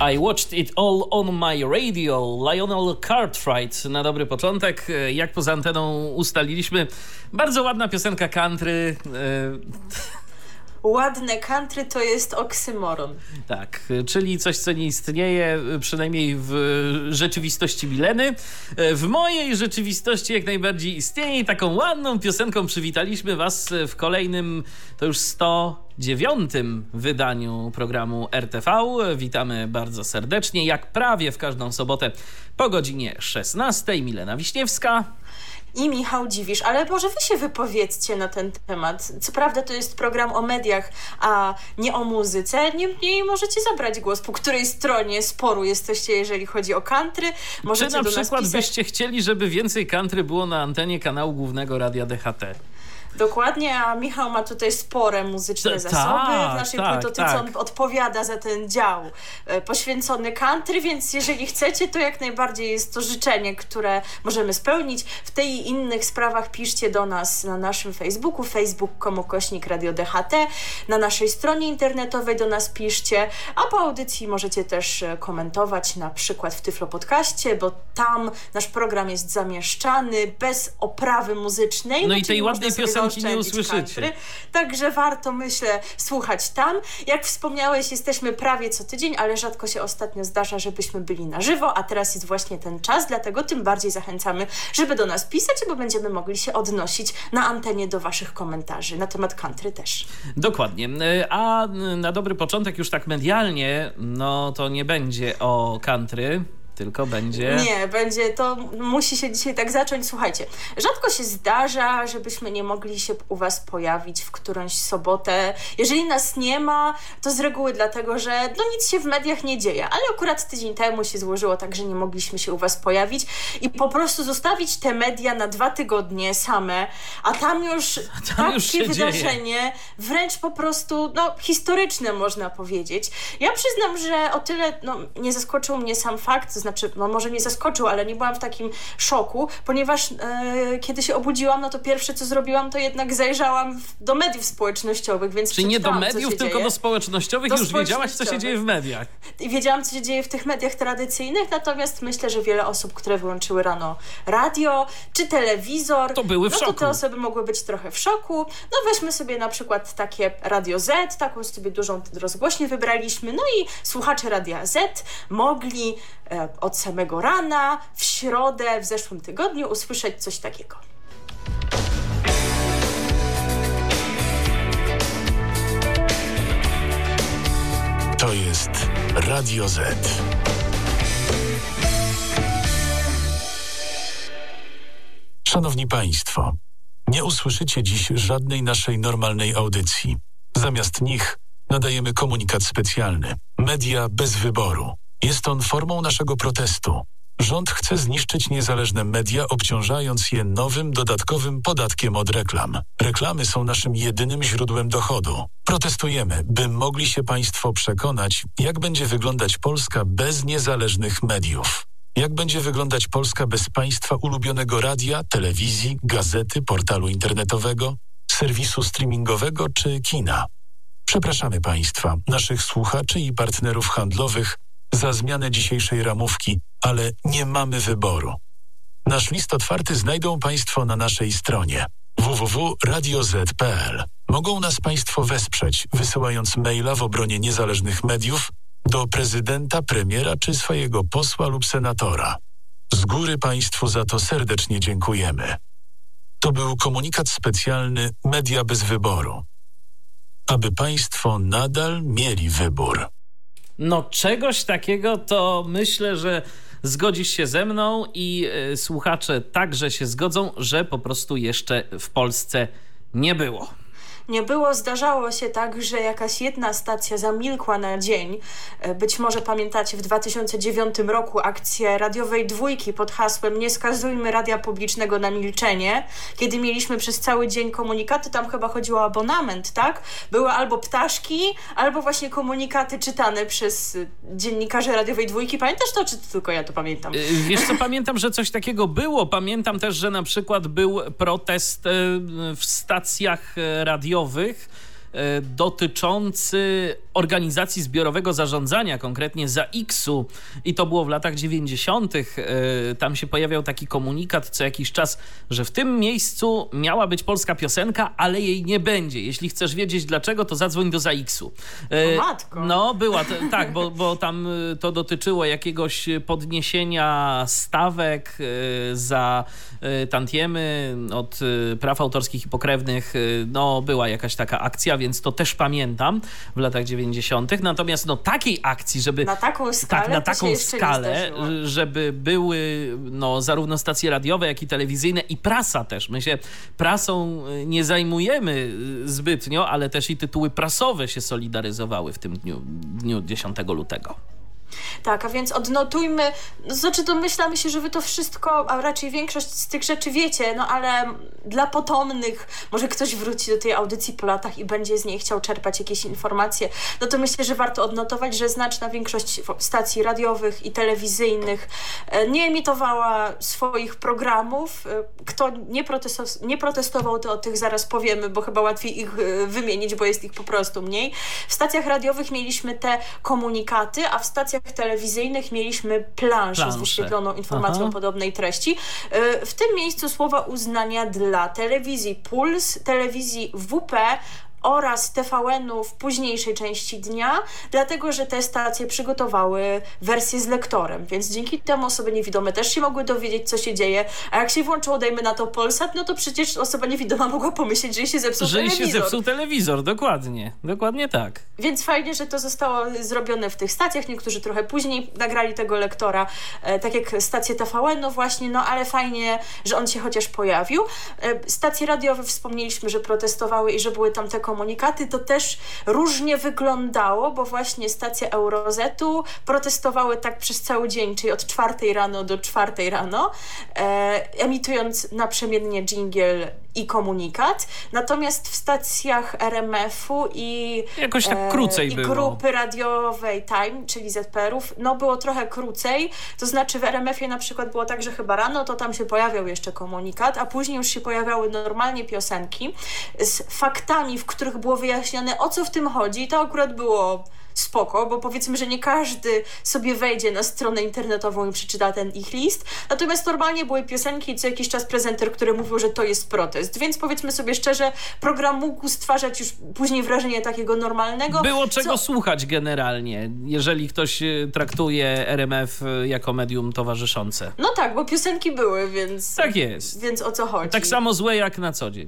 I watched it all on my radio. Lionel Cartwright na dobry początek. Jak poza anteną ustaliliśmy, bardzo ładna piosenka country. Ładne country to jest oksymoron. Tak, czyli coś, co nie istnieje, przynajmniej w rzeczywistości Mileny. W mojej rzeczywistości jak najbardziej istnieje taką ładną piosenką przywitaliśmy Was w kolejnym, to już 109 wydaniu programu RTV. Witamy bardzo serdecznie, jak prawie w każdą sobotę po godzinie 16. Milena Wiśniewska i Michał Dziwisz, ale może wy się wypowiedzcie na ten temat. Co prawda to jest program o mediach, a nie o muzyce. Niemniej możecie zabrać głos, po której stronie sporu jesteście, jeżeli chodzi o country. Możecie Czy na przykład byście chcieli, żeby więcej country było na antenie kanału głównego Radia DHT? Dokładnie, a Michał ma tutaj spore muzyczne zasoby w naszej tak, płytotyce. Tak. On odpowiada za ten dział e, poświęcony country, więc jeżeli chcecie, to jak najbardziej jest to życzenie, które możemy spełnić. W tej i innych sprawach piszcie do nas na naszym Facebooku, facebook.com kośnik Radio DHT, na naszej stronie internetowej do nas piszcie, a po audycji możecie też e, komentować na przykład w Tyflo Podcaście, bo tam nasz program jest zamieszczany bez oprawy muzycznej. No, no i tej ładnej piosenki nie usłyszycie. Country, także warto, myślę, słuchać tam. Jak wspomniałeś, jesteśmy prawie co tydzień, ale rzadko się ostatnio zdarza, żebyśmy byli na żywo, a teraz jest właśnie ten czas, dlatego tym bardziej zachęcamy, żeby do nas pisać, bo będziemy mogli się odnosić na antenie do waszych komentarzy na temat country też. Dokładnie. A na dobry początek już tak medialnie, no to nie będzie o country, tylko będzie... Nie, będzie to, musi się dzisiaj tak zacząć. Słuchajcie, rzadko się zdarza, żebyśmy nie mogli się u Was pojawić w którąś sobotę. Jeżeli nas nie ma, to z reguły dlatego, że no nic się w mediach nie dzieje, ale akurat tydzień temu się złożyło tak, że nie mogliśmy się u Was pojawić i po prostu zostawić te media na dwa tygodnie same, a tam już tam takie już wydarzenie, dzieje. wręcz po prostu no, historyczne można powiedzieć. Ja przyznam, że o tyle no, nie zaskoczył mnie sam fakt, to znaczy, no może mnie zaskoczył, ale nie byłam w takim szoku, ponieważ e, kiedy się obudziłam, no to pierwsze co zrobiłam, to jednak zajrzałam w, do mediów społecznościowych, więc Czyli nie do mediów, tylko dzieje. do społecznościowych do już wiedziałaś, co się dzieje w mediach. I wiedziałam, co się dzieje w tych mediach tradycyjnych, natomiast myślę, że wiele osób, które wyłączyły rano radio czy telewizor, to były w no szoku. to te osoby mogły być trochę w szoku. No weźmy sobie na przykład takie Radio Z, taką sobie dużą rozgłośnię wybraliśmy, no i słuchacze Radia Z mogli e, od samego rana, w środę, w zeszłym tygodniu usłyszeć coś takiego. To jest Radio Z. Szanowni Państwo, nie usłyszycie dziś żadnej naszej normalnej audycji. Zamiast nich nadajemy komunikat specjalny. Media bez wyboru. Jest on formą naszego protestu. Rząd chce zniszczyć niezależne media, obciążając je nowym, dodatkowym podatkiem od reklam. Reklamy są naszym jedynym źródłem dochodu. Protestujemy, by mogli się Państwo przekonać, jak będzie wyglądać Polska bez niezależnych mediów. Jak będzie wyglądać Polska bez Państwa ulubionego radia, telewizji, gazety, portalu internetowego, serwisu streamingowego czy kina? Przepraszamy Państwa, naszych słuchaczy i partnerów handlowych za zmianę dzisiejszej ramówki, ale nie mamy wyboru. Nasz list otwarty znajdą Państwo na naszej stronie www.radioz.pl. Mogą nas Państwo wesprzeć, wysyłając maila w obronie niezależnych mediów do prezydenta, premiera czy swojego posła lub senatora. Z góry Państwu za to serdecznie dziękujemy. To był komunikat specjalny Media bez wyboru. Aby Państwo nadal mieli wybór. No czegoś takiego to myślę, że zgodzisz się ze mną i y, słuchacze także się zgodzą, że po prostu jeszcze w Polsce nie było. Nie było. Zdarzało się tak, że jakaś jedna stacja zamilkła na dzień. E, być może pamiętacie w 2009 roku akcję radiowej dwójki pod hasłem Nie skazujmy radia publicznego na milczenie, kiedy mieliśmy przez cały dzień komunikaty, tam chyba chodziło o abonament, tak? Były albo ptaszki, albo właśnie komunikaty czytane przez dziennikarzy radiowej dwójki. Pamiętasz to, czy tylko ja to pamiętam? Y, wiesz co, pamiętam, że coś takiego było. Pamiętam też, że na przykład był protest w stacjach radiowych E, dotyczący organizacji zbiorowego zarządzania, konkretnie za X-u i to było w latach 90. E, tam się pojawiał taki komunikat co jakiś czas, że w tym miejscu miała być polska piosenka, ale jej nie będzie. Jeśli chcesz wiedzieć dlaczego, to zadzwoń do za X-u. E, matko. No, była, tak, bo, bo tam to dotyczyło jakiegoś podniesienia stawek za tantiemy od praw autorskich i pokrewnych. No, była jakaś taka akcja, więc to też pamiętam w latach 90. Natomiast no takiej akcji, żeby... Na taką skalę? Tak, na taką skalę, żeby były no, zarówno stacje radiowe, jak i telewizyjne i prasa też. My się prasą y, nie zajmujemy y, zbytnio, ale też i tytuły prasowe się solidaryzowały w tym dniu, dniu 10 lutego. Tak, a więc odnotujmy, znaczy domyślamy się, że wy to wszystko, a raczej większość z tych rzeczy wiecie, no ale dla potomnych, może ktoś wróci do tej audycji po latach i będzie z niej chciał czerpać jakieś informacje, no to myślę, że warto odnotować, że znaczna większość stacji radiowych i telewizyjnych e, nie emitowała swoich programów. E, kto nie, protestował, nie protestował, to o tych zaraz powiemy, bo chyba łatwiej ich e, wymienić, bo jest ich po prostu mniej. W stacjach radiowych mieliśmy te komunikaty, a w stacjach stacjach telewizyjnych mieliśmy planszę, z wyświetloną informacją Aha. podobnej treści. E, w tym miejscu słowa uznania dla telewizji Puls, telewizji WP, oraz TVN-u w późniejszej części dnia, dlatego że te stacje przygotowały wersję z lektorem, więc dzięki temu osoby niewidome też się mogły dowiedzieć, co się dzieje, a jak się włączyło, dajmy na to Polsat, no to przecież osoba niewidoma mogła pomyśleć, że się zepsuł że telewizor. Że się zepsuł telewizor, dokładnie, dokładnie tak. Więc fajnie, że to zostało zrobione w tych stacjach, niektórzy trochę później nagrali tego lektora, e, tak jak stacje TVN-u właśnie, no ale fajnie, że on się chociaż pojawił. E, stacje radiowe wspomnieliśmy, że protestowały i że były tam te komunikaty, to też różnie wyglądało, bo właśnie stacje Eurozetu protestowały tak przez cały dzień, czyli od czwartej rano do czwartej rano, e, emitując naprzemiennie jingle i komunikat. Natomiast w stacjach RMF-u i, Jakoś tak e, krócej i było. grupy radiowej Time, czyli ZPR-ów, no było trochę krócej. To znaczy w RMF-ie na przykład było tak, że chyba rano to tam się pojawiał jeszcze komunikat, a później już się pojawiały normalnie piosenki z faktami, w których było wyjaśnione o co w tym chodzi. I to akurat było spoko, bo powiedzmy, że nie każdy sobie wejdzie na stronę internetową i przeczyta ten ich list. Natomiast normalnie były piosenki i co jakiś czas prezenter, który mówił, że to jest protest. Więc powiedzmy sobie szczerze, program mógł stwarzać już później wrażenie takiego normalnego. Było czego co... słuchać generalnie, jeżeli ktoś e, traktuje RMF e, jako medium towarzyszące. No tak, bo piosenki były, więc. Tak jest. Więc o co chodzi? Tak samo złe jak na co dzień.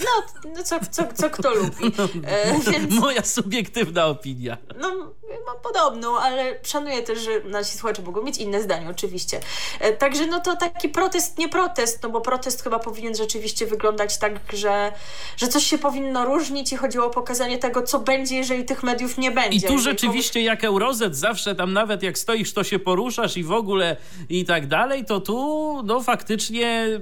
No, no co, co, co kto lubi. E, więc, Moja subiektywna opinia. No, mam podobną, ale szanuję też, że nasi słuchacze mogą mieć inne zdanie, oczywiście. E, także no to taki protest, nie protest, no bo protest chyba powinien rzeczywiście wyglądać tak, że, że coś się powinno różnić i chodziło o pokazanie tego, co będzie, jeżeli tych mediów nie będzie. I tu rzeczywiście jak Eurozet zawsze tam nawet jak stoisz, to się poruszasz i w ogóle i tak dalej, to tu no faktycznie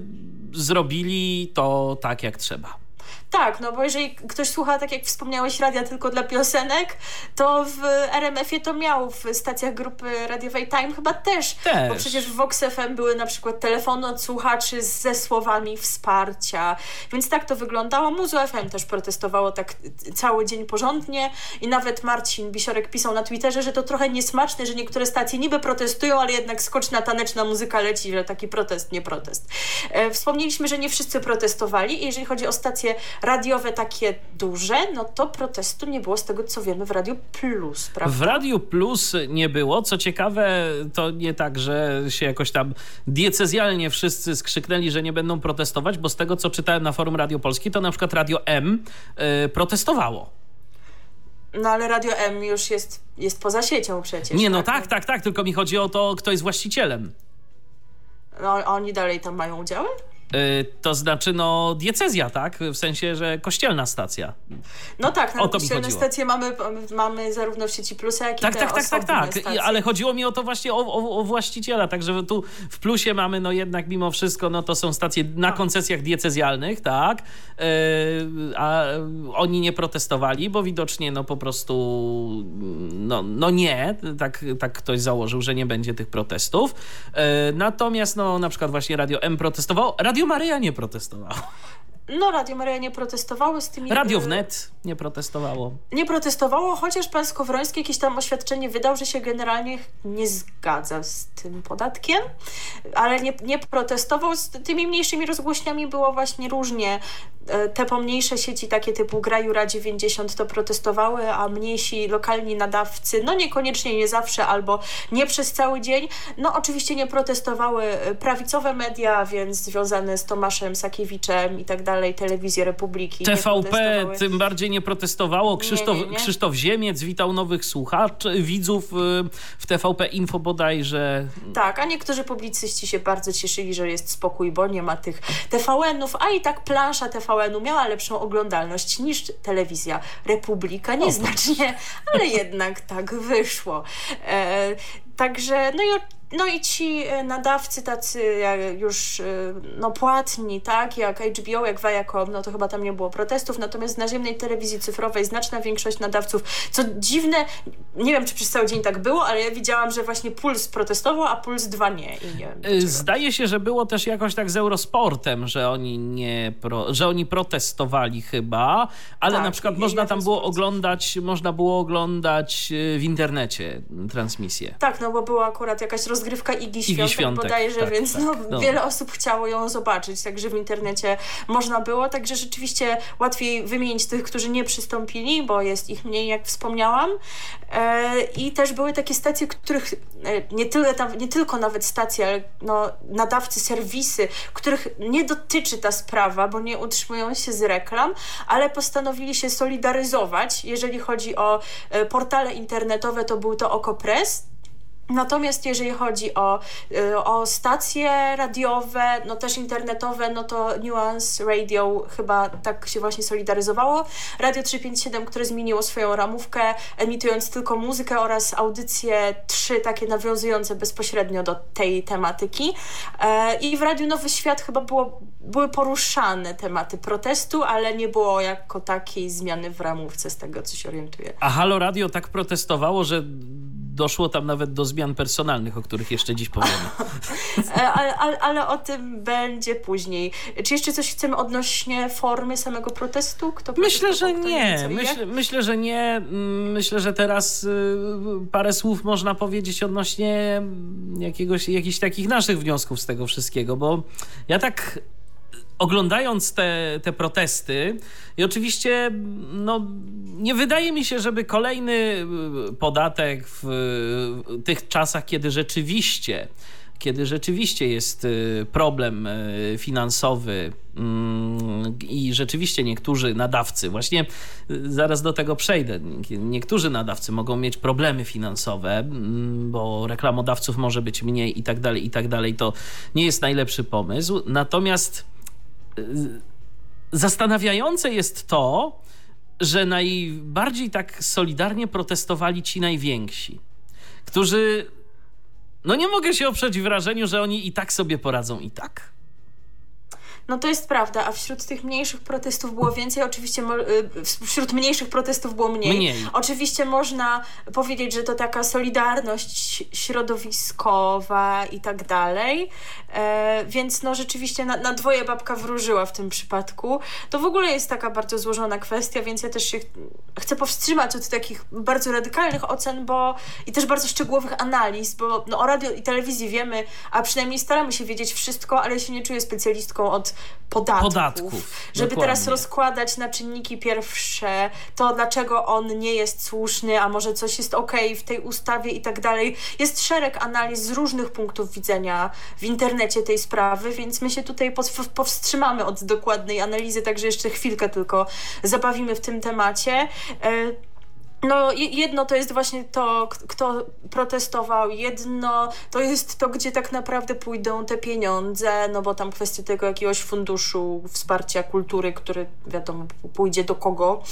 zrobili to tak jak trzeba. Tak, no bo jeżeli ktoś słucha, tak jak wspomniałeś, radia tylko dla piosenek, to w RMF-ie to miał, w stacjach grupy radiowej Time chyba też, też. Bo przecież w Vox FM były na przykład telefony od słuchaczy ze słowami wsparcia. Więc tak to wyglądało. Muzu FM też protestowało tak cały dzień porządnie i nawet Marcin Bisiorek pisał na Twitterze, że to trochę niesmaczne, że niektóre stacje niby protestują, ale jednak skoczna taneczna muzyka leci, że taki protest, nie protest. E, wspomnieliśmy, że nie wszyscy protestowali i jeżeli chodzi o stacje radiowe takie duże, no to protestu nie było z tego, co wiemy w Radiu Plus, prawda? W Radiu Plus nie było. Co ciekawe, to nie tak, że się jakoś tam diecezjalnie wszyscy skrzyknęli, że nie będą protestować, bo z tego, co czytałem na forum Radio Polski, to na przykład Radio M yy, protestowało. No ale Radio M już jest, jest poza siecią przecież. Nie, no tak? tak, tak, tak, tylko mi chodzi o to, kto jest właścicielem. No, oni dalej tam mają udziały? Y, to znaczy, no, diecezja, tak? W sensie, że kościelna stacja. No tak, na kościelne stacje mamy, mamy zarówno w sieci Plusa, jak tak, i tak, tak, tak, tak, tak. Ale chodziło mi o to właśnie o, o, o, właściciela, także tu w Plusie mamy, no jednak mimo wszystko, no to są stacje na koncesjach diecezjalnych, tak? Yy, a oni nie protestowali, bo widocznie, no po prostu, no, no nie, tak, tak ktoś założył, że nie będzie tych protestów. Yy, natomiast, no na przykład właśnie Radio M protestowało. Radio Radio Maryja nie protestowało. No, Radio Maryja nie protestowało z tymi... Radio Wnet nie protestowało. Nie protestowało, chociaż pan Skowroński jakieś tam oświadczenie wydał, że się generalnie nie zgadza z tym podatkiem, ale nie, nie protestował. Z tymi mniejszymi rozgłośniami było właśnie różnie. E, te pomniejsze sieci, takie typu Grajura 90 to protestowały, a mniejsi lokalni nadawcy, no niekoniecznie, nie zawsze, albo nie przez cały dzień. No oczywiście nie protestowały prawicowe media, więc związane z Tomaszem Sakiewiczem i tak dalej dalej Telewizję Republiki. TVP tym bardziej nie protestowało. Krzysztof, nie, nie, nie. Krzysztof Ziemiec witał nowych słuchaczy, widzów y, w TVP Info bodajże. Tak, a niektórzy publicyści się bardzo cieszyli, że jest spokój, bo nie ma tych TVN-ów, a i tak plansza TVN-u miała lepszą oglądalność niż telewizja Republika. Nieznacznie, ale jednak tak wyszło. E, także, no i no i ci e, nadawcy tacy już e, no, płatni, tak, jak HBO, jak Viacom, no to chyba tam nie było protestów, natomiast w naziemnej telewizji cyfrowej znaczna większość nadawców, co dziwne, nie wiem, czy przez cały dzień tak było, ale ja widziałam, że właśnie Puls protestował, a Puls 2 nie. nie e, Zdaje się, że było też jakoś tak z Eurosportem, że oni nie, pro, że oni protestowali chyba, ale tak, na przykład można tam było oglądać, można było oglądać w internecie transmisję. Tak, no bo była akurat jakaś roz rozgrywka Igi Świątek, Igi Świątek bodajże, tak, więc tak, no, no. wiele osób chciało ją zobaczyć, także w internecie można było, także rzeczywiście łatwiej wymienić tych, którzy nie przystąpili, bo jest ich mniej, jak wspomniałam. E, I też były takie stacje, których e, nie, tyle, nie tylko nawet stacje, ale no, nadawcy, serwisy, których nie dotyczy ta sprawa, bo nie utrzymują się z reklam, ale postanowili się solidaryzować, jeżeli chodzi o e, portale internetowe, to był to Okopres, Natomiast jeżeli chodzi o, y, o stacje radiowe, no też internetowe, no to Nuance Radio chyba tak się właśnie solidaryzowało. Radio 357, które zmieniło swoją ramówkę, emitując tylko muzykę oraz audycje trzy takie nawiązujące bezpośrednio do tej tematyki. E, I w Radiu Nowy Świat chyba było, były poruszane tematy protestu, ale nie było jako takiej zmiany w ramówce, z tego co się orientuję. A Halo Radio tak protestowało, że doszło tam nawet do zmian personalnych, o których jeszcze dziś powiemy. E, ale, ale, ale, o tym będzie później. Czy jeszcze coś chcemy odnośnie formy samego protestu? Kto myślę, że nie. Myślę, myślę, że nie. Mm, myślę, że teraz y, parę słów można powiedzieć odnośnie jakiegoś, jakichś takich naszych wniosków z tego wszystkiego, bo ja tak oglądając te, te protesty, i oczywiście no, nie wydaje mi się, żeby kolejny y, podatek w tych czasach, kiedy rzeczywiście kiedy rzeczywiście jest y, problem y, finansowy mm, i rzeczywiście niektórzy nadawcy, właśnie zaraz do tego przejdę, niektórzy nadawcy mogą mieć problemy finansowe, mm, bo reklamodawców może być mniej i tak dalej, i tak dalej, to nie jest najlepszy pomysł. Natomiast zastanawiające jest to, że najbardziej tak solidarnie protestowali ci najwięksi, którzy, no nie mogę się oprzeć wrażeniu, że oni i tak sobie poradzą i tak. No to jest prawda, a wśród tych mniejszych protestów było więcej, oczywiście y, wśród mniejszych protestów było mniej. mniej. Oczywiście można powiedzieć, że to taka solidarność środowiskowa i tak dalej, e, więc no rzeczywiście na, na dwoje babka wróżyła w tym przypadku. To w ogóle jest taka bardzo złożona kwestia, więc ja też się chcę powstrzymać od takich bardzo radykalnych ocen, bo i też bardzo szczegółowych analiz, bo no, o radio i telewizji wiemy, a przynajmniej staramy się wiedzieć wszystko, ale ja się nie czuję specjalistką od podatków. podatków żeby dokładnie. teraz rozkładać na czynniki pierwsze, to dlaczego on nie jest słuszny, a może coś jest ok w tej ustawie i tak dalej. Jest szereg analiz z różnych punktów widzenia w internecie tej sprawy, więc my się tutaj powstrzymamy od dokładnej analizy, także jeszcze chwilkę tylko zabawimy w tym temacie. No, jedno to jest właśnie to, kto protestował, jedno to jest to, gdzie tak naprawdę pójdą te pieniądze, no bo tam kwestia tego jakiegoś funduszu wsparcia kultury, który wiadomo pójdzie do kogo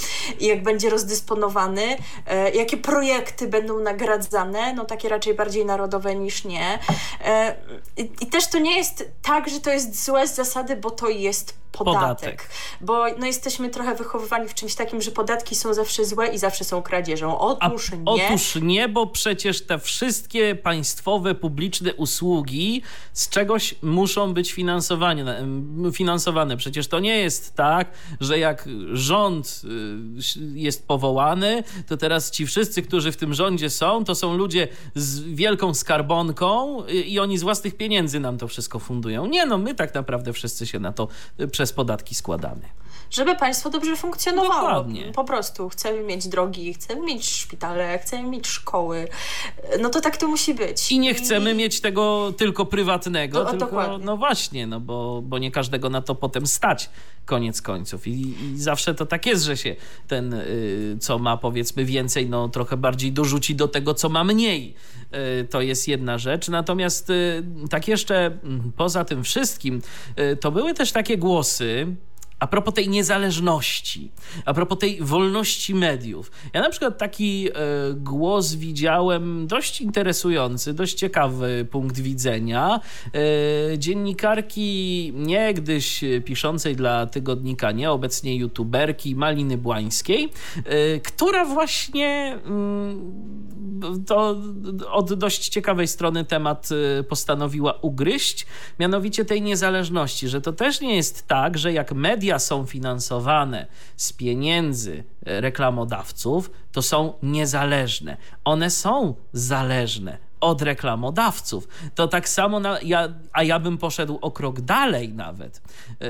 i jak będzie rozdysponowany, e, jakie projekty będą nagradzane, no takie raczej bardziej narodowe niż nie. E, i, I też to nie jest tak, że to jest złe z zasady, bo to jest podatek. podatek. Bo no, jesteśmy trochę wychowywani w czymś takim, że podatki są zawsze złe i zawsze są kradzieżą. Otóż A, nie. Otóż nie, bo przecież te wszystkie państwowe, publiczne usługi z czegoś muszą być finansowane. finansowane. Przecież to nie jest tak, że jak rząd y, jest powołany, to teraz ci wszyscy, którzy w tym rządzie są, to są ludzie z wielką skarbonką y, i oni z własnych pieniędzy nam to wszystko fundują. Nie, no my tak naprawdę wszyscy się na to przez przez podatki składamy. Żeby państwo dobrze funkcjonowało. Dokładnie. Po prostu chcemy mieć drogi, chcemy mieć szpitale, chcemy mieć szkoły. No to tak to musi być. I nie chcemy I... mieć tego tylko prywatnego, to, tylko dokładnie. no właśnie, no bo, bo nie każdego na to potem stać koniec końców. I, I, zawsze to tak jest, że się ten, y, co ma powiedzmy więcej, no trochę bardziej dorzuci do tego, co ma mniej. Y, to jest jedna rzecz. Natomiast y, tak jeszcze mm, poza tym wszystkim, to były też takie głosy, a propos tej niezależności, a propos tej wolności mediów. Ja na przykład taki e, głos widziałem dość interesujący, dość ciekawy punkt widzenia e, dziennikarki niegdyś piszącej dla tygodnika nie, obecnie youtuberki Maliny Błańskiej, e, która właśnie mm, to od dość ciekawej strony temat postanowiła ugryźć, mianowicie tej niezależności, że to też nie jest tak, że jak media media są finansowane z pieniędzy e, reklamodawców, to są niezależne. One są zależne od reklamodawców. To tak samo, na, ja, a ja bym poszedł o krok dalej nawet yy,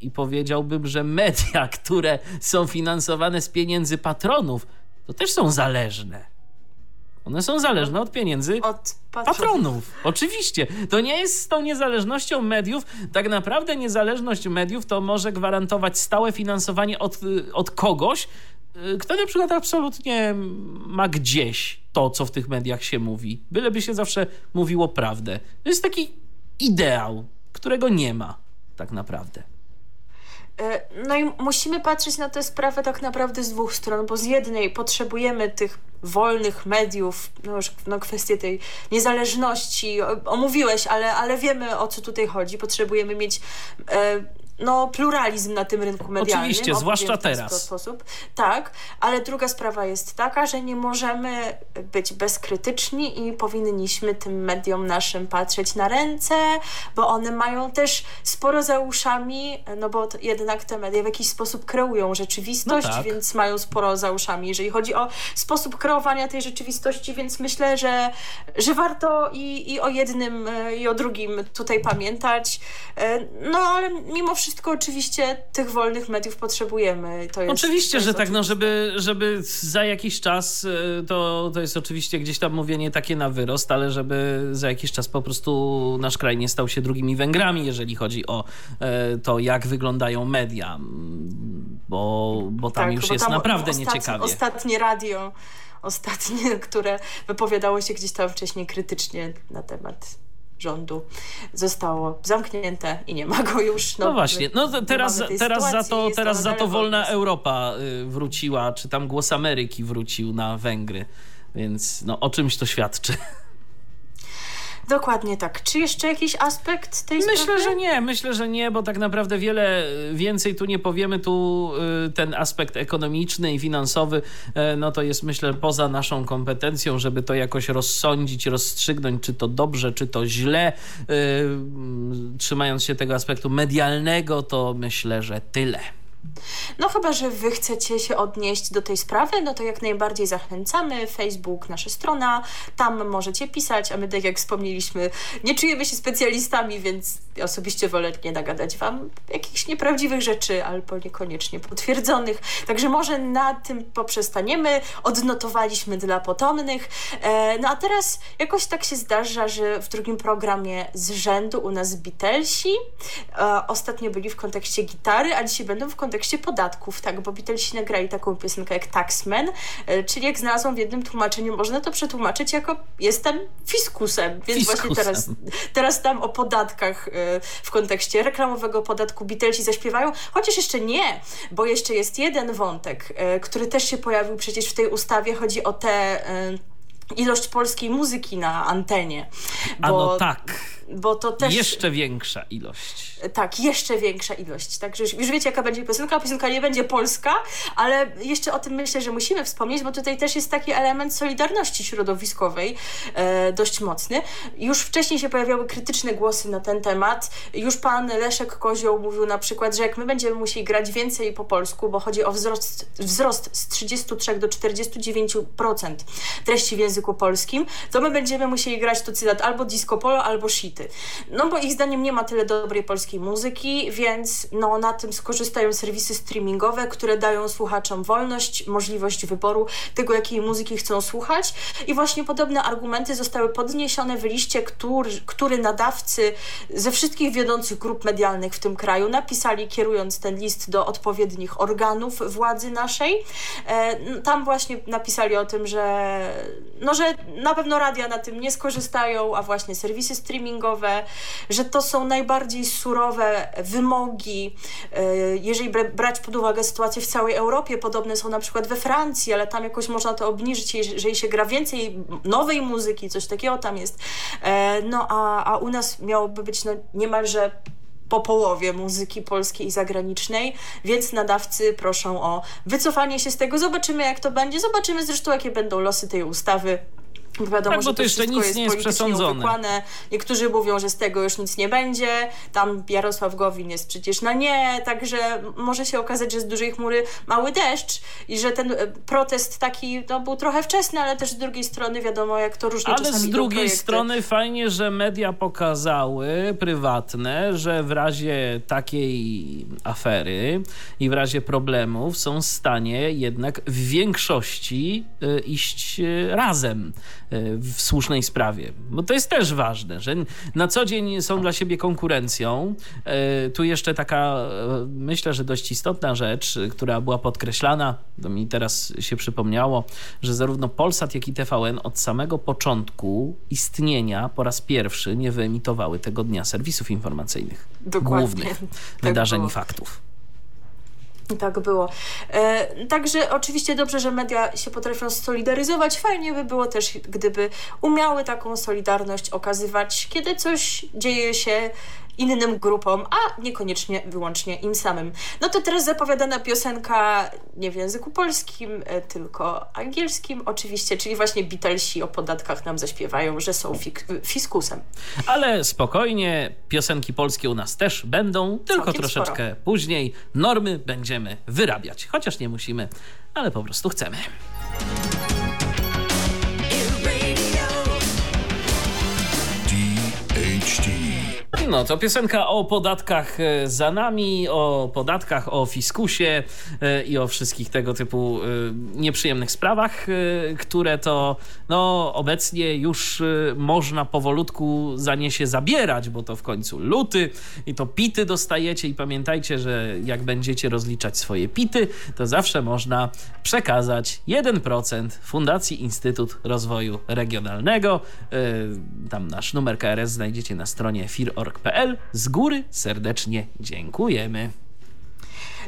i powiedziałbym, że media, które są finansowane z pieniędzy patronów, to też są zależne. One są zależne od pieniędzy od patronów. patronów. Oczywiście. To nie jest z tą niezależnością mediów. Tak naprawdę niezależność mediów to może gwarantować stałe finansowanie od, od kogoś, y, kto na przykład absolutnie ma gdzieś to, co w tych mediach się mówi. Byleby się zawsze mówiło prawdę. To jest taki ideał, którego nie ma tak naprawdę. E, no i musimy patrzeć na tę sprawę tak naprawdę z dwóch stron, bo z jednej potrzebujemy tych wolnych mediów, no już no kwestię tej niezależności omówiłeś, ale, ale wiemy o co tutaj chodzi. Potrzebujemy mieć e, no, pluralizm na tym rynku medialnym. Oczywiście, zwłaszcza teraz. Sposób. Tak, ale druga sprawa jest taka, że nie możemy być bezkrytyczni i powinniśmy tym mediom naszym patrzeć na ręce, bo one mają też sporo za uszami, no bo jednak te media w jakiś sposób kreują rzeczywistość, no tak. więc mają sporo za uszami, jeżeli chodzi o sposób kreowania tej rzeczywistości, więc myślę, że, że warto i, i o jednym, e, i o drugim tutaj pamiętać. E, no ale mimo wszystko wszystko oczywiście tych wolnych mediów potrzebujemy. To jest, oczywiście, to jest że tak, no żeby, żeby za jakiś czas, e, to, to jest oczywiście gdzieś tam mówienie takie na wyrost, ale żeby za jakiś czas po prostu nasz kraj nie stał się drugimi Węgrami, jeżeli chodzi o e, to, jak wyglądają media, bo, bo tam tak, już bo jest tam naprawdę ostatni, nieciekawie. Ostatnie radio, ostatnie, które wypowiadało się gdzieś tam wcześniej krytycznie na temat rządu zostało zamknięte i nie ma go już. No, no właśnie, no teraz, teraz za to, teraz za to wolna Europa y, wróciła, czy tam głos Ameryki wrócił na Węgry, więc no o czymś to świadczy. Dokładnie tak. Czy jeszcze jakiś aspekt tej Myślę, sprawy? że nie. Myślę, że nie, bo tak naprawdę wiele więcej tu nie powiemy. Tu y, ten aspekt ekonomiczny i finansowy, e, no to jest myślę poza naszą kompetencją, żeby to jakoś rozsądzić, rozstrzygnąć, czy to dobrze, czy to źle. Y, trzymając się tego aspektu medialnego, to myślę, że tyle. No chyba, że wy chcecie się odnieść do tej sprawy, no to jak najbardziej zachęcamy. Facebook, nasza strona, tam możecie pisać, a my tak jak wspomnieliśmy, nie czujemy się specjalistami, więc osobiście wolę nie nagadać wam jakichś nieprawdziwych rzeczy, albo niekoniecznie potwierdzonych. Także może na tym poprzestaniemy. Odnotowaliśmy dla potomnych. E, no a teraz jakoś tak się zdarza, że w drugim programie z rzędu u nas Beatlesi e, ostatnio byli w kontekście gitary, a dzisiaj będą w kontekście kontekście podatków, tak, bo Beatlesi nagrali taką piosenkę jak Taxman, e, czyli jak znalazłam w jednym tłumaczeniu, można to przetłumaczyć jako jestem fiskusem, więc Fiskusem. właśnie teraz, teraz tam o podatkach e, w kontekście reklamowego podatku Beatlesi zaśpiewają, chociaż jeszcze nie, bo jeszcze jest jeden wątek, e, który też się pojawił przecież w tej ustawie, chodzi o tę e, ilość polskiej muzyki na antenie. No tak. Bo to też... Jeszcze większa ilość. Tak, jeszcze większa ilość. Także już, już wiecie, jaka będzie piosenka. Piosenka nie będzie polska, ale jeszcze o tym myślę, że musimy wspomnieć, bo tutaj też jest taki element solidarności środowiskowej e, dość mocny. Już wcześniej się pojawiały krytyczne głosy na ten temat. Już pan Leszek Kozioł mówił na przykład, że jak my będziemy musieli grać więcej po polsku, bo chodzi o wzrost, wzrost z 33 do 49% treści w języku polskim, to my będziemy musieli grać, to cytat, albo disco polo, albo No bo ich zdaniem nie ma tyle dobrej polskiej muzyki, więc no, na tym skorzystają serwisy streamingowe, które dają słuchaczom wolność, możliwość wyboru tego, jakiej muzyki chcą słuchać. I właśnie podobne argumenty zostały podniesione w liście, który, który nadawcy ze wszystkich wiodących grup medialnych w tym kraju napisali, kierując ten list do odpowiednich organów władzy naszej. E, tam właśnie napisali o tym, że, no, że na pewno radia na tym nie skorzystają, a właśnie serwisy streamingowe, że to są najbardziej surowe wymogi, e, jeżeli brać pod uwagę sytuację w całej Europie, podobne są na przykład we Francji, ale tam jakoś można to obniżyć, jeżeli się gra więcej nowej muzyki, coś takiego tam jest. E, no a, a u nas miałoby być no, niemalże po połowie muzyki polskiej i zagranicznej, więc nadawcy proszą o wycofanie się z tego. Zobaczymy, jak to będzie. Zobaczymy zresztą, jakie będą losy tej ustawy. Bo wiadomo, tak, bo że to jeszcze nic nie jest przesądzone. Uwykłane. Niektórzy mówią, że z tego już nic nie będzie. Tam Jarosław Gowin jest przecież na nie, także może się okazać, że z dużej chmury mały deszcz i że ten e, protest taki no, był trochę wczesny, ale też z drugiej strony wiadomo, jak to różnie Ale z drugiej strony fajnie, że media pokazały, prywatne, że w razie takiej afery i w razie problemów są w stanie jednak w większości y, iść y, razem w słusznej sprawie. Bo to jest też ważne, że na co dzień są dla siebie konkurencją. E, tu jeszcze taka, e, myślę, że dość istotna rzecz, która była podkreślana, to mi teraz się przypomniało, że zarówno Polsat, jak i TVN od samego początku istnienia po raz pierwszy nie wyemitowały tego dnia serwisów informacyjnych. Dokładnie. Głównych tak wydarzeń i faktów. Tak było. E, także oczywiście dobrze, że media się potrafią solidaryzować. Fajnie by było też, gdyby umiały taką solidarność okazywać, kiedy coś dzieje się innym grupom, a niekoniecznie wyłącznie im samym. No to teraz zapowiadana piosenka nie w języku polskim, e, tylko angielskim oczywiście, czyli właśnie Beatlesi o podatkach nam zaśpiewają, że są fiskusem. Ale spokojnie, piosenki polskie u nas też będą, tylko Całkiem troszeczkę sporo. później. Normy będziemy wyrabiać, chociaż nie musimy, ale po prostu chcemy. No to piosenka o podatkach e, za nami, o podatkach, o fiskusie e, i o wszystkich tego typu e, nieprzyjemnych sprawach, które to no, obecnie już można powolutku za nie się zabierać, bo to w końcu luty i to pity dostajecie i pamiętajcie, że jak będziecie rozliczać swoje pity, to zawsze można przekazać 1% Fundacji Instytut Rozwoju Regionalnego. Tam nasz numer KRS znajdziecie na stronie fir.org z góry serdecznie dziękujemy.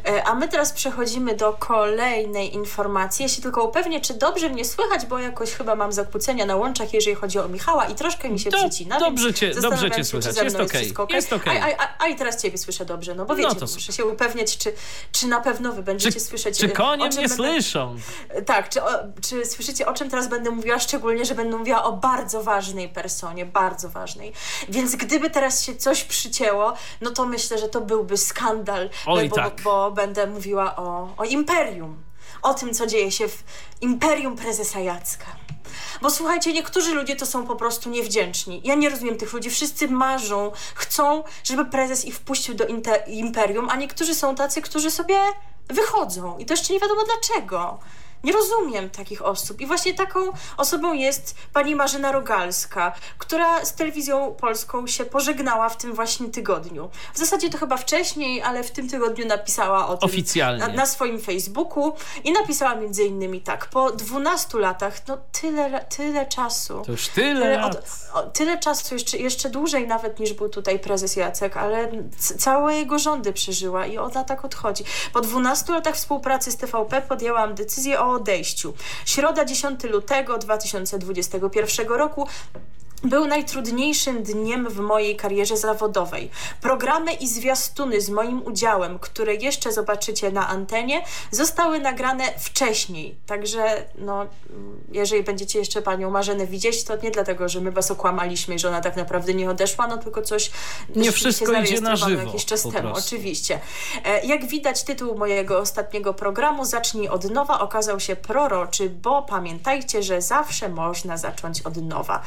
E, a my teraz przechodzimy do kolejnej informacji. Ja się tylko upewnię, czy dobrze mnie słychać, bo jakoś chyba mam zakłócenia na łączach, jeżeli chodzi o Michała i troszkę mi się Do, przecina. Dobrze cię, dobrze cię słychać, jest okej. Okay. Okay. Jest okay. A, a, a, i teraz ciebie słyszę dobrze, no bo wiecie, no muszę się upewniać, czy, czy na pewno wy będziecie czy, słyszeć... Czy konie mnie będę... słyszą? Tak, czy, o, czy słyszycie, o czym teraz będę mówiła, szczególnie, że będę mówiła o bardzo ważnej personie, bardzo ważnej. Więc gdyby teraz się coś przycięło, no to myślę, że to byłby skandal, Oj, bo, tak. bo, bo będę mówiła o, o imperium. O tym, co dzieje się w imperium prezesa Jacka. Bo słuchajcie, niektórzy ludzie to są po prostu niewdzięczni. Ja nie rozumiem tych ludzi. Wszyscy marzą, chcą, żeby prezes ich wpuścił do imperium, a niektórzy są tacy, którzy sobie wychodzą. I to jeszcze nie wiadomo dlaczego. Nie rozumiem takich osób. I właśnie taką osobą jest pani Marzena Rogalska, która z telewizją polską się pożegnała w tym właśnie tygodniu. W zasadzie to chyba wcześniej, ale w tym tygodniu napisała o tym Oficjalnie. Na, na swoim Facebooku i napisała między innymi tak, po 12 latach, no tyle, tyle czasu. To już tyle Tyle, lat. od, o, tyle czasu, jeszcze, jeszcze dłużej nawet niż był tutaj prezes Jacek, ale całe jego rządy przeżyła i ona tak odchodzi. Po 12 latach współpracy z TVP podjęłam decyzję o odejściu. Środa 10 lutego 2021 roku był najtrudniejszym dniem w mojej karierze zawodowej. Programy i zwiastuny z moim udziałem, które jeszcze zobaczycie na antenie, zostały nagrane wcześniej. Także, no, jeżeli będziecie jeszcze panią Marzenę widzieć, to nie dlatego, że my was okłamaliśmy i że ona tak naprawdę nie odeszła, no tylko coś Nie wszystko idzie na żywo, jakiś czas temu. prostu. Oczywiście. E, Jak widać, tytuł mojego ostatniego programu Zacznij od nowa okazał się proroczy, bo pamiętajcie, że zawsze można zacząć od nowa.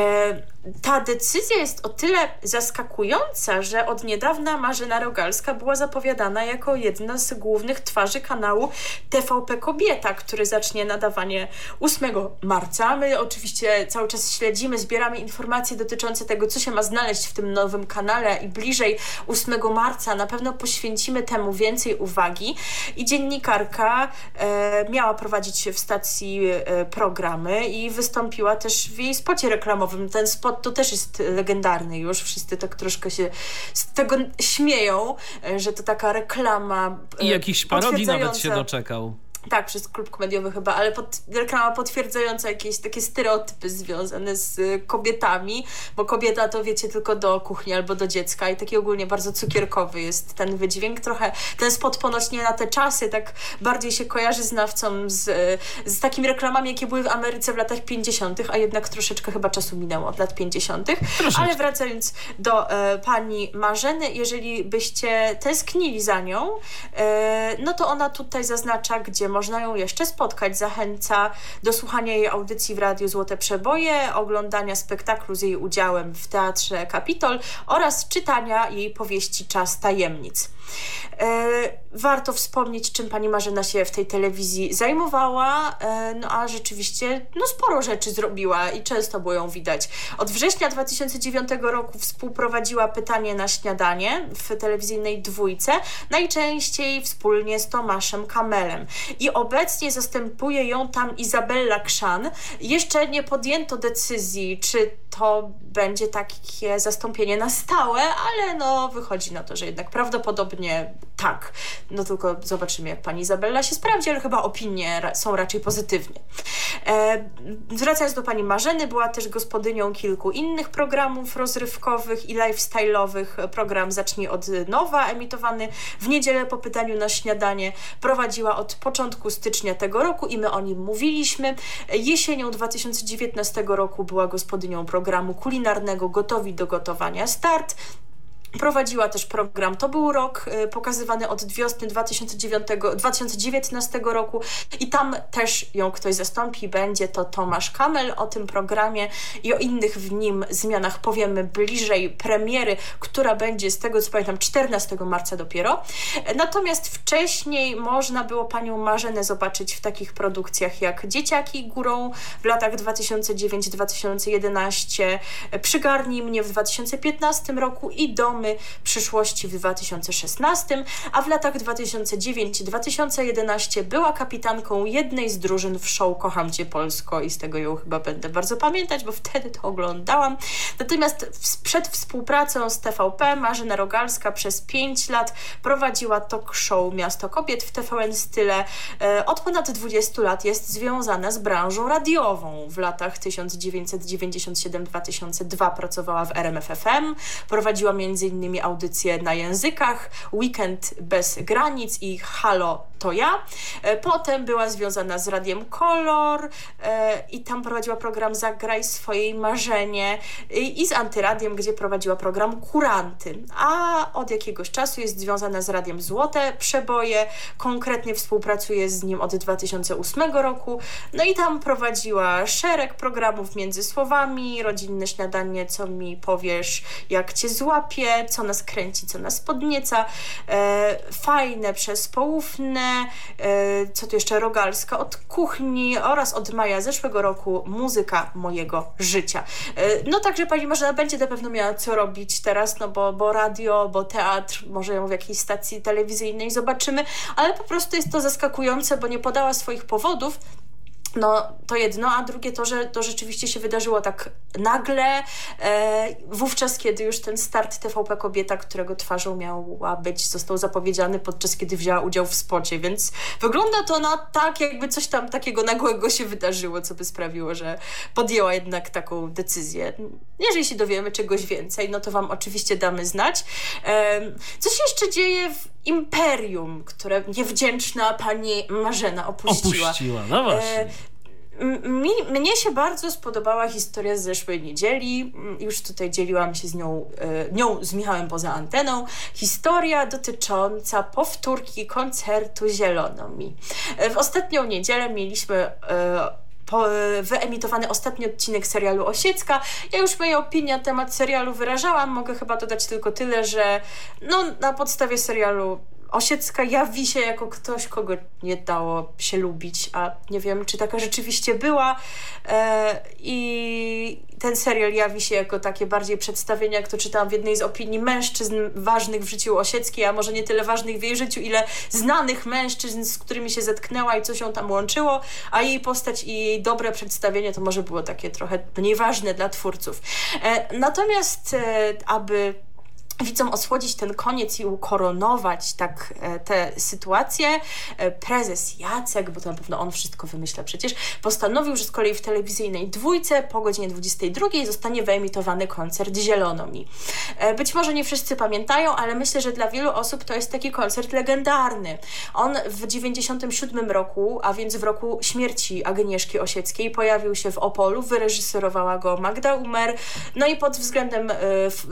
E, Ta decyzja jest o tyle zaskakująca, że od niedawna Marzena Rogalska była zapowiadana jako jedna z głównych twarzy kanału TVP Kobieta, który zacznie nadawanie 8 marca. My oczywiście cały czas śledzimy, zbieramy informacje dotyczące tego, co się ma znaleźć w tym nowym kanale i bliżej 8 marca na pewno poświęcimy temu więcej uwagi. I dziennikarka e, miała prowadzić w stacji e, programy i wystąpiła też w jej spocie reklamowym. Ten spot to też jest legendarny już. Wszyscy tak troszkę się z tego śmieją, e, że to taka reklama. e, I jakichś parodii nawet się doczekał. Tak, przez klub komediowy chyba, ale pod, reklama potwierdzająca jakieś takie stereotypy związane z y, kobietami, bo kobieta to wiecie tylko do kuchni albo do dziecka i taki ogólnie bardzo cukierkowy jest ten wydźwięk. Trochę ten spot ponośnie na te czasy tak bardziej się kojarzy znawcom z, z takimi reklamami, jakie były w Ameryce w latach 50., a jednak troszeczkę chyba czasu minęło od lat 50. Ale wracając do e, pani Marzeny, jeżeli byście tęsknili za nią, e, no to ona tutaj zaznacza, gdzie można ją jeszcze spotkać. Zachęca do słuchania jej audycji w Radiu Złote Przeboje, oglądania spektaklu z jej udziałem w Teatrze Kapitol oraz czytania jej powieści Czas Tajemnic. E, warto wspomnieć, czym pani Marzena się w tej telewizji zajmowała, e, no a rzeczywiście no sporo rzeczy zrobiła i często było ją widać. Od września 2009 roku współprowadziła Pytanie na śniadanie w telewizyjnej dwójce, najczęściej wspólnie z Tomaszem Kamelem. I obecnie zastępuje ją tam Izabella Krzan. Jeszcze nie podjęto decyzji, czy to będzie takie zastąpienie na stałe, ale no wychodzi na to, że jednak prawdopodobnie tak. No tylko zobaczymy, jak pani Izabella się sprawdzi, ale chyba opinie ra- są raczej pozytywne. E, wracając do pani Marzeny, była też gospodynią kilku innych programów rozrywkowych i lifestyle'owych. Program Zacznij od nowa, emitowany w niedzielę po pytaniu na śniadanie. Prowadziła od początku stycznia tego roku i my o nim mówiliśmy. Jesienią 2019 roku była gospodynią programu kulinarnego Gotowi do gotowania Start. Prowadziła też program To był rok, y, pokazywany od wiosny 2009, 2019 roku i tam też ją ktoś zastąpi. Będzie to Tomasz Kamel. O tym programie i o innych w nim zmianach powiemy bliżej premiery, która będzie z tego co pamiętam 14 marca dopiero. Natomiast wcześniej można było panią Marzenę zobaczyć w takich produkcjach jak Dzieciaki górą w latach 2009-2011, Przygarnij mnie w 2015 roku i Przyszłości w 2016, a w latach 2009-2011 była kapitanką jednej z drużyn w show Kocham Cię Polsko i z tego ją chyba będę bardzo pamiętać, bo wtedy to oglądałam. Natomiast przed współpracą z TVP Marzena Rogalska przez 5 lat prowadziła talk show Miasto Kobiet w TVN Style. E, Od ponad 20 lat jest związana z branżą radiową. W latach 1997-2002 pracowała w RMFFM, prowadziła m.in. audycje na językach, Weekend bez granic i Halo to ja. E, Potem była związana z Radiem Kolor e, i tam prowadziła program Zagraj swoje marzenie i z Antyradiem, gdzie prowadziła program Kuranty. A od jakiegoś czasu jest związana z Radiem Złote Przeboje, konkretnie współpracuje z nim od 2008 roku. No i tam prowadziła szereg programów między słowami, rodzinne śniadanie, co mi powiesz, jak cię złapię, co nas kręci, co nas podnieca, e, fajne przez poufne co tu jeszcze, Rogalska, od kuchni oraz od maja zeszłego roku muzyka mojego życia. No także pani Marzena będzie na pewno miała co robić teraz, no bo, bo radio, bo teatr, może ją w jakiejś stacji telewizyjnej zobaczymy, ale po prostu jest to zaskakujące, bo nie podała swoich powodów, no, to jedno, a drugie to, że to rzeczywiście się wydarzyło tak nagle, e, wówczas, kiedy już ten start TVP Kobieta, którego twarzą miała być, został zapowiedziany podczas kiedy wzięła udział w spocie, więc wygląda to na tak, jakby coś tam takiego nagłego się wydarzyło, co by sprawiło, że podjęła jednak taką decyzję. Jeżeli się dowiemy czegoś więcej, no to Wam oczywiście damy znać. E, co się jeszcze dzieje w imperium, które niewdzięczna pani Marzena opuściła? Opuściła, no właśnie. E, mi, mnie się bardzo spodobała historia z zeszłej niedzieli. Już tutaj dzieliłam się z nią, e, nią z Michałem poza anteną. Historia dotycząca powtórki koncertu Zielonomi. E, w ostatnią niedzielę mieliśmy e, wyemitowany ostatni odcinek serialu Osiecka. Ja już moje opinie na temat serialu wyrażałam. Mogę chyba dodać tylko tyle, że no, na podstawie serialu Osiecka jawi się jako ktoś, kogo nie dało się lubić, a nie wiem, czy taka rzeczywiście była. E, I ten serial jawi się jako takie bardziej przedstawienie, jak to czytałam w jednej z opinii mężczyzn ważnych w życiu Osieckiej, a może nie tyle ważnych w jej życiu, ile znanych mężczyzn, z którymi się zetknęła i co się tam łączyło, a jej postać i jej dobre przedstawienie to może było takie trochę mniej ważne dla twórców. E, natomiast, e, aby widzom osłodzić ten koniec i ukoronować tak e, tę sytuację, e, prezes Jacek, bo to na pewno on wszystko wymyśla przecież, postanowił, że z kolei w telewizyjnej dwójce po godzinie 22 zostanie wyemitowany koncert Zielonomi. E, być może nie wszyscy pamiętają, ale myślę, że dla wielu osób to jest taki koncert legendarny. On w 97 roku, a więc w roku śmierci Agnieszki Osieckiej, pojawił się w Opolu, wyreżyserowała go Magda Umer, no i pod względem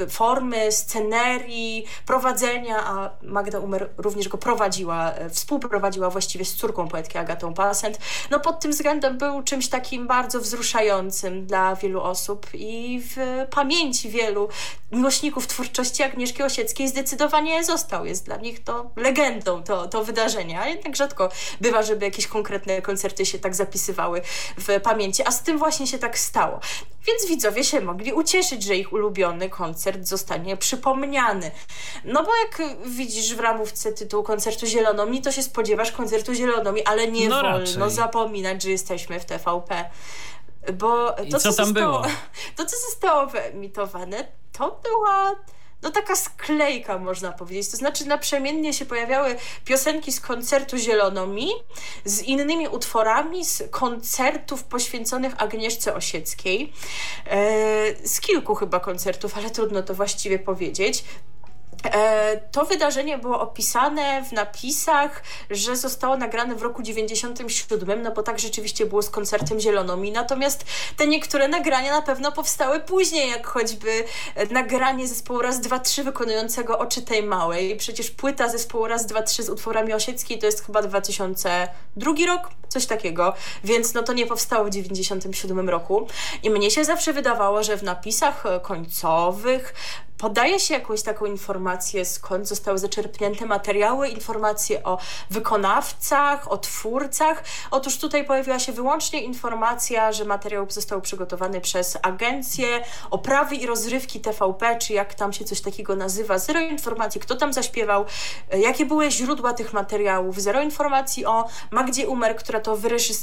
formy, sceny scenerii, prowadzenia, a Magda Umer również go prowadziła, e, współprowadziła właściwie z córką poetki Agatą Pasent. No pod tym względem był czymś takim bardzo wzruszającym dla wielu osób i w pamięci wielu miłośników twórczości Agnieszki Osieckiej zdecydowanie został. Jest dla nich to legendą, to, to wydarzenie, a jednak rzadko bywa, żeby jakieś konkretne koncerty się tak zapisywały w pamięci, a z tym właśnie się tak stało. Więc widzowie się mogli ucieszyć, że ich ulubiony koncert zostanie przypomniany. No bo jak widzisz w ramówce tytuł koncertu Zielonomi, to się spodziewasz koncertu Zielonomi, ale nie no wolno raczej. zapominać, że jesteśmy w TVP. Bo to, I co, co tam zostało, było? To, co zostało wyemitowane, to była no taka sklejka można powiedzieć. To znaczy naprzemiennie się pojawiały piosenki z koncertu Zielonomi z innymi utworami z koncertów poświęconych Agnieszce Osieckiej. E, z kilku chyba koncertów, ale trudno to właściwie powiedzieć. E, to wydarzenie było opisane w napisach, że zostało nagrane w roku 97, no bo tak rzeczywiście było z koncertem Zielonomi. Natomiast te niektóre nagrania na pewno powstały później, jak choćby nagranie zespołu Raz, Dwa, Trzy wykonującego Oczy tej Małej. Przecież płyta zespołu Raz, Dwa, Trzy z utworami Osieckiej to jest chyba 2002 rok, coś takiego, więc no to nie powstało w 97 roku. I mnie się zawsze wydawało, że w napisach końcowych podaje się jakąś taką informację, skąd zostały zaczerpnięte materiały, informacje o wykonawcach, o twórcach. Otóż tutaj pojawiła się wyłącznie informacja, że materiał został przygotowany przez agencję oprawy i rozrywki TVP, czy jak tam się coś takiego nazywa. Zero informacji, kto tam zaśpiewał, jakie były źródła tych materiałów, zero informacji o Magdzie Umer, która to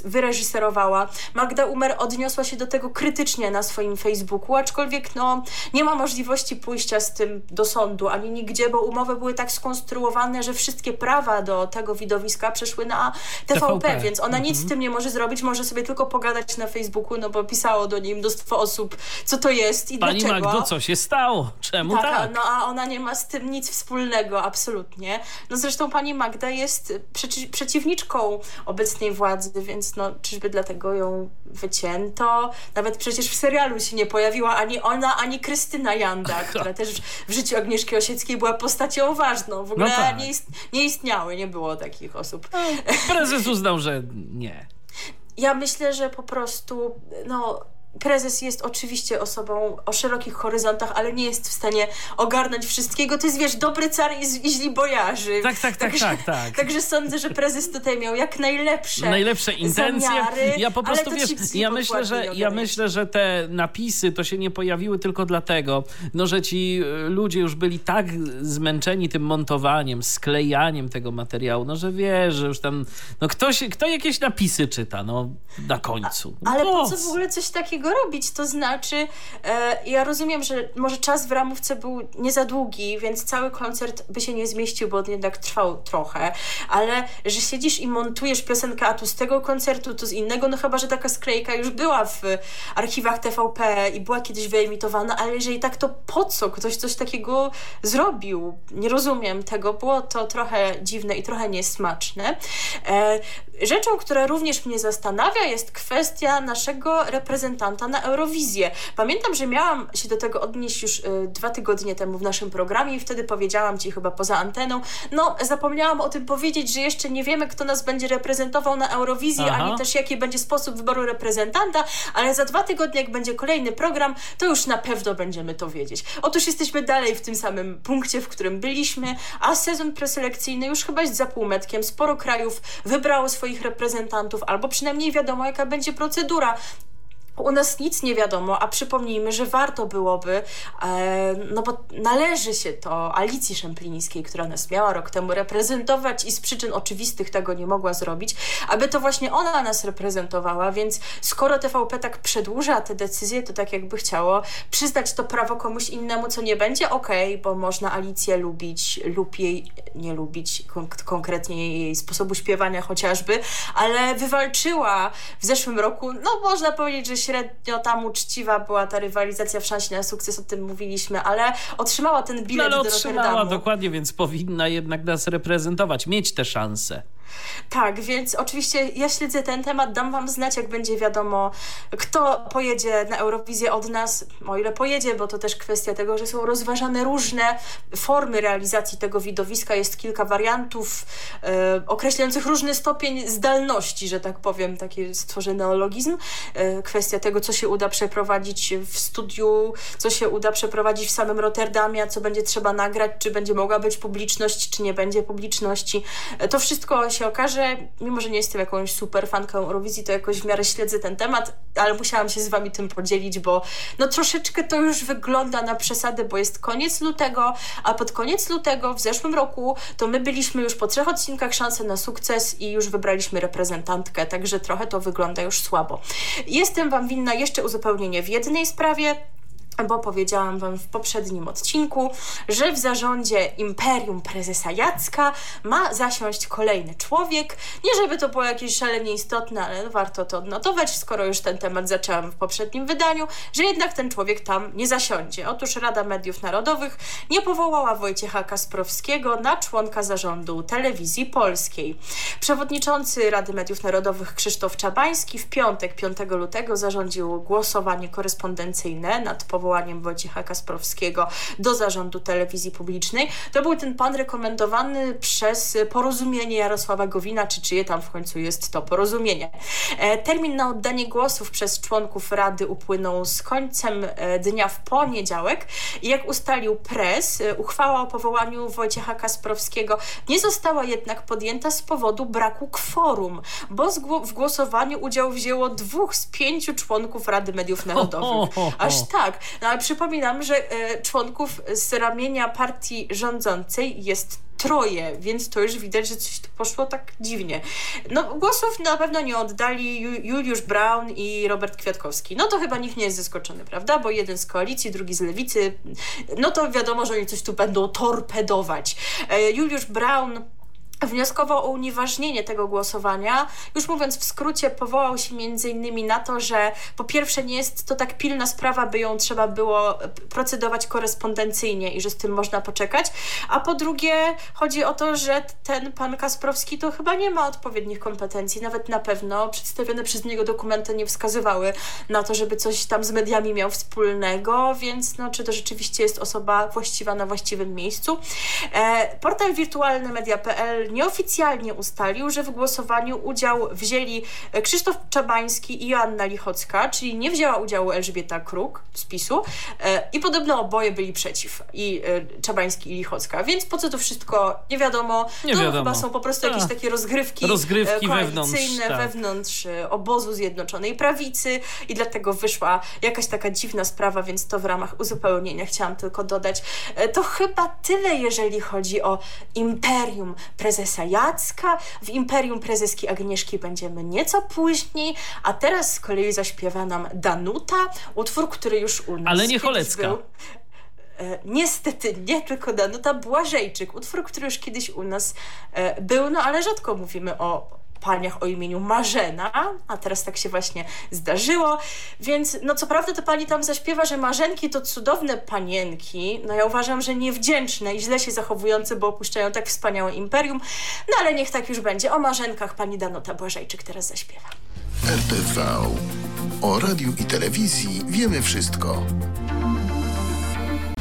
wyreżyserowała. Magda Umer odniosła się do tego krytycznie na swoim Facebooku, aczkolwiek no, nie ma możliwości pójścia z tym do sądu ani nigdzie, bo umowy były tak skonstruowane, że wszystkie prawa do tego widowiska przeszły na TVP, TVP. więc ona nic z mhm. tym nie może zrobić, może sobie tylko pogadać na Facebooku, no bo pisało do niej mnóstwo osób, co to jest i Pani dlaczego. Magdo, co się stało? Czemu tak? tak? no a ona nie ma z tym nic wspólnego, absolutnie. No zresztą pani Magda jest przeci przeciwniczką obecnej władzy, więc no czyżby dlatego ją wycięto? Nawet przecież w serialu się nie pojawiła ani ona, ani Krystyna Janda, która też w życiu Agnieszki Osieckiej była postacią ważną. W ogóle no tak. nie, ist nie istniały, nie było takich osób. No, prezes uznał, że nie. Ja myślę, że po prostu, no prezes jest oczywiście osobą o szerokich horyzontach, ale nie jest w stanie ogarnąć wszystkiego. To jest, wiesz, dobry car i, i źli bojarzy. Tak, tak, tak, także, tak, tak. Także sądzę, że prezes tutaj miał jak najlepsze Najlepsze intencje. Zamiary, ja po prostu, wiesz, ja myślę, że, ja myślę, że te napisy to się nie pojawiły tylko dlatego, no, że ci e, ludzie już byli tak zmęczeni tym montowaniem, sklejaniem tego materiału, no, że wiesz, że już tam, no ktoś, kto jakieś napisy czyta, no, na końcu. No, ale po co w ogóle coś takiego robić? To znaczy, e, ja rozumiem, że może czas w ramówce był nie za długi, więc cały koncert by się nie zmieścił, bo on jednak trwał trochę, ale że siedzisz i montujesz piosenkę, a tu z tego koncertu, tu z innego, no chyba, że taka sklejka już była w archiwach TVP i była kiedyś wyemitowana, ale jeżeli tak, to po co ktoś coś takiego zrobił? Nie rozumiem tego, było to trochę dziwne i trochę niesmaczne. E, rzeczą, która również mnie zastanawia, jest kwestia naszego reprezentanta na Eurowizję. Pamiętam, że miałam się do tego odnieść już y, dwa tygodnie temu w naszym programie i wtedy powiedziałam Ci chyba poza anteną, no zapomniałam o tym powiedzieć, że jeszcze nie wiemy, kto nas będzie reprezentował na Eurowizji, Aha. ani też jaki będzie sposób wyboru reprezentanta, ale za dwa tygodnie, jak będzie kolejny program, to już na pewno będziemy to wiedzieć. Otóż jesteśmy dalej w tym samym punkcie, w którym byliśmy, a sezon preselekcyjny już chyba jest za półmetkiem. Sporo krajów wybrało swoich reprezentantów, albo przynajmniej wiadomo, jaka będzie procedura. U nas nic nie wiadomo, a przypomnijmy, że warto byłoby, e, no bo należy się to Alicji Szemplińskiej, która nas miała rok temu reprezentować i z przyczyn oczywistych tego nie mogła zrobić, aby to właśnie ona nas reprezentowała, więc skoro TVP tak przedłuża te decyzje, to tak jakby chciało przyznać to prawo komuś innemu, co nie będzie okej, okay, bo można Alicję lubić lub jej nie lubić, konk konkretnie jej sposobu śpiewania chociażby, ale wywalczyła w zeszłym roku, no można powiedzieć, że średnio tam uczciwa była ta rywalizacja w szansie na sukces, o tym mówiliśmy, ale otrzymała ten bilet no, ale do otrzymała, Rotterdamu. dokładnie, więc powinna jednak nas reprezentować, mieć te szanse. Tak, więc oczywiście ja śledzę ten temat, dam wam znać, jak będzie wiadomo, kto pojedzie na Eurowizję od nas, o ile pojedzie, bo to też kwestia tego, że są rozważane różne formy realizacji tego widowiska, jest kilka wariantów e, określających różny stopień zdalności, że tak powiem, taki stworzę neologizm, e, kwestia tego, co się uda przeprowadzić w studiu, co się uda przeprowadzić w samym Rotterdamie, a co będzie trzeba nagrać, czy będzie mogła być publiczność, czy nie będzie publiczności. E, to wszystko się okaże, mimo że nie jestem jakąś super fanką Eurowizji, to jakoś w miarę śledzę ten temat, ale musiałam się z wami tym podzielić, bo no troszeczkę to już wygląda na przesadę, bo jest koniec lutego, a pod koniec lutego w zeszłym roku to my byliśmy już po trzech odcinkach szansę na sukces i już wybraliśmy reprezentantkę, także trochę to wygląda już słabo. Jestem wam winna jeszcze uzupełnienie w jednej sprawie, bo powiedziałam Wam w poprzednim odcinku, że w zarządzie Imperium Prezesa Jacka ma zasiąść kolejny człowiek. Nie żeby to było jakieś szalenie istotne, ale warto to odnotować, skoro już ten temat zaczęłam w poprzednim wydaniu, że jednak ten człowiek tam nie zasiądzie. Otóż Rada Mediów Narodowych nie powołała Wojciecha Kasprowskiego na członka zarządu Telewizji Polskiej. Przewodniczący Rady Mediów Narodowych Krzysztof Czabański w piątek, 5 lutego zarządził głosowanie korespondencyjne nad powołaniem powołaniem Wojciecha Kasprowskiego do zarządu telewizji publicznej. To był ten pan rekomendowany przez porozumienie Jarosława Gowina, czy czyje tam w końcu jest to porozumienie. E, termin na oddanie głosów przez członków Rady upłynął z końcem e, dnia w poniedziałek i jak ustalił pres, e, uchwała o powołaniu Wojciecha Kasprowskiego nie została jednak podjęta z powodu braku kworum, bo w głosowaniu udział wzięło dwóch z pięciu członków Rady Mediów Narodowych. Aż tak. No ale przypominam, że e, członków z ramienia partii rządzącej jest troje, więc to już widać, że coś tu poszło tak dziwnie. No, głosów na pewno nie oddali Juliusz Braun i Robert Kwiatkowski. No to chyba nikt nie jest zaskoczony, prawda? Bo jeden z koalicji, drugi z lewicy. No to wiadomo, że oni coś tu będą torpedować. E, Juliusz Braun wnioskował o unieważnienie tego głosowania. Już mówiąc w skrócie, powołał się między innymi na to, że po pierwsze nie jest to tak pilna sprawa, by ją trzeba było procedować korespondencyjnie i że z tym można poczekać, a po drugie chodzi o to, że ten pan Kasprowski to chyba nie ma odpowiednich kompetencji, nawet na pewno przedstawione przez niego dokumenty nie wskazywały na to, żeby coś tam z mediami miał wspólnego, więc no, czy to rzeczywiście jest osoba właściwa na właściwym miejscu. E, portal wirtualny media.pl nieoficjalnie ustalił, że w głosowaniu udział wzięli Krzysztof Czabański i Joanna Lichocka, czyli nie wzięła udziału Elżbieta Kruk z PiSu i podobno oboje byli przeciw, i Czabański i Lichocka, więc po co to wszystko, nie wiadomo. Nie no, wiadomo. chyba są po prostu jakieś takie rozgrywki, rozgrywki wewnątrz, tak. wewnątrz obozu Zjednoczonej Prawicy i dlatego wyszła jakaś taka dziwna sprawa, więc to w ramach uzupełnienia chciałam tylko dodać. To chyba tyle, jeżeli chodzi o imperium prezesa Jacka. W imperium prezeski Agnieszki będziemy nieco później, a teraz z kolei zaśpiewa nam Danuta, utwór, który już u nas Ale nie Cholecka. Był. E, niestety nie tylko Danuta Błażejczyk, utwór, który już kiedyś u nas e, był, no ale rzadko mówimy o paniach o imieniu Marzena, a teraz tak się właśnie zdarzyło, więc no co prawda to pani tam zaśpiewa, że Marzenki to cudowne panienki, no ja uważam, że niewdzięczne i źle się zachowujące, bo opuszczają tak wspaniałe imperium, no ale niech tak już będzie. O Marzenkach pani Danuta Błażejczyk teraz zaśpiewa. RTV. O radiu i telewizji wiemy wszystko.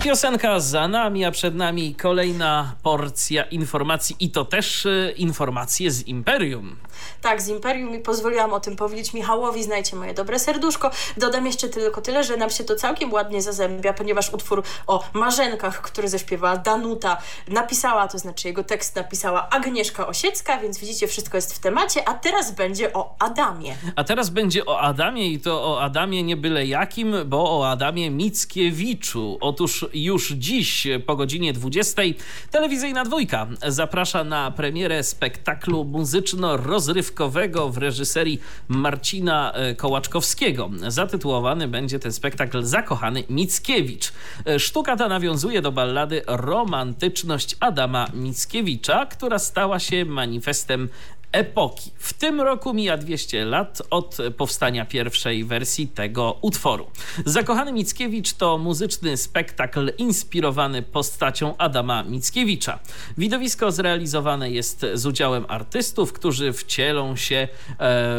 Piosenka za nami, a przed nami kolejna porcja informacji i to też y, informacje z Imperium. Tak, z Imperium i pozwoliłam o tym powiedzieć Michałowi, znajcie moje dobre serduszko. Dodam jeszcze tylko tyle, że nam się to całkiem ładnie zazębia, ponieważ utwór o marzenkach, który zaśpiewała Danuta, napisała, to znaczy jego tekst napisała Agnieszka Osiecka, więc widzicie, wszystko jest w temacie, a teraz będzie o Adamie. A teraz będzie o Adamie i to o Adamie nie byle jakim, bo o Adamie Mickiewiczu. Otóż już dziś po godzinie 20 telewizyjna dwójka zaprasza na premierę spektaklu muzyczno-rozrywkowego w reżyserii Marcina e, Kołaczkowskiego. Zatytułowany będzie ten spektakl Zakochany Mickiewicz. E, sztuka ta nawiązuje do ballady Romantyczność Adama Mickiewicza, która stała się manifestem epoki. W tym roku mija 200 lat od powstania pierwszej wersji tego utworu. Zakochany Mickiewicz to muzyczny spektakl inspirowany postacią Adama Mickiewicza. Widowisko zrealizowane jest z udziałem artystów, którzy wcielą się e,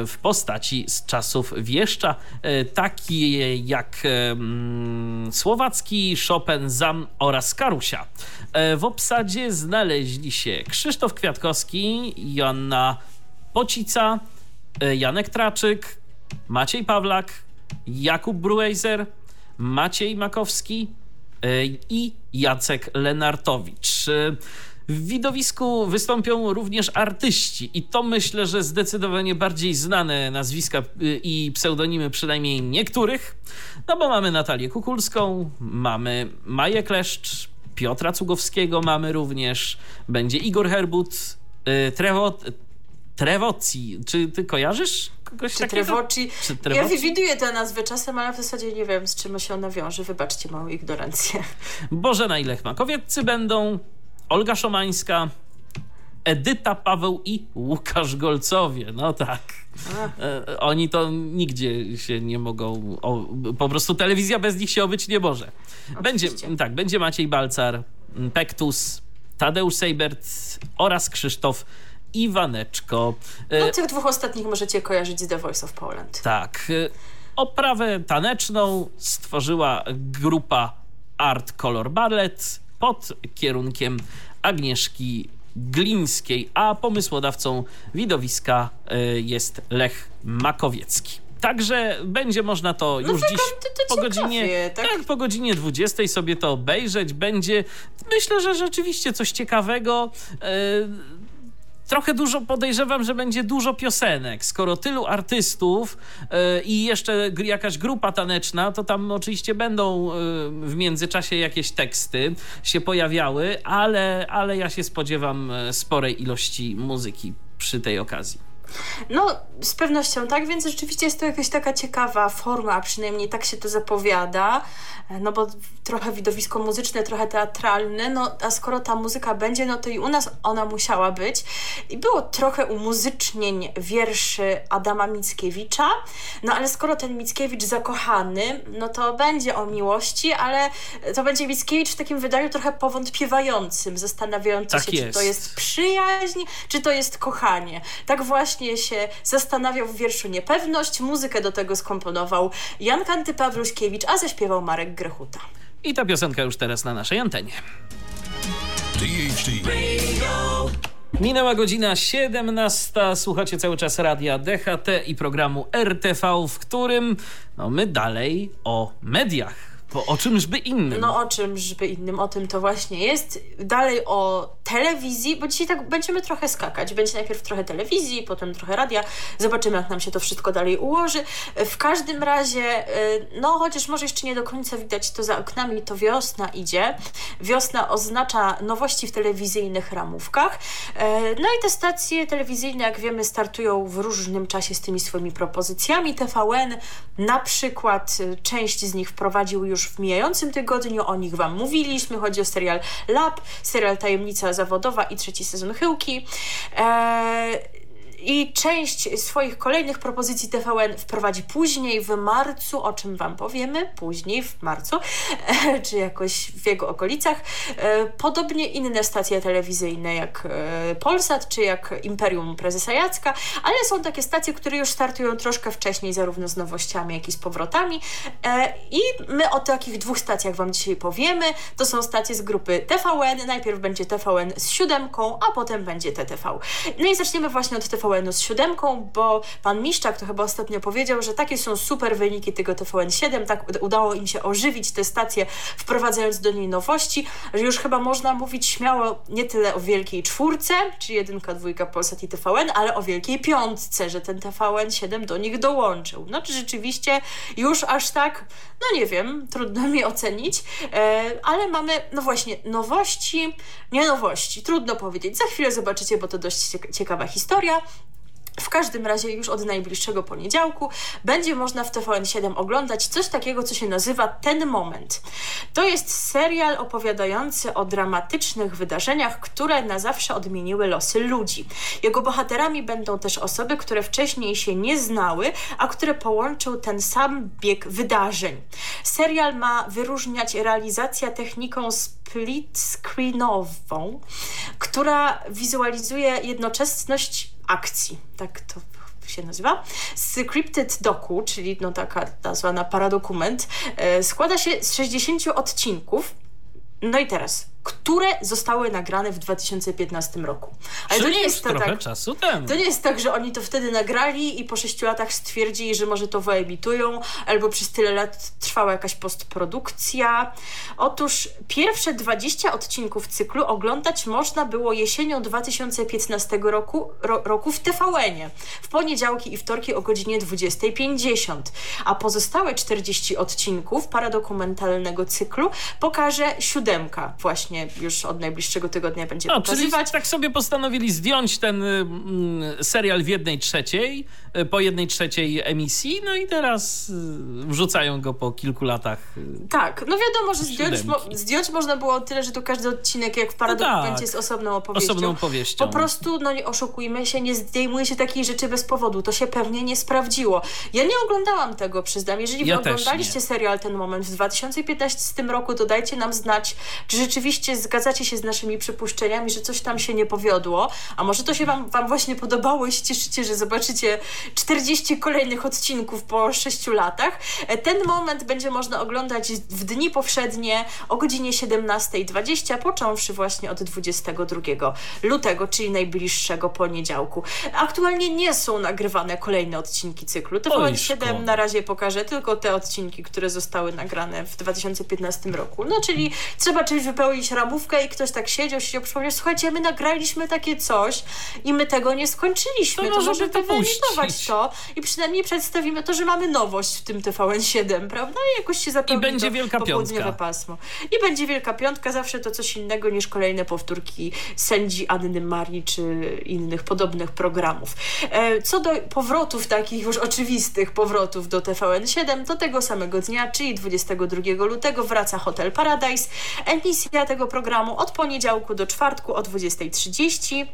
w postaci z czasów wieszcza, e, takie jak mm, Słowacki, Chopin, Zam oraz Karusia. E, w obsadzie znaleźli się Krzysztof Kwiatkowski, Joanna Pocica, e, Janek Traczyk, Maciej Pawlak, Jakub Bruejzer, Maciej Makowski e, i Jacek Lenartowicz. E, w widowisku wystąpią również artyści i to myślę, że zdecydowanie bardziej znane nazwiska i pseudonimy przynajmniej niektórych, no bo mamy Natalię Kukulską, mamy Maję Kleszcz, Piotra Cugowskiego mamy również, będzie Igor Herbut, Trewo, Trevoci. Czy ty kojarzysz kogoś Czy takiego? Trevoci? Ja widuję tę nazwę czasem, ale w zasadzie nie wiem, z czym się ona wiąże. Wybaczcie małą ignorancję. Bożena i Lech Makowieccy będą, Olga Szomańska, Edyta Paweł i Łukasz Golcowie. No tak. E, oni to nigdzie się nie mogą. O, po prostu telewizja bez nich się obyć nie może. Będzie, tak, będzie Maciej Balcar, Pektus, Tadeusz Seibert oraz Krzysztof Iwaneczko. No tych dwóch ostatnich możecie kojarzyć z The Voice of Poland. Tak. Oprawę taneczną stworzyła grupa Art Color Ballet pod kierunkiem Agnieszki Glińskiej, a pomysłodawcą widowiska jest Lech Makowiecki. Także będzie można to no już dziś to, to po godzinie, tak? tak, po godzinie 20 sobie to obejrzeć. Będzie, myślę, że rzeczywiście coś ciekawego. Trochę dużo podejrzewam, że będzie dużo piosenek. Skoro tylu artystów yy, i jeszcze jakaś grupa taneczna, to tam oczywiście będą yy, w międzyczasie jakieś teksty się pojawiały, ale, ale ja się spodziewam sporej ilości muzyki przy tej okazji. No, z pewnością tak, więc rzeczywiście jest to jakaś taka ciekawa forma, przynajmniej tak się to zapowiada, no bo trochę widowisko muzyczne, trochę teatralne, no a skoro ta muzyka będzie, no to i u nas ona musiała być. I było trochę umuzycznień wierszy Adama Mickiewicza, no ale skoro ten Mickiewicz zakochany, no to będzie o miłości, ale to będzie Mickiewicz w takim wydaniu trochę powątpiewającym, zastanawiający tak się, jest. czy to jest przyjaźń, czy to jest kochanie. Tak właśnie właśnie się zastanawiał w wierszu Niepewność. Muzykę do tego skomponował Jan Kanty Pawluśkiewicz, a zaśpiewał Marek Grechuta. I ta piosenka już teraz na naszej antenie. Minęła godzina 17. Słuchacie cały czas radia DHT i programu RTV, w którym no, my dalej o mediach bo o czymżby innym. No o czymżby innym, o tym to właśnie jest. Dalej o telewizji, bo dzisiaj tak będziemy trochę skakać. Będzie najpierw trochę telewizji, potem trochę radia. Zobaczymy, jak nam się to wszystko dalej ułoży. W każdym razie, y, no chociaż może jeszcze nie do końca widać to za oknami, to wiosna idzie. Wiosna oznacza nowości w telewizyjnych ramówkach. Y, no i te stacje telewizyjne, jak wiemy, startują w różnym czasie z tymi swoimi propozycjami. TVN na przykład y, część z nich wprowadził już w mijającym tygodniu, o nich Wam mówiliśmy. Chodzi o serial Lab, serial Tajemnica Zawodowa i trzeci sezon Chyłki. Eee, i część swoich kolejnych propozycji TVN wprowadzi później w marcu, o czym Wam powiemy, później w marcu, czy jakoś w jego okolicach. E, podobnie inne stacje telewizyjne jak e, Polsat, czy jak Imperium Prezesa Jacka, ale są takie stacje, które już startują troszkę wcześniej, zarówno z nowościami, jak i z powrotami. E, I my o takich dwóch stacjach Wam dzisiaj powiemy. To są stacje z grupy TVN. Najpierw będzie TVN z siódemką, a potem będzie TTV. No i zaczniemy właśnie od TVN TVN-u z siódemką, bo pan Miszczak to chyba ostatnio powiedział, że takie są super wyniki tego TVN7, tak udało im się ożywić tę stację, wprowadzając do niej nowości, że już chyba można mówić śmiało nie tyle o wielkiej czwórce, czyli jedynka, dwójka, Polsat i TVN, ale o wielkiej piątce, że ten TVN7 do nich dołączył. No czy rzeczywiście już aż tak, no nie wiem, trudno mi ocenić, e, ale mamy, no właśnie, nowości, nie nowości, trudno powiedzieć. Za chwilę zobaczycie, bo to dość ciekawa historia. W każdym razie już od najbliższego poniedziałku będzie można w TVN7 oglądać coś takiego, co się nazywa Ten Moment. To jest serial opowiadający o dramatycznych wydarzeniach, które na zawsze odmieniły losy ludzi. Jego bohaterami będą też osoby, które wcześniej się nie znały, a które połączył ten sam bieg wydarzeń. Serial ma wyróżniać realizacja techniką split screenową, która wizualizuje jednoczesność akcji, tak to się nazywa. Scripted Doku, czyli no taka nazwa na paradokument, e, składa się z 60 odcinków. No i teraz, które zostały nagrane w 2015 roku. Ale Czyli to nie jest to tak, czasu temu. To nie jest tak, że oni to wtedy nagrali i po 6 latach stwierdzili, że może to wyemitują, albo przez tyle lat trwała jakaś postprodukcja. Otóż pierwsze 20 odcinków cyklu oglądać można było jesienią 2015 roku, ro, roku w TVN-ie, w poniedziałki i wtorki o godzinie 20.50, a pozostałe 40 odcinków paradokumentalnego cyklu pokaże siódemka właśnie właśnie już od najbliższego tygodnia będzie no, pokazywać. Czyli tak sobie postanowili zdjąć ten y, serial w jednej trzeciej, y, po jednej trzeciej emisji, no i teraz y, wrzucają go po kilku latach. Tak, no wiadomo, że zdjąć, mo zdjąć można było tyle, że to każdy odcinek jak w paradokumencie no tak. jest osobną opowieścią. Osobną opowieścią. Po prostu, no nie oszukujmy się, nie zdejmuje się takiej rzeczy bez powodu. To się pewnie nie sprawdziło. Ja nie oglądałam tego, przyznam. Jeżeli ja oglądaliście serial ten moment w 2015 roku, to dajcie nam znać, czy rzeczywiście zgadzacie się z naszymi przypuszczeniami, że coś tam się nie powiodło, a może to się wam, wam właśnie podobało i się cieszycie, że zobaczycie 40 kolejnych odcinków po 6 latach. E, ten moment będzie można oglądać w dni powszednie o godzinie 17.20, począwszy właśnie od 22 lutego, czyli najbliższego poniedziałku. Aktualnie nie są nagrywane kolejne odcinki cyklu. TVN7 na razie pokaże tylko te odcinki, które zostały nagrane w 2015 roku. No czyli trzeba czymś wypełnić ramówkę i ktoś tak siedział, siedział, przypomniał, słuchajcie, my nagraliśmy takie coś i my tego nie skończyliśmy, to, to może to wyemitować to i przynajmniej przedstawimy to, że mamy nowość w tym TVN7, prawda? I jakoś się zapełni I będzie wielka piątka. pasmo. I będzie wielka piątka, zawsze to coś innego niż kolejne powtórki sędzi Anny Marii czy innych podobnych programów. E, co do powrotów takich już oczywistych powrotów do TVN7, to tego samego dnia, czyli 22 lutego wraca Hotel Paradise. Emisja tego programu od poniedziałku do czwartku o 20.30.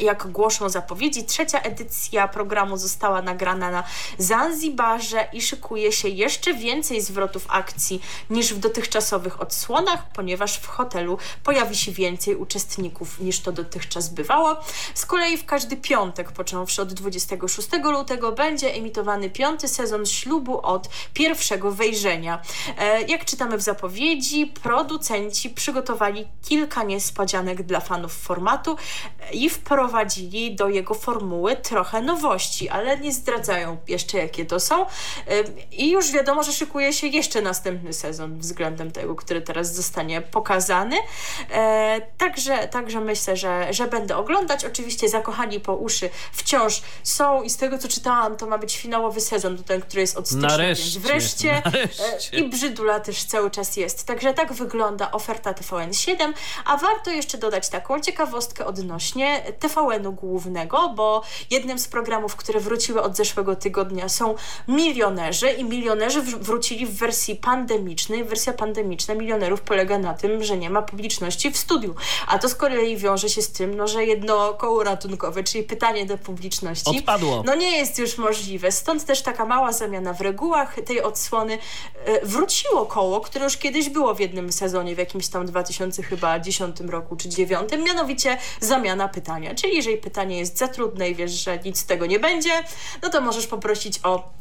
jak głoszą zapowiedzi, trzecia edycja programu została nagrana na Zanzibarze i szykuje się jeszcze więcej zwrotów akcji niż w dotychczasowych odsłonach, ponieważ w hotelu pojawi się więcej uczestników niż to dotychczas bywało. Z kolei w każdy piątek, począwszy od 26 lutego, będzie emitowany piąty sezon ślubu od pierwszego wejrzenia. E, jak czytamy w zapowiedzi, producenci przygotowali kilka niespodzianek dla fanów formatu i wprowadzili do jego formuły trochę nowości, ale nie zdradzają jeszcze jakie to są. I już wiadomo, że szykuje się jeszcze następny sezon względem tego, który teraz zostanie pokazany. E, także, także myślę, że, że będę oglądać. Oczywiście zakochani po uszy wciąż są i z tego co czytałam, to ma być finałowy sezon, ten, który jest od stycznia, nareszcie, wreszcie. Nareszcie. I brzydula też cały czas jest. Także tak wygląda oferta TVN7, a warto jeszcze dodać taką ciekawostkę odnośnie TVN-u głównego, bo jednym z programów, które wróciły od zeszłego tygodnia są Milionerzy i Milionerzy wrócili w wersji pandemicznej. Wersja pandemiczna Milionerów polega na tym, że nie ma publiczności w studiu, a to z kolei wiąże się z tym, no, że jedno koło ratunkowe, czyli pytanie do publiczności, Odpadło. no nie jest już możliwe. Stąd też taka mała zamiana w regułach tej odsłony. E, wróciło koło, które już kiedyś było w jednym sezonie, w jakimś tam 2010 roku czy 2009, mianowicie zamiana pytania. Czyli jeżeli pytanie jest za trudne i wiesz, że nic z tego nie będzie, no to możesz poprosić o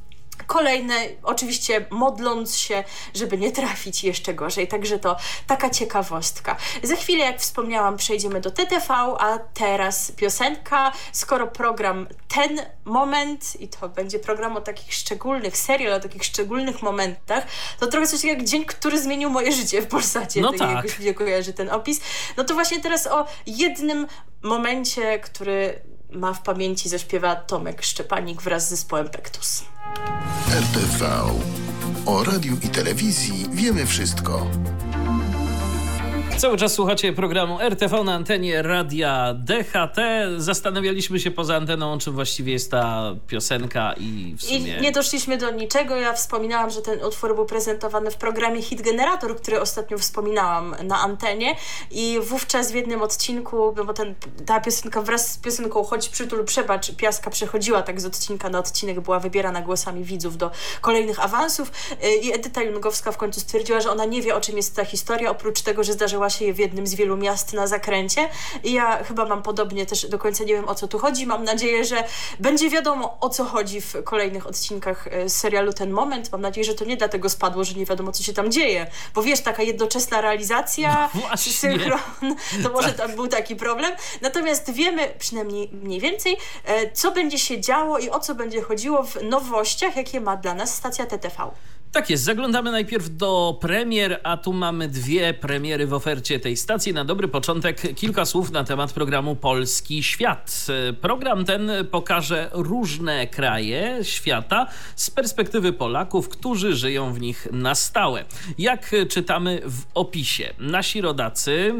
Kolejne, oczywiście modląc się, żeby nie trafić jeszcze gorzej. Także to taka ciekawostka. Za chwilę, jak wspomniałam, przejdziemy do TTV, a teraz piosenka. Skoro program Ten Moment, i to będzie program o takich szczególnych, serial o takich szczególnych momentach, to trochę coś jak dzień, który zmienił moje życie w Polsacie. No tak. tak. Jakoś mnie kojarzy ten opis. No to właśnie teraz o jednym momencie, który ma w pamięci zaśpiewa Tomek Szczepanik wraz z zespołem Pektus. RTV. O radiu i telewizji wiemy wszystko. Cały czas słuchacie programu RTV na antenie radia DHT. Zastanawialiśmy się poza anteną, o czym właściwie jest ta piosenka i w sumie... I nie doszliśmy do niczego. Ja wspominałam, że ten utwór był prezentowany w programie Hit Generator, który ostatnio wspominałam na antenie i wówczas w jednym odcinku, no bo ten, ta piosenka wraz z piosenką Chodź przytul przebacz, Piaska przechodziła tak z odcinka na odcinek, była wybierana głosami widzów do kolejnych awansów y, i Edyta Jungowska w końcu stwierdziła, że ona nie wie o czym jest ta historia, oprócz tego, że zdarzyła się je w jednym z wielu miast na zakręcie i ja chyba mam podobnie też do końca nie wiem o co tu chodzi. Mam nadzieję, że będzie wiadomo o co chodzi w kolejnych odcinkach e, serialu Ten Moment. Mam nadzieję, że to nie dlatego spadło, że nie wiadomo co się tam dzieje, bo wiesz, taka jednoczesna realizacja, No synchron, to może tam był taki problem. Natomiast wiemy przynajmniej mniej więcej, e, co będzie się działo i o co będzie chodziło w nowościach, jakie ma dla nas stacja TTV. Tak jest, zaglądamy najpierw do premier, a tu mamy dwie premiery w ofercie tej stacji. Na dobry początek kilka słów na temat programu Polski Świat. Program ten pokaże różne kraje świata z perspektywy Polaków, którzy żyją w nich na stałe. Jak czytamy w opisie, nasi rodacy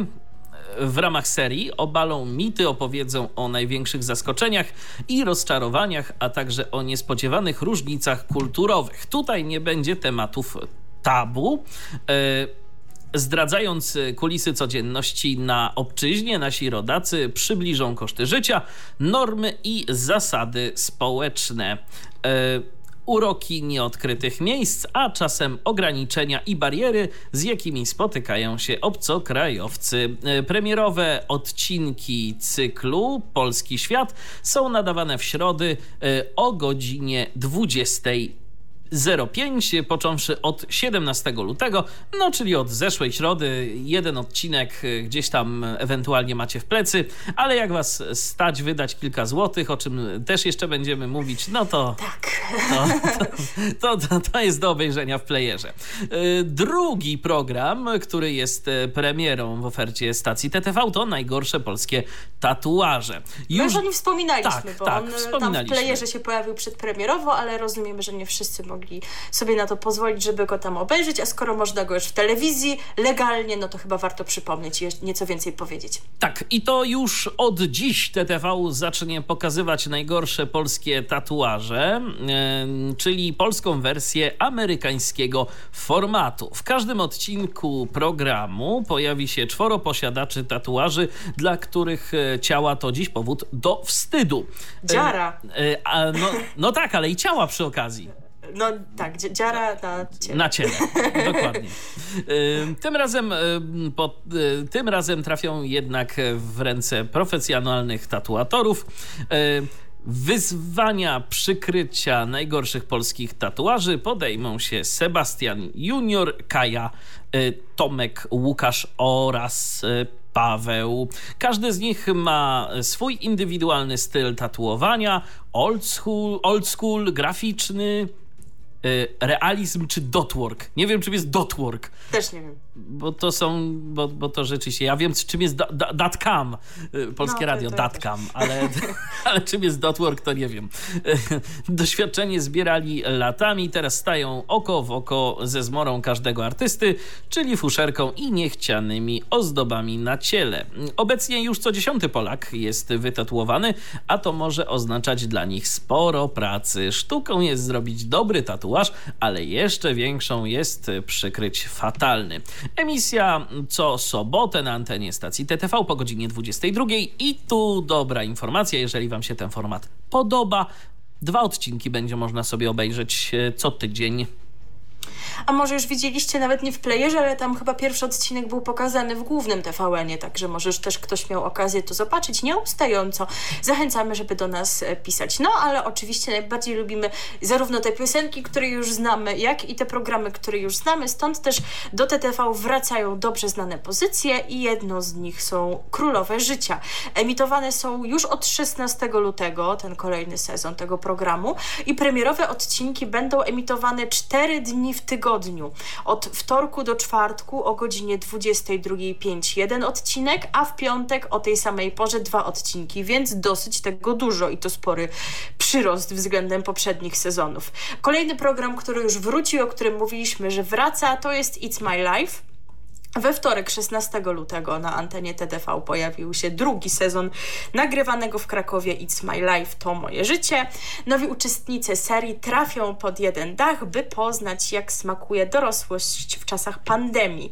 w ramach serii obalą mity, opowiedzą o największych zaskoczeniach i rozczarowaniach, a także o niespodziewanych różnicach kulturowych. Tutaj nie będzie tematów tabu. E, Zdradzając kulisy codzienności na obczyźnie, nasi rodacy przybliżą koszty życia, normy i zasady społeczne. E, uroki nieodkrytych miejsc, a czasem ograniczenia i bariery, z jakimi spotykają się obcokrajowcy. Premierowe odcinki cyklu Polski Świat są nadawane w środy e, o godzinie 20. 05, począwszy od 17 lutego, no czyli od zeszłej środy. Jeden odcinek y, gdzieś tam ewentualnie macie w plecy, ale jak was stać wydać kilka złotych, o czym też jeszcze będziemy mówić, no to. Tak. To, to, to, to jest do obejrzenia w playerze. Y, Drugi program, który jest y, premierą w ofercie stacji TTV, to najgorsze polskie tatuaże. Już, My już o nim wspominaliśmy, tak, bo tak, on tam w playerze się pojawił przedpremierowo, ale rozumiemy, że nie wszyscy mogli mogli sobie na to pozwolić, żeby go tam obejrzeć, a skoro można go już w telewizji legalnie, no to chyba warto przypomnieć i nieco więcej powiedzieć. Tak, i to już od dziś TTV zacznie pokazywać najgorsze polskie tatuaże, yy, czyli polską wersję amerykańskiego formatu. W każdym odcinku programu pojawi się czworo posiadaczy tatuaży, dla których e, ciała to dziś powód do wstydu. Dziara. Yy, no, no tak, ale i ciała przy okazji. No tak, dziara na ciele. Na ciele, dokładnie. Tym razem, po, tym razem trafią jednak w ręce profesjonalnych tatuatorów. Wyzwania przykrycia najgorszych polskich tatuaży podejmą się Sebastian Junior, Kaja, Tomek, Łukasz oraz Paweł. Każdy z nich ma swój indywidualny styl tatuowania, old school, old school graficzny, realizm czy dotwork. Nie wiem, czym jest dotwork. Też nie wiem bo to są, bo, bo to rzeczywiście, ja wiem czym jest da, da, datcam, y, polskie no, radio, datcam, ale, ale czym jest dotwork to nie wiem. Doświadczenie zbierali latami, teraz stają oko w oko ze zmorą każdego artysty, czyli fuszerką i niechcianymi ozdobami na ciele. Obecnie już co dziesiąty Polak jest wytatuowany, a to może oznaczać dla nich sporo pracy. Sztuką jest zrobić dobry tatuaż, ale jeszcze większą jest przykryć fatalny. Emisja co sobotę na antenie stacji TTV po godzinie 22 i tu dobra informacja, jeżeli Wam się ten format podoba. Dwa odcinki będzie można sobie obejrzeć e, co tydzień a może już widzieliście nawet nie w playerze, ale tam chyba pierwszy odcinek był pokazany w głównym TVN-ie, także może już też ktoś miał okazję to zobaczyć nieustająco. Zachęcamy, żeby do nas e, pisać. No, ale oczywiście najbardziej lubimy zarówno te piosenki, które już znamy, jak i te programy, które już znamy, stąd też do TTV wracają dobrze znane pozycje i jedną z nich są Królowe Życia. Emitowane są już od 16 lutego, ten kolejny sezon tego programu i premierowe odcinki będą emitowane 4 dni w tygodniu. Od wtorku do czwartku o godzinie 22.05 jeden odcinek, a w piątek o tej samej porze dwa odcinki, więc dosyć tego dużo i to spory przyrost względem poprzednich sezonów. Kolejny program, który już wrócił, o którym mówiliśmy, że wraca, to jest It's My Life. We wtorek 16 lutego na antenie TTV pojawił się drugi sezon nagrywanego w Krakowie It's My Life, to moje życie. Nowi uczestnicy serii trafią pod jeden dach, by poznać jak smakuje dorosłość w czasach pandemii.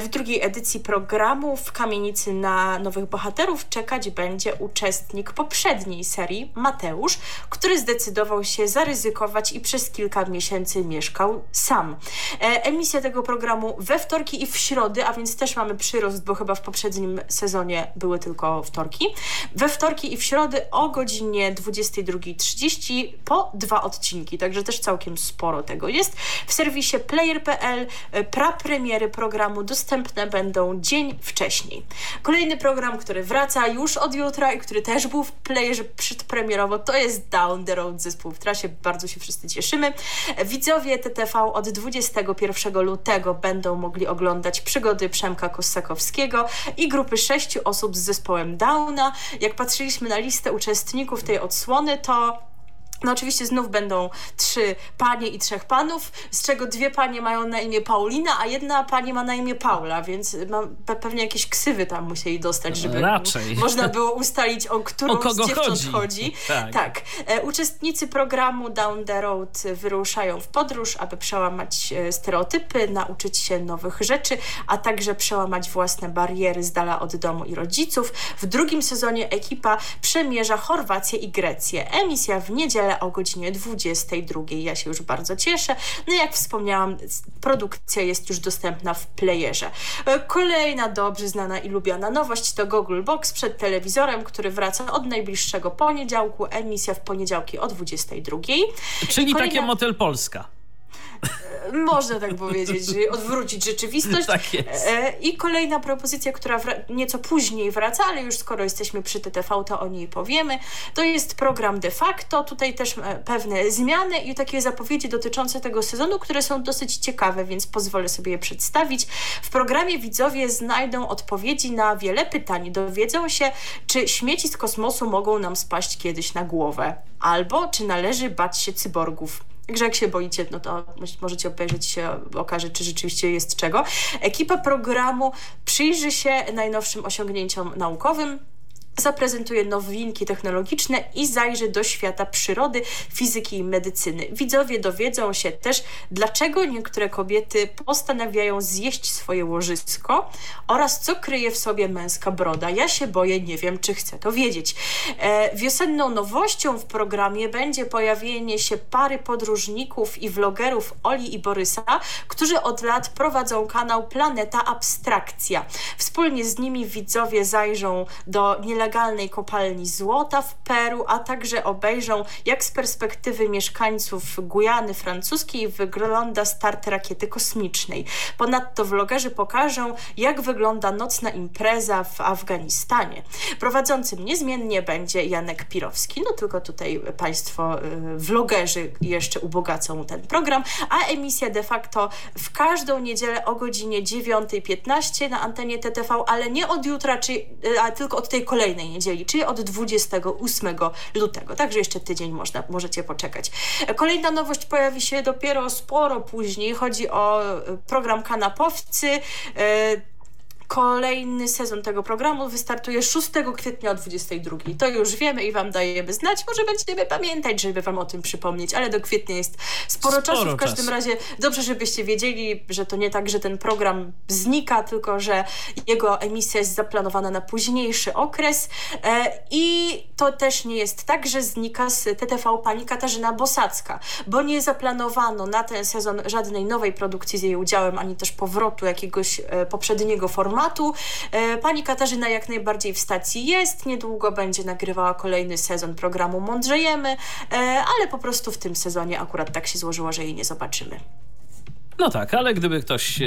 W drugiej edycji programu w kamienicy na nowych bohaterów czekać będzie uczestnik poprzedniej serii, Mateusz, który zdecydował się zaryzykować i przez kilka miesięcy mieszkał sam. E, emisja tego programu we wtorki i w środę a więc też mamy przyrost, bo chyba w poprzednim sezonie były tylko wtorki. We wtorki i w środy o godzinie 22.30 po dwa odcinki, także też całkiem sporo tego jest. W serwisie player.pl e, prapremiery programu dostępne będą dzień wcześniej. Kolejny program, który wraca już od jutra i który też był w playerze przedpremierowo, to jest Down the Road zespół w trasie. Bardzo się wszyscy cieszymy. Widzowie TTV od 21 lutego będą mogli oglądać przygody przygody Przemka Kossakowskiego i grupy sześciu osób z zespołem Downa. Jak patrzyliśmy na listę uczestników tej odsłony, to no oczywiście znów będą trzy panie i trzech panów, z czego dwie panie mają na imię Paulina, a jedna pani ma na imię Paula, więc ma, pewnie jakieś ksywy tam musieli dostać, żeby Raczej. można było ustalić, o którą o kogo z dziewcząt chodzi. chodzi. Tak. tak. E, uczestnicy programu Down the Road wyruszają w podróż, aby przełamać e, stereotypy, nauczyć się nowych rzeczy, a także przełamać własne bariery z dala od domu i rodziców. W drugim sezonie ekipa przemierza Chorwację i Grecję. Emisja w niedzielę o godzinie 22. Ja się już bardzo cieszę. No jak wspomniałam, produkcja jest już dostępna w playerze. E, kolejna dobrze znana i lubiana nowość to Google Box przed telewizorem, który wraca od najbliższego poniedziałku. Emisja w poniedziałki o 22. Czyli Kolejna... takie Motel Polska. Można tak powiedzieć, że odwrócić rzeczywistość. Tak jest. E, I kolejna propozycja, która nieco później wraca, ale już skoro jesteśmy przy TTV, to o niej powiemy. To jest program de facto. Tutaj też e, pewne zmiany i takie zapowiedzi dotyczące tego sezonu, które są dosyć ciekawe, więc pozwolę sobie je przedstawić. W programie widzowie znajdą odpowiedzi na wiele pytań. Dowiedzą się, czy śmieci z kosmosu mogą nam spaść kiedyś na głowę, albo czy należy bać się cyborgów Także jak się boicie, no to możecie obejrzeć się, okaże, czy rzeczywiście jest czego. Ekipa programu przyjrzy się najnowszym osiągnięciom naukowym, zaprezentuje nowinki technologiczne i zajrzy do świata przyrody, fizyki i medycyny. Widzowie dowiedzą się też, dlaczego niektóre kobiety postanawiają zjeść swoje łożysko oraz co kryje w sobie męska broda. Ja się boję, nie wiem, czy chcę to wiedzieć. E, wiosenną nowością w programie będzie pojawienie się pary podróżników i vlogerów Oli i Borysa, którzy od lat prowadzą kanał Planeta Abstrakcja. Wspólnie z nimi widzowie zajrzą do nielegalnych nielegalnej kopalni złota w Peru, a także obejrzą, jak z perspektywy mieszkańców Gujany francuskiej wygląda start rakiety kosmicznej. Ponadto vlogerzy pokażą, jak wygląda nocna impreza w Afganistanie. Prowadzącym niezmiennie będzie Janek Pirowski, no tylko tutaj Państwo y, vlogerzy jeszcze ubogacą ten program, a emisja de facto w każdą niedzielę o godzinie 9.15 na antenie TTV, ale nie od jutra, czy, y, a tylko od tej kolejnej kolejnej niedzieli, czyli od 28 lutego. Także jeszcze tydzień można, możecie poczekać. Kolejna nowość pojawi się dopiero sporo później. Chodzi o program Kanapowcy. Kolejny sezon tego programu wystartuje 6 kwietnia o 22. To już wiemy i Wam dajemy znać. Może będziemy pamiętać, żeby Wam o tym przypomnieć, ale do kwietnia jest sporo, sporo czasu. W każdym czasu. razie dobrze, żebyście wiedzieli, że to nie tak, że ten program znika, tylko że jego emisja jest zaplanowana na późniejszy okres. E, I to też nie jest tak, że znika z TTV pani Katarzyna Bosacka, bo nie zaplanowano na ten sezon żadnej nowej produkcji z jej udziałem, ani też powrotu jakiegoś e, poprzedniego formatu tematu. E, pani Katarzyna jak najbardziej w stacji jest, niedługo będzie nagrywała kolejny sezon programu Mądrzejemy, e, ale po prostu w tym sezonie akurat tak się złożyło, że jej nie zobaczymy. No tak, ale gdyby ktoś e,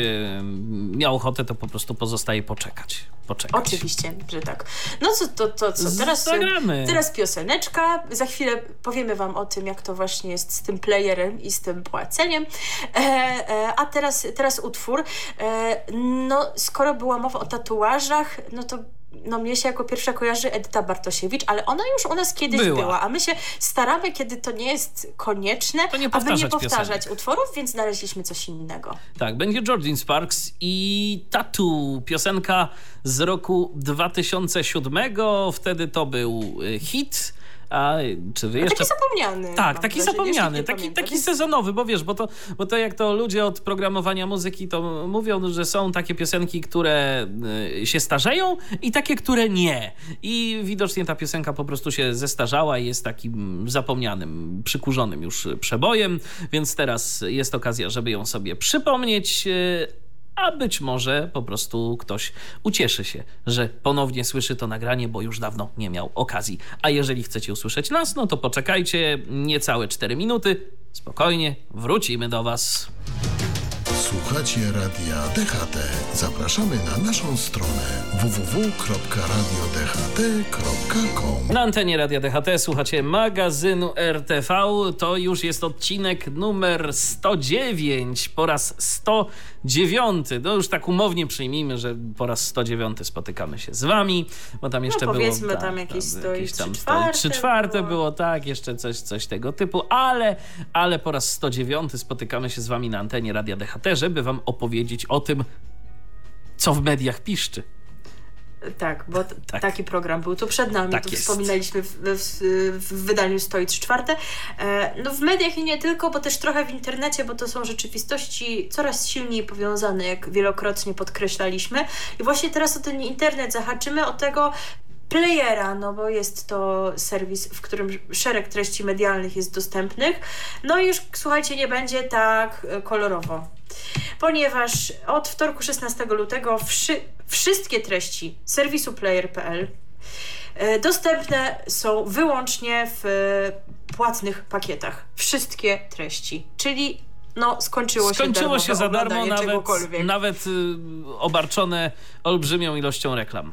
miał ochotę, to po prostu pozostaje poczekać. poczekać. Oczywiście, że tak. No co, to, to co? Teraz, Zagramy. teraz pioseneczka. Za chwilę powiemy wam o tym, jak to właśnie jest z tym playerem i z tym płaceniem. E, e, a teraz, teraz utwór. E, no, skoro była mowa o tatuażach, no to no mnie się jako pierwsza kojarzy Edyta Bartosiewicz, ale ona już u nas kiedyś była, była a my się staramy, kiedy to nie jest konieczne, nie aby nie powtarzać piosenek. utworów, więc znaleźliśmy coś innego. Tak, będzie Jordan Sparks i Tattoo, piosenka z roku 2007, wtedy to był y, hit, a czy wy jeszcze... Taki zapomniany. Tak, taki zapomniany, taki, taki sezonowy, bo wiesz, bo to, bo to jak to ludzie od programowania muzyki to mówią, że są takie piosenki, które y, się starzeją i takie, które nie. I widocznie ta piosenka po prostu się zestarzała i jest takim zapomnianym, przykurzonym już przebojem, więc teraz jest okazja, żeby ją sobie przypomnieć y, a być może po prostu ktoś ucieszy się, że ponownie słyszy to nagranie, bo już dawno nie miał okazji. A jeżeli chcecie usłyszeć nas, no to poczekajcie niecałe 4 minuty. Spokojnie, wrócimy do Was. Słuchacie radia DHT. Zapraszamy na naszą stronę www.radiodht.com. Na antenie Radia DHT słuchacie magazynu RTV. To już jest odcinek numer 109 po raz 109. No już tak umownie przyjmijmy, że po raz 109 spotykamy się z wami, bo tam jeszcze no, powiedzmy było... tam jakieś 100 jakieś tam 3 czwarte, 3 czwarte było. było. tak, jeszcze coś, coś tego typu, ale, ale po raz 109 spotykamy się z wami na antenie Radia DHT, żeby wam opowiedzieć o tym, co w mediach piszczy. Tak, bo tak. taki program był tu przed nami, tak tu jest. wspominaliśmy w, w, w wydaniu 103 czwarte. E, no w mediach i nie tylko, bo też trochę w internecie, bo to są rzeczywistości coraz silniej powiązane, jak wielokrotnie podkreślaliśmy. I właśnie teraz o ten internet zahaczymy, o tego, playera, no bo jest to serwis, w którym szereg treści medialnych jest dostępnych. No i już słuchajcie, nie będzie tak e, kolorowo. Ponieważ od wtorku 16 lutego wszy wszystkie treści serwisu player.pl e, dostępne są wyłącznie w płatnych pakietach. Wszystkie treści, czyli no, skończyło, skończyło się, się za darmo, nawet, nawet y, obarczone olbrzymią ilością reklam.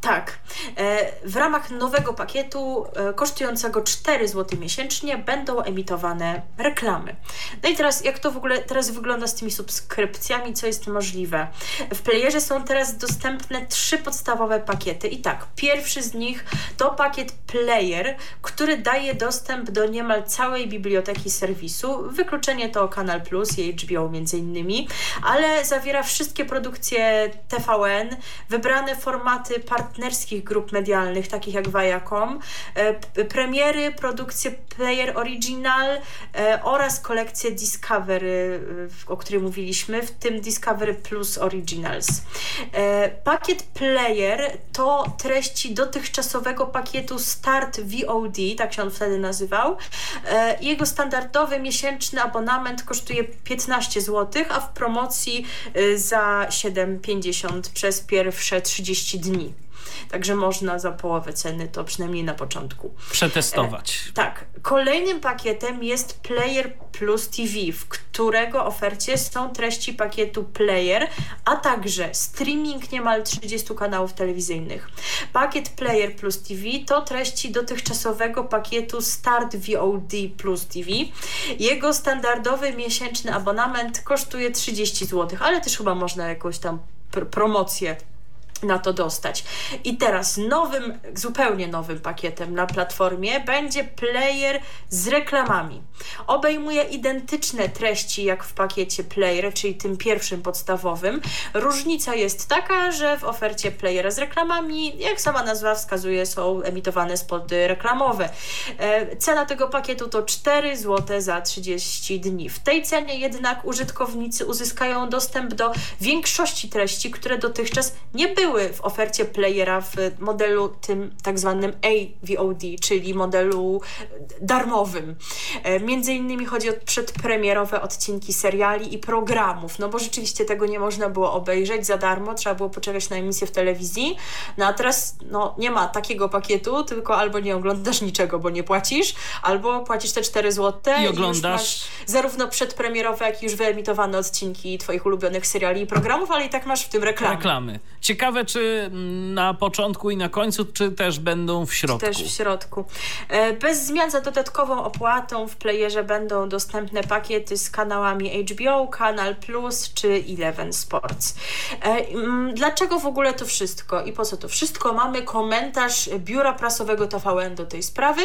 Tak. E, w ramach nowego pakietu e, kosztującego 4 zł miesięcznie będą emitowane reklamy. No i teraz, jak to w ogóle teraz wygląda z tymi subskrypcjami, co jest możliwe? W playerze są teraz dostępne trzy podstawowe pakiety. I tak, pierwszy z nich to pakiet Player, który daje dostęp do niemal całej biblioteki serwisu. Wykluczenie to Kanal Plus i HBO między innymi, ale zawiera wszystkie produkcje TVN, wybrane formaty partnerskich grup medialnych, takich jak Viacom, e, premiery, produkcje Player Original e, oraz kolekcję Discovery, e, o której mówiliśmy, w tym Discovery Plus Originals. Pakiet Player to treści dotychczasowego pakietu Start VOD, tak się on wtedy nazywał. Jego standardowy miesięczny abonament kosztuje 15 zł, a w promocji za 7,50 przez pierwsze 30 dni. Także można za połowę ceny to przynajmniej na początku. Przetestować. E, tak. Kolejnym pakietem jest Player Plus TV, w którego ofercie są treści pakietu Player, a także streaming niemal 30 kanałów telewizyjnych. Pakiet Player Plus TV to treści dotychczasowego pakietu Start VOD Plus TV. Jego standardowy miesięczny abonament kosztuje 30 zł, ale też chyba można jakąś tam pr promocję na to dostać. I teraz nowym, zupełnie nowym pakietem na platformie będzie player z reklamami. Obejmuje identyczne treści jak w pakiecie player, czyli tym pierwszym podstawowym. Różnica jest taka, że w ofercie playera z reklamami, jak sama nazwa wskazuje, są emitowane spody reklamowe. E, cena tego pakietu to 4 zł za 30 dni. W tej cenie jednak użytkownicy uzyskają dostęp do większości treści, które dotychczas nie były były w ofercie playera w modelu tym tak zwanym AVOD, czyli modelu darmowym. E, między innymi chodzi o przedpremierowe odcinki seriali i programów, no bo rzeczywiście tego nie można było obejrzeć za darmo, trzeba było poczekać na emisję w telewizji, no a teraz no, nie ma takiego pakietu, tylko albo nie oglądasz niczego, bo nie płacisz, albo płacisz te 4 zł i oglądasz i zarówno przedpremierowe, jak i już wyemitowane odcinki twoich ulubionych seriali i programów, ale i tak masz w tym reklamy. Reklamy. Ciekawe Ciekawe, czy na początku i na końcu, czy też będą w środku? Też w środku. E, bez zmian za dodatkową opłatą w playerze będą dostępne pakiety z kanałami HBO, Kanal Plus czy Eleven Sports. E, dlaczego w ogóle to wszystko i po co to wszystko? Mamy komentarz biura prasowego TVN do tej sprawy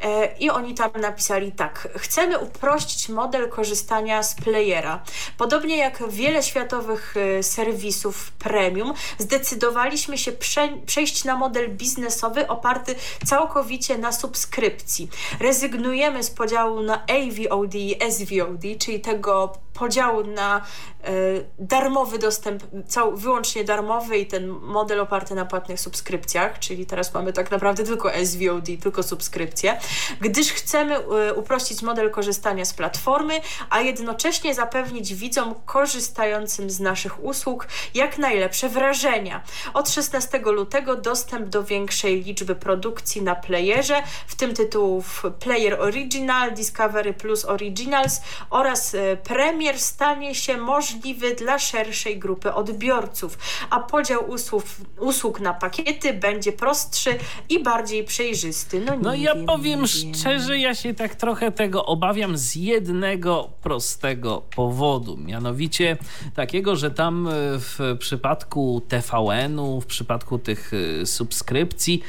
e, i oni tam napisali tak. Chcemy uprościć model korzystania z playera. Podobnie jak wiele światowych serwisów premium, zdecydowaliśmy się prze, przejść na model biznesowy oparty całkowicie na subskrypcji. Rezygnujemy z podziału na AVOD i SVOD, czyli tego podziału na e, darmowy dostęp, cał, wyłącznie darmowy i ten model oparty na płatnych subskrypcjach, czyli teraz mamy tak naprawdę tylko SVOD, tylko subskrypcje, gdyż chcemy e, uprościć model korzystania z platformy, a jednocześnie zapewnić widzom korzystającym z naszych usług jak najlepsze wrażenia. Od 16 lutego dostęp do większej liczby produkcji na playerze, w tym tytułów Player Original, Discovery Plus Originals oraz e, Premier stanie się możliwy dla szerszej grupy odbiorców, a podział usług, usług na pakiety będzie prostszy i bardziej przejrzysty. No, no ja wiem, powiem szczerze, ja się tak trochę tego obawiam z jednego prostego powodu, mianowicie takiego, że tam e, w przypadku TVN-u, w przypadku tych e, subskrypcji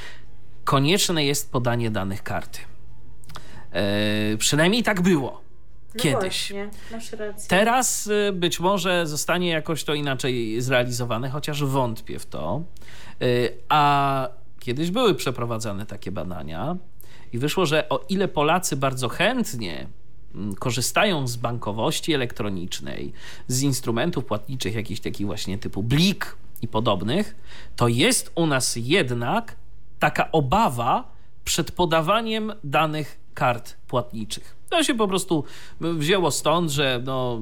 konieczne jest podanie danych karty. E, przynajmniej tak było. No kiedyś. Właśnie, Teraz y, być może zostanie jakoś to inaczej zrealizowane, chociaż wątpię w to. Y, a kiedyś były przeprowadzane takie badania i wyszło, że o ile Polacy bardzo chętnie mm, korzystają z bankowości elektronicznej, z instrumentów płatniczych, jakichś takich właśnie typu Blik i podobnych, to jest u nas jednak taka obawa przed podawaniem danych kart płatniczych. To się po prostu wzięło stąd, że no,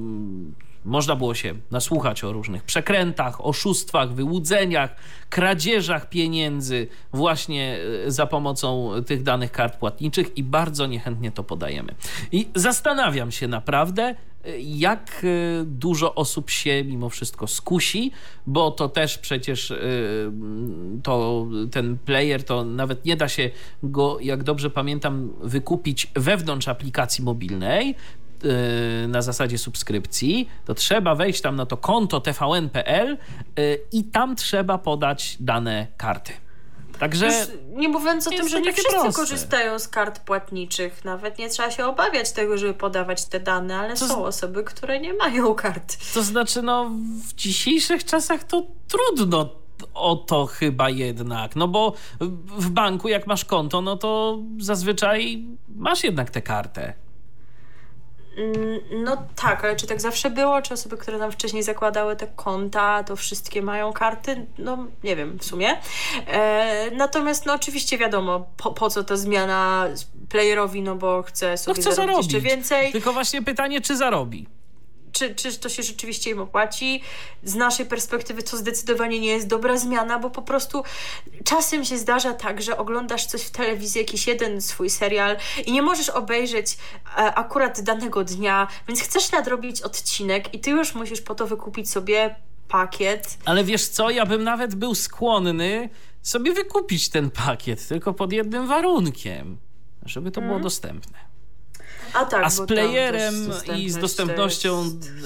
można było się nasłuchać o różnych przekrętach, oszustwach, wyłudzeniach, kradzieżach pieniędzy właśnie e, za pomocą tych danych kart płatniczych i bardzo niechętnie to podajemy. I zastanawiam się naprawdę, e, jak e, dużo osób się mimo wszystko skusi, bo to też przecież to ten player to nawet nie da się go, jak dobrze pamiętam, wykupić wewnątrz aplikacji mobilnej, na zasadzie subskrypcji, to trzeba wejść tam na to konto tvn.pl y, i tam trzeba podać dane karty. Także. Już nie mówiąc o tym, że nie wszyscy proste. korzystają z kart płatniczych. Nawet nie trzeba się obawiać tego, żeby podawać te dane, ale to są osoby, które nie mają kart. To znaczy, no, w dzisiejszych czasach to trudno o to chyba jednak. No bo w banku, jak masz konto, no to zazwyczaj masz jednak tę kartę. Mm, no tak, ale czy tak zawsze było? Czy osoby, które nam wcześniej zakładały te konta, to wszystkie mają karty? No nie wiem w sumie. E, natomiast no oczywiście wiadomo, po, po co ta zmiana playerowi, no bo chce sobie no chce zarobić, zarobić jeszcze więcej. Tylko właśnie pytanie, czy zarobi? Czy, czy to się rzeczywiście im opłaci. Z naszej perspektywy to zdecydowanie nie jest dobra zmiana, bo po prostu czasem się zdarza tak, że oglądasz coś w telewizji, jakiś jeden swój serial i nie możesz obejrzeć e, akurat danego dnia, więc chcesz nadrobić odcinek i ty już musisz po to wykupić sobie pakiet. Ale wiesz co, ja bym nawet był skłonny sobie wykupić ten pakiet, tylko pod jednym warunkiem, żeby to było mhm. dostępne. A, tak, A z playerem i z dostępnością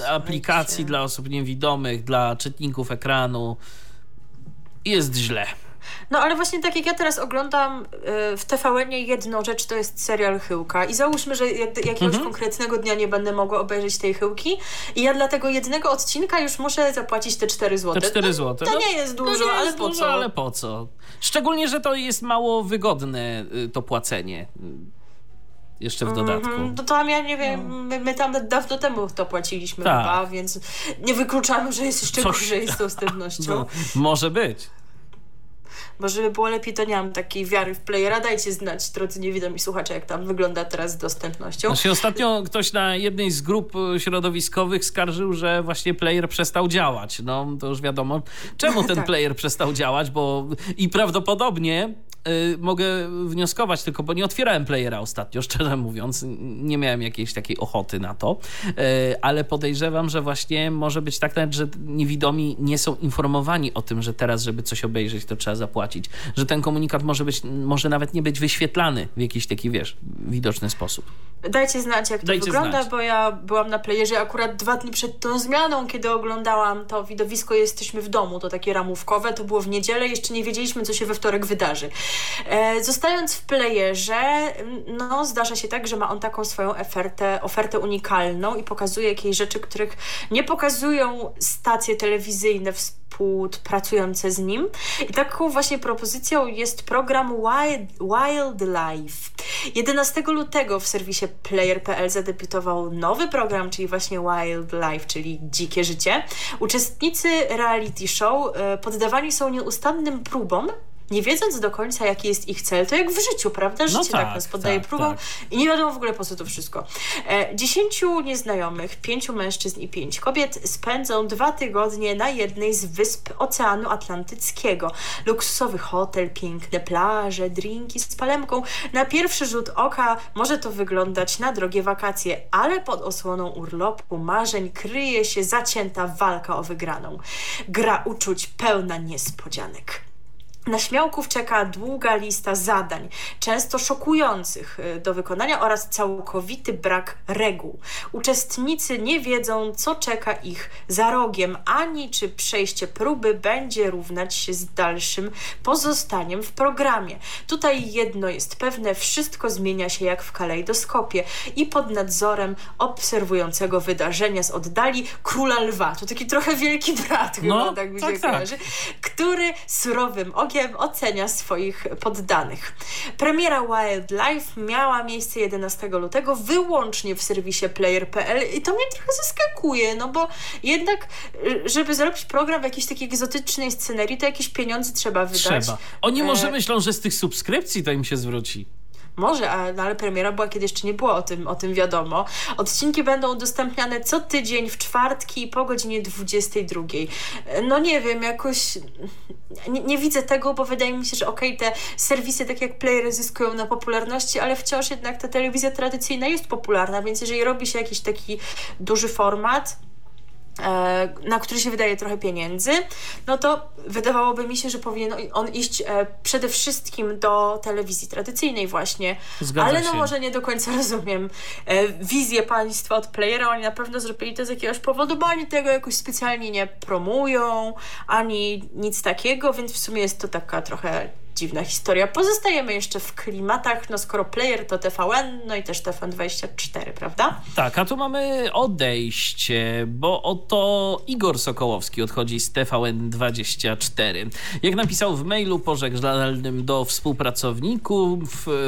aplikacji dla osób niewidomych, dla czytników ekranu jest źle. No ale właśnie tak jak ja teraz oglądam y, w tvn jedną rzecz to jest serial Chyłka i załóżmy, że jakiegoś mhm. konkretnego dnia nie będę mogła obejrzeć tej Chyłki i ja dla tego jednego odcinka już muszę zapłacić te 4 zł. Te 4 zł. To, to nie jest dużo, nie ale jest po dużo, co? Ale po co? Szczególnie, że to jest mało wygodne y, to płacenie jeszcze w dodatku. Mm. To tam ja nie wiem, no. my, my, tam dawno temu to płaciliśmy tak. chyba, więc nie wykluczamy, że jest jeszcze Coś... gorzej z dostępnością. No, może być. Bo żeby było lepiej, to nie mam takiej wiary w playera. Dajcie znać, drodzy niewidomi słuchacze, jak tam wygląda teraz z dostępnością. Znaczy ostatnio ktoś na jednej z grup środowiskowych skarżył, że właśnie player przestał działać. No to już wiadomo, czemu ten tak. player przestał działać, bo i prawdopodobnie y, mogę wnioskować tylko, bo nie otwierałem playera ostatnio, szczerze mówiąc. Nie miałem jakiejś takiej ochoty na to, y, ale podejrzewam, że właśnie może być tak nawet, że niewidomi nie są informowani o tym, że teraz, żeby coś obejrzeć, to trzeba zapłacić. Że ten komunikat może być, może nawet nie być wyświetlany w jakiś taki, wiesz, widoczny sposób. Dajcie znać, jak to Dajcie wygląda, znać. bo ja byłam na playerze akurat dwa dni przed tą zmianą, kiedy oglądałam to widowisko Jesteśmy w domu, to takie ramówkowe, to było w niedzielę, jeszcze nie wiedzieliśmy, co się we wtorek wydarzy. E, zostając w playerze, no zdarza się tak, że ma on taką swoją ofertę, ofertę unikalną i pokazuje jakieś rzeczy, których nie pokazują stacje telewizyjne współpracujące z nim. I taką właśnie propozycją jest program Wild, Wildlife. 11 lutego w serwisie player.pl zadebiutował nowy program, czyli właśnie Wildlife, czyli Dzikie Życie. Uczestnicy reality show e, poddawani są nieustannym próbom nie wiedząc do końca, jaki jest ich cel, to jak w życiu, prawda? Życie no tak, tak nas poddaje tak, próbom tak. i nie wiadomo w ogóle po co to wszystko. E, dziesięciu nieznajomych, pięciu mężczyzn i pięć kobiet spędzą dwa tygodnie na jednej z wysp Oceanu Atlantyckiego. Luksusowy hotel, piękne plaże, drinki z palemką. Na pierwszy rzut oka może to wyglądać na drogie wakacje, ale pod osłoną urlopu marzeń kryje się zacięta walka o wygraną. Gra uczuć pełna niespodzianek. Na śmiałków czeka długa lista zadań, często szokujących y, do wykonania oraz całkowity brak reguł. Uczestnicy nie wiedzą, co czeka ich za rogiem, ani czy przejście próby będzie równać się z dalszym pozostaniem w programie. Tutaj jedno jest pewne, wszystko zmienia się jak w kalejdoskopie i pod nadzorem obserwującego wydarzenia z oddali króla lwa. To taki trochę wielki brat, no, chyba tak mi się tak, tak. który surowym okiem ocenia swoich poddanych. Premiera Wildlife miała miejsce 11 lutego wyłącznie w serwisie player.pl i to mnie trochę zaskakuje, no bo jednak, żeby zrobić program w jakiejś takiej egzotycznej scenerii, to jakieś pieniądze trzeba wydać. Trzeba. Oni może e... myślą, że z tych subskrypcji to im się zwróci. Może, no ale premiera była, kiedy jeszcze nie było o tym, o tym wiadomo. Odcinki będą udostępniane co tydzień w czwartki po godzinie 22. No nie wiem, jakoś nie, nie widzę tego, bo wydaje mi się, że okej, okay, te serwisy tak jak Player zyskują na popularności, ale wciąż jednak ta telewizja tradycyjna jest popularna, więc jeżeli robi się jakiś taki duży format, na który się wydaje trochę pieniędzy, no to wydawałoby mi się, że powinien on iść e, przede wszystkim do telewizji tradycyjnej właśnie. Zgadza Ale no się. może nie do końca rozumiem e, wizję państwa od playera. Oni na pewno zrobili to z jakiegoś powodu, bo oni tego jakoś specjalnie nie promują, ani nic takiego, więc w sumie jest to taka trochę dziwna historia. Pozostajemy jeszcze w klimatach, no skoro player to TVN, no i też TVN24, prawda? Tak, a tu mamy odejście, bo oto Igor Sokołowski odchodzi z TVN24. Jak napisał w mailu pożegnalnym do współpracowników,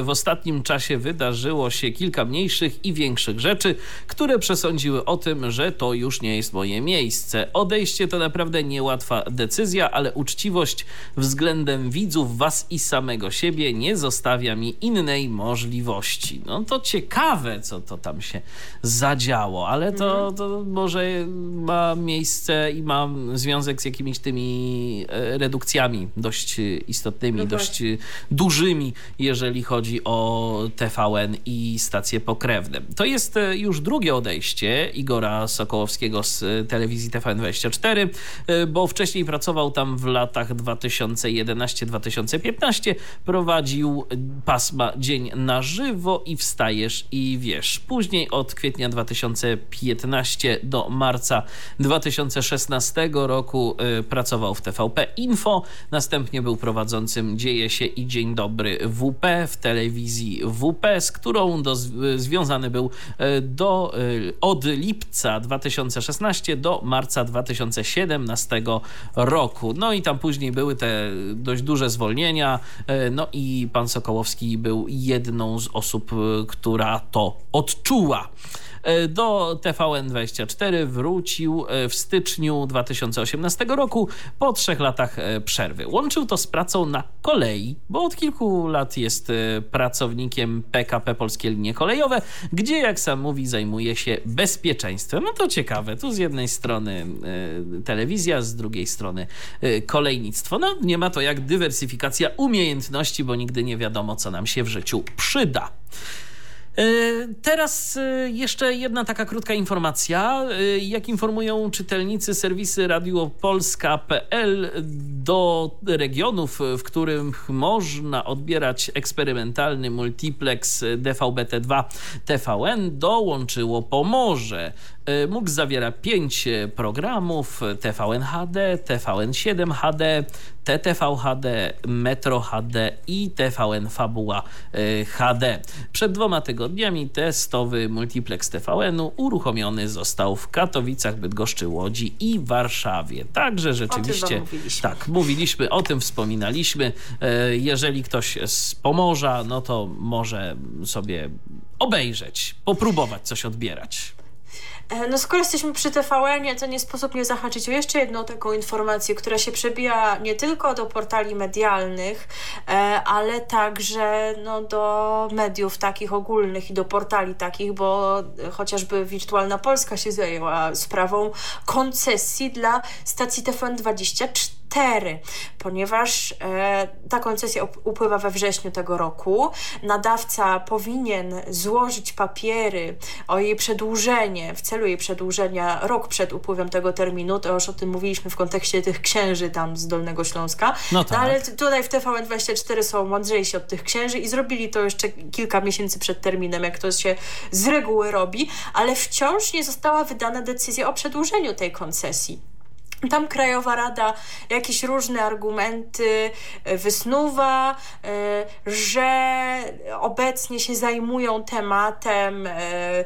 w, ostatnim czasie wydarzyło się kilka mniejszych i większych rzeczy, które przesądziły o tym, że to już nie jest moje miejsce. Odejście to naprawdę niełatwa decyzja, ale uczciwość względem widzów was i samego siebie nie zostawia mi innej możliwości. No to ciekawe, co to tam się zadziało, ale to, mhm. to może ma miejsce i ma związek z jakimiś tymi e, redukcjami dość istotnymi, no tak. dość dużymi, jeżeli chodzi o TVN i stacje pokrewne. To jest e, już drugie odejście Igora Sokołowskiego z telewizji TVN24, e, bo wcześniej pracował tam w latach 2011-2015 2015 prowadził pasma Dzień na żywo i wstajesz i wiesz. Później od kwietnia 2015 do marca 2016 roku y, pracował w TVP Info, następnie był prowadzącym Dzieje się i Dzień Dobry WP w telewizji WP, z którą do, związany był y, do, y, od lipca 2016 do marca 2017 roku. No i tam później były te dość duże zwolnienia, E, no i pan Sokołowski był jedną z osób, e, która to odczuła. E, do TVN24 wrócił w styczniu 2018 roku po trzech latach przerwy. Łączył to z pracą na kolei, bo od kilku lat jest pracownikiem PKP Polskie Linie Kolejowe, gdzie jak sam mówi zajmuje się bezpieczeństwem. No to ciekawe, tu z jednej strony telewizja, z drugiej strony kolejnictwo. No nie ma to jak dywersyfikacja umiejętności, bo nigdy nie wiadomo, co nam się w życiu przyda. E, teraz e, jeszcze jedna taka krótka informacja. E, jak informują czytelnicy serwisy radiopolska.pl do regionów, w których można odbierać eksperymentalny multiplex DVB-T2 TVN, dołączyło Pomorze. E, mógł zawiera pięć e, programów TVN HD, TVN 7 HD, TTV HD, Metro HD i TVN Fabuła e, HD. Przed dwoma tygodniami testowy multiplex TVN-u uruchomiony został w Katowicach, Bydgoszczy, Łodzi i Warszawie. Także rzeczywiście, mówiliśmy. tak, mówiliśmy o tym, wspominaliśmy. Jeżeli ktoś z Pomorza, no to może sobie obejrzeć, popróbować coś odbierać. E, no skoro jesteśmy przy tvn to nie sposób nie zahaczyć o jeszcze jedną taką informację, która się przebija nie tylko do portali medialnych, e, ale także no, do mediów takich ogólnych i do portali takich, bo chociażby Wirtualna Polska się zajęła sprawą koncesji dla stacji TVN24 4, ponieważ e, ta koncesja upływa we wrześniu tego roku. Nadawca powinien złożyć papiery o jej przedłużenie, w celu jej przedłużenia rok przed upływem tego terminu. To już o tym mówiliśmy w kontekście tych księży tam z Dolnego Śląska. No, tak. no ale tutaj w TVN24 są mądrzejsi od tych księży i zrobili to jeszcze kilka miesięcy przed terminem, jak to się z reguły robi, ale wciąż nie została wydana decyzja o przedłużeniu tej koncesji. Tam Krajowa Rada jakieś różne argumenty e, wysnuwa, e, że obecnie się zajmują tematem e,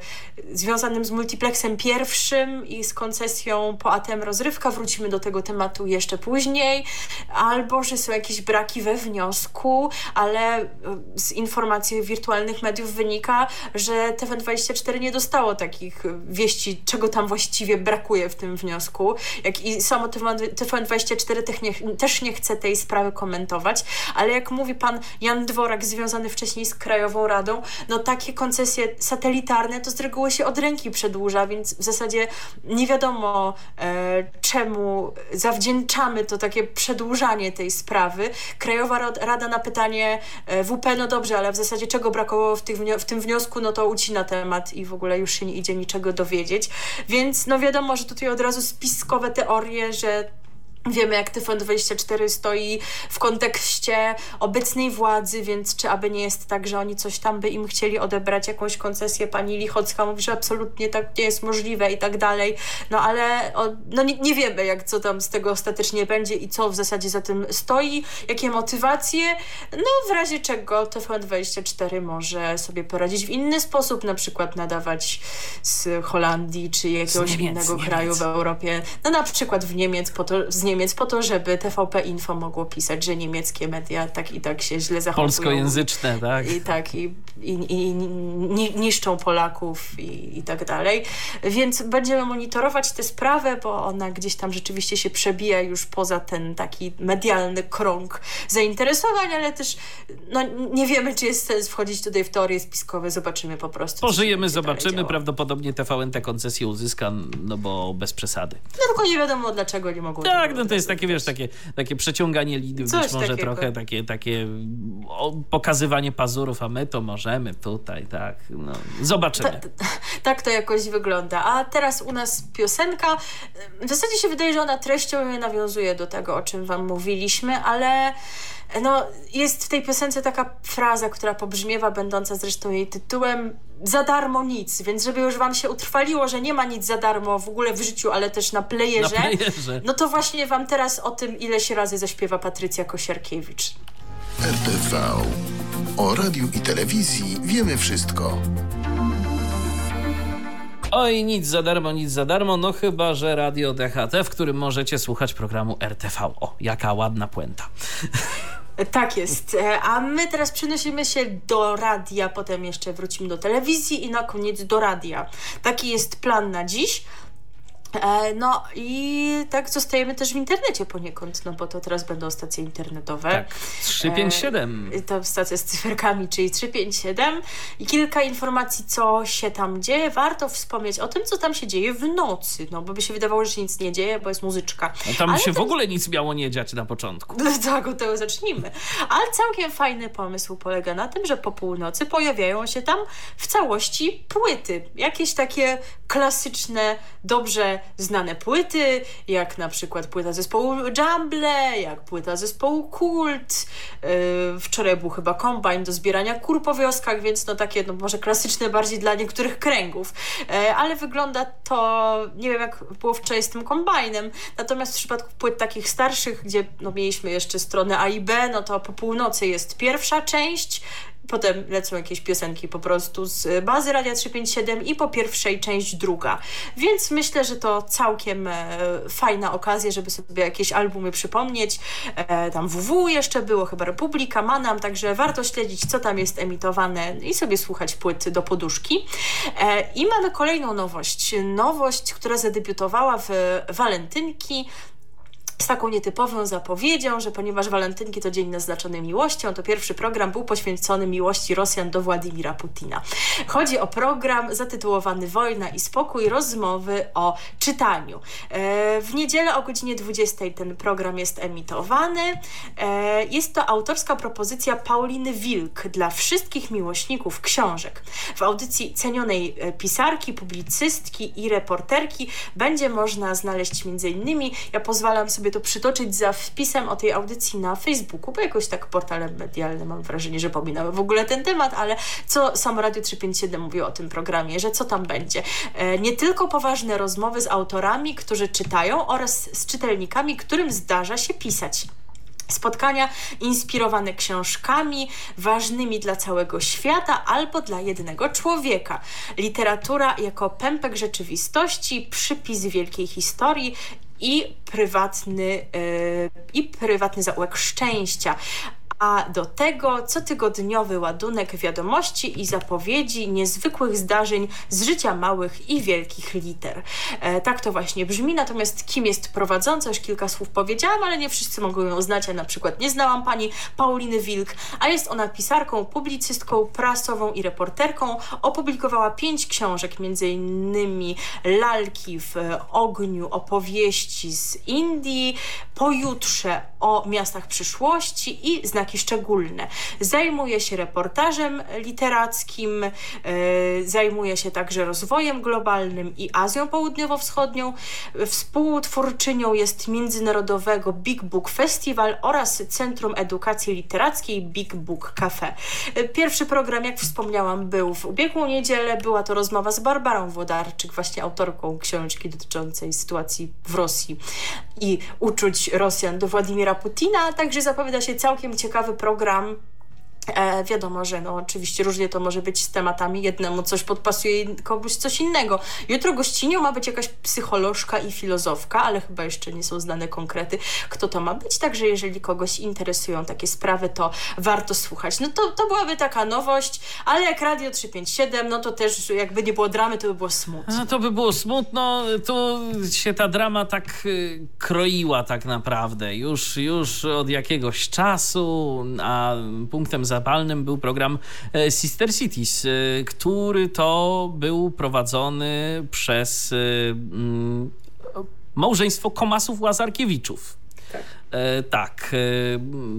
związanym z multiplexem pierwszym i z koncesją po ATM rozrywka. Wrócimy do tego tematu jeszcze później. Albo, że są jakieś braki we wniosku, ale z informacji wirtualnych mediów wynika, że TVN24 nie dostało takich wieści, czego tam właściwie brakuje w tym wniosku, jak i samo TVN24 też nie, chce tej sprawy komentować, ale jak mówi pan Jan Dworak, związany wcześniej z Krajową Radą, no takie koncesje satelitarne to z reguły się od ręki przedłuża, więc w zasadzie nie wiadomo e, czemu zawdzięczamy to takie przedłużanie tej sprawy. Krajowa Rada na pytanie e, WP, no dobrze, ale w zasadzie czego brakowało w, tych, w tym wniosku, no to ucina temat i w ogóle już się nie idzie niczego dowiedzieć. Więc no wiadomo, że tutaj od razu spiskowe teorie, że Wiemy, jak Tyfon24 stoi w kontekście obecnej władzy, więc czy aby nie jest tak, że oni coś tam by im chcieli odebrać, jakąś koncesję. Pani Lichocka mówi, że absolutnie tak nie jest możliwe i tak dalej. No ale o, no nie, nie, wiemy, jak co tam z tego ostatecznie będzie i co w zasadzie za tym stoi, jakie motywacje. No w razie czego TVN24 może sobie poradzić w inny sposób, na przykład nadawać z Holandii czy jakiegoś Niemiec, innego Niemiec. kraju w Europie. No na przykład w Niemiec, po to, z Niemiec Niemiec po to, żeby TVP Info mogło pisać, że niemieckie media tak i tak się źle zachowują. Polskojęzyczne, tak? I tak, i, i, i niszczą Polaków i, i tak dalej. Więc będziemy monitorować tę sprawę, bo ona gdzieś tam rzeczywiście się przebija już poza ten taki medialny krąg zainteresowań, ale też no, nie wiemy, czy jest sens wchodzić tutaj w teorie spiskowe. Zobaczymy po prostu. Pożyjemy, zobaczymy. Prawdopodobnie TVN tę koncesję uzyska, no bo bez przesady. No tylko nie wiadomo, dlaczego nie mogło. Tak, no no to jest takie, wiesz, takie, takie przeciąganie lidu, Coś być może takiego. trochę takie, takie pokazywanie pazurów, a my to możemy tutaj, tak. No, zobaczymy. Ta, ta, tak to jakoś wygląda. A teraz u nas piosenka. W zasadzie się wydaje, że ona treścią nawiązuje do tego, o czym wam mówiliśmy, ale no, jest w tej piosence taka fraza, która pobrzmiewa, będąca zresztą jej tytułem za darmo nic, więc żeby już wam się utrwaliło, że nie ma nic za darmo w ogóle w życiu, ale też na playerze, na playerze. no to właśnie wam teraz o tym ileś razy zaśpiewa Patrycja Kosiarkiewicz. RTV. O radiu i telewizji wiemy wszystko. Oj, nic za darmo, nic za darmo, no chyba, że radio DHT, w którym możecie słuchać programu RTV. O, jaka ładna puenta. Tak jest. E, a my teraz przenosimy się do radia, potem jeszcze wrócimy do telewizji i na koniec do radia. Taki jest plan na dziś. E, no i tak zostajemy też w internecie poniekąd, no bo to teraz będą stacje internetowe. Tak, 357. E, to stacja z cyferkami, czyli 357 i kilka informacji, co się tam dzieje. Warto wspomnieć o tym, co tam się dzieje w nocy, no bo by się wydawało, że się nic nie dzieje, bo jest muzyczka. No tam Ale się w ogóle nic miało nie dziać na początku. No tak, od tego zacznijmy. Ale całkiem fajny pomysł polega na tym, że po północy pojawiają się tam w całości płyty. Jakieś takie klasyczne, dobrze znane płyty, jak na przykład płyta zespołu Jumble, jak płyta zespołu Kult. Yy, wczoraj był chyba kombajn do zbierania kur po wioskach, więc no takie no może klasyczne bardziej dla niektórych kręgów. Yy, ale wygląda to, nie wiem jak było wczoraj z tym kombajnem, natomiast w przypadku płyt takich starszych, gdzie no mieliśmy jeszcze stronę A i B, no to po północy jest pierwsza część, Potem lecą jakieś piosenki po prostu z bazy Radia 357 i po pierwszej część druga. Więc myślę, że to całkiem e, fajna okazja, żeby sobie jakieś albumy przypomnieć. E, tam WW jeszcze było, chyba Republika, Manam, także warto śledzić, co tam jest emitowane i sobie słuchać płyt do poduszki. E, I mamy kolejną nowość. Nowość, która zadebiutowała w Walentynki z taką nietypową zapowiedzią, że ponieważ walentynki to dzień naznaczony miłością, to pierwszy program był poświęcony miłości Rosjan do Władimira Putina. Chodzi o program zatytułowany Wojna i spokój, rozmowy o czytaniu. E, w niedzielę o godzinie 20 ten program jest emitowany. E, jest to autorska propozycja Pauliny Wilk dla wszystkich miłośników książek. W audycji cenionej e, pisarki, publicystki i reporterki będzie można znaleźć m.in. ja pozwalam sobie to przytoczyć za wpisem o tej audycji na Facebooku, bo jakoś tak portalem medialnym mam wrażenie, że pominęły w ogóle ten temat, ale co samo Radio 357 mówi o tym programie, że co tam będzie. E, nie tylko poważne rozmowy z autorami, którzy czytają oraz z czytelnikami, którym zdarza się pisać. Spotkania inspirowane książkami ważnymi dla całego świata albo dla jednego człowieka. Literatura jako pępek rzeczywistości, przypis wielkiej historii i prywatny, yy, i prywatny zaułek szczęścia. A do tego cotygodniowy ładunek wiadomości i zapowiedzi niezwykłych zdarzeń z życia małych i wielkich liter. E, tak to właśnie brzmi, natomiast kim jest prowadząca? Już kilka słów powiedziałam, ale nie wszyscy mogą ją znać. Ja na przykład nie znałam pani Pauliny Wilk, a jest ona pisarką, publicystką, prasową i reporterką. Opublikowała pięć książek, innymi Lalki w ogniu, opowieści z Indii, Pojutrze o miastach przyszłości i Znaki szczególne. Zajmuje się reportażem literackim, yy, zajmuje się także rozwojem globalnym i Azją Południowo-Wschodnią. Współtwórczynią jest Międzynarodowego Big Book Festival oraz Centrum Edukacji Literackiej Big Book Cafe. Pierwszy program, jak wspomniałam, był w ubiegłą niedzielę. Była to rozmowa z Barbarą Wodarczyk, właśnie autorką książki dotyczącej sytuacji w Rosji i uczuć Rosjan do Władimira Putina. Także zapowiada się całkiem ciekawy program E, wiadomo, że no oczywiście różnie to może być z tematami. Jednemu coś podpasuje, komuś coś innego. Jutro gościnią ma być jakaś psycholożka i filozofka, ale chyba jeszcze nie są znane konkrety, kto to ma być. Także jeżeli kogoś interesują takie sprawy, to warto słuchać. No to, to byłaby taka nowość, ale jak Radio 357, no to też jakby nie było dramy, to by było smutno. A to by było smutno. Tu się ta drama tak y, kroiła tak naprawdę. Już, już od jakiegoś czasu, a punktem zapalnym był program e, Sister Cities, e, który to był prowadzony przez e, mm, małżeństwo Komasów Łazarkiewiczów. Tak. tak,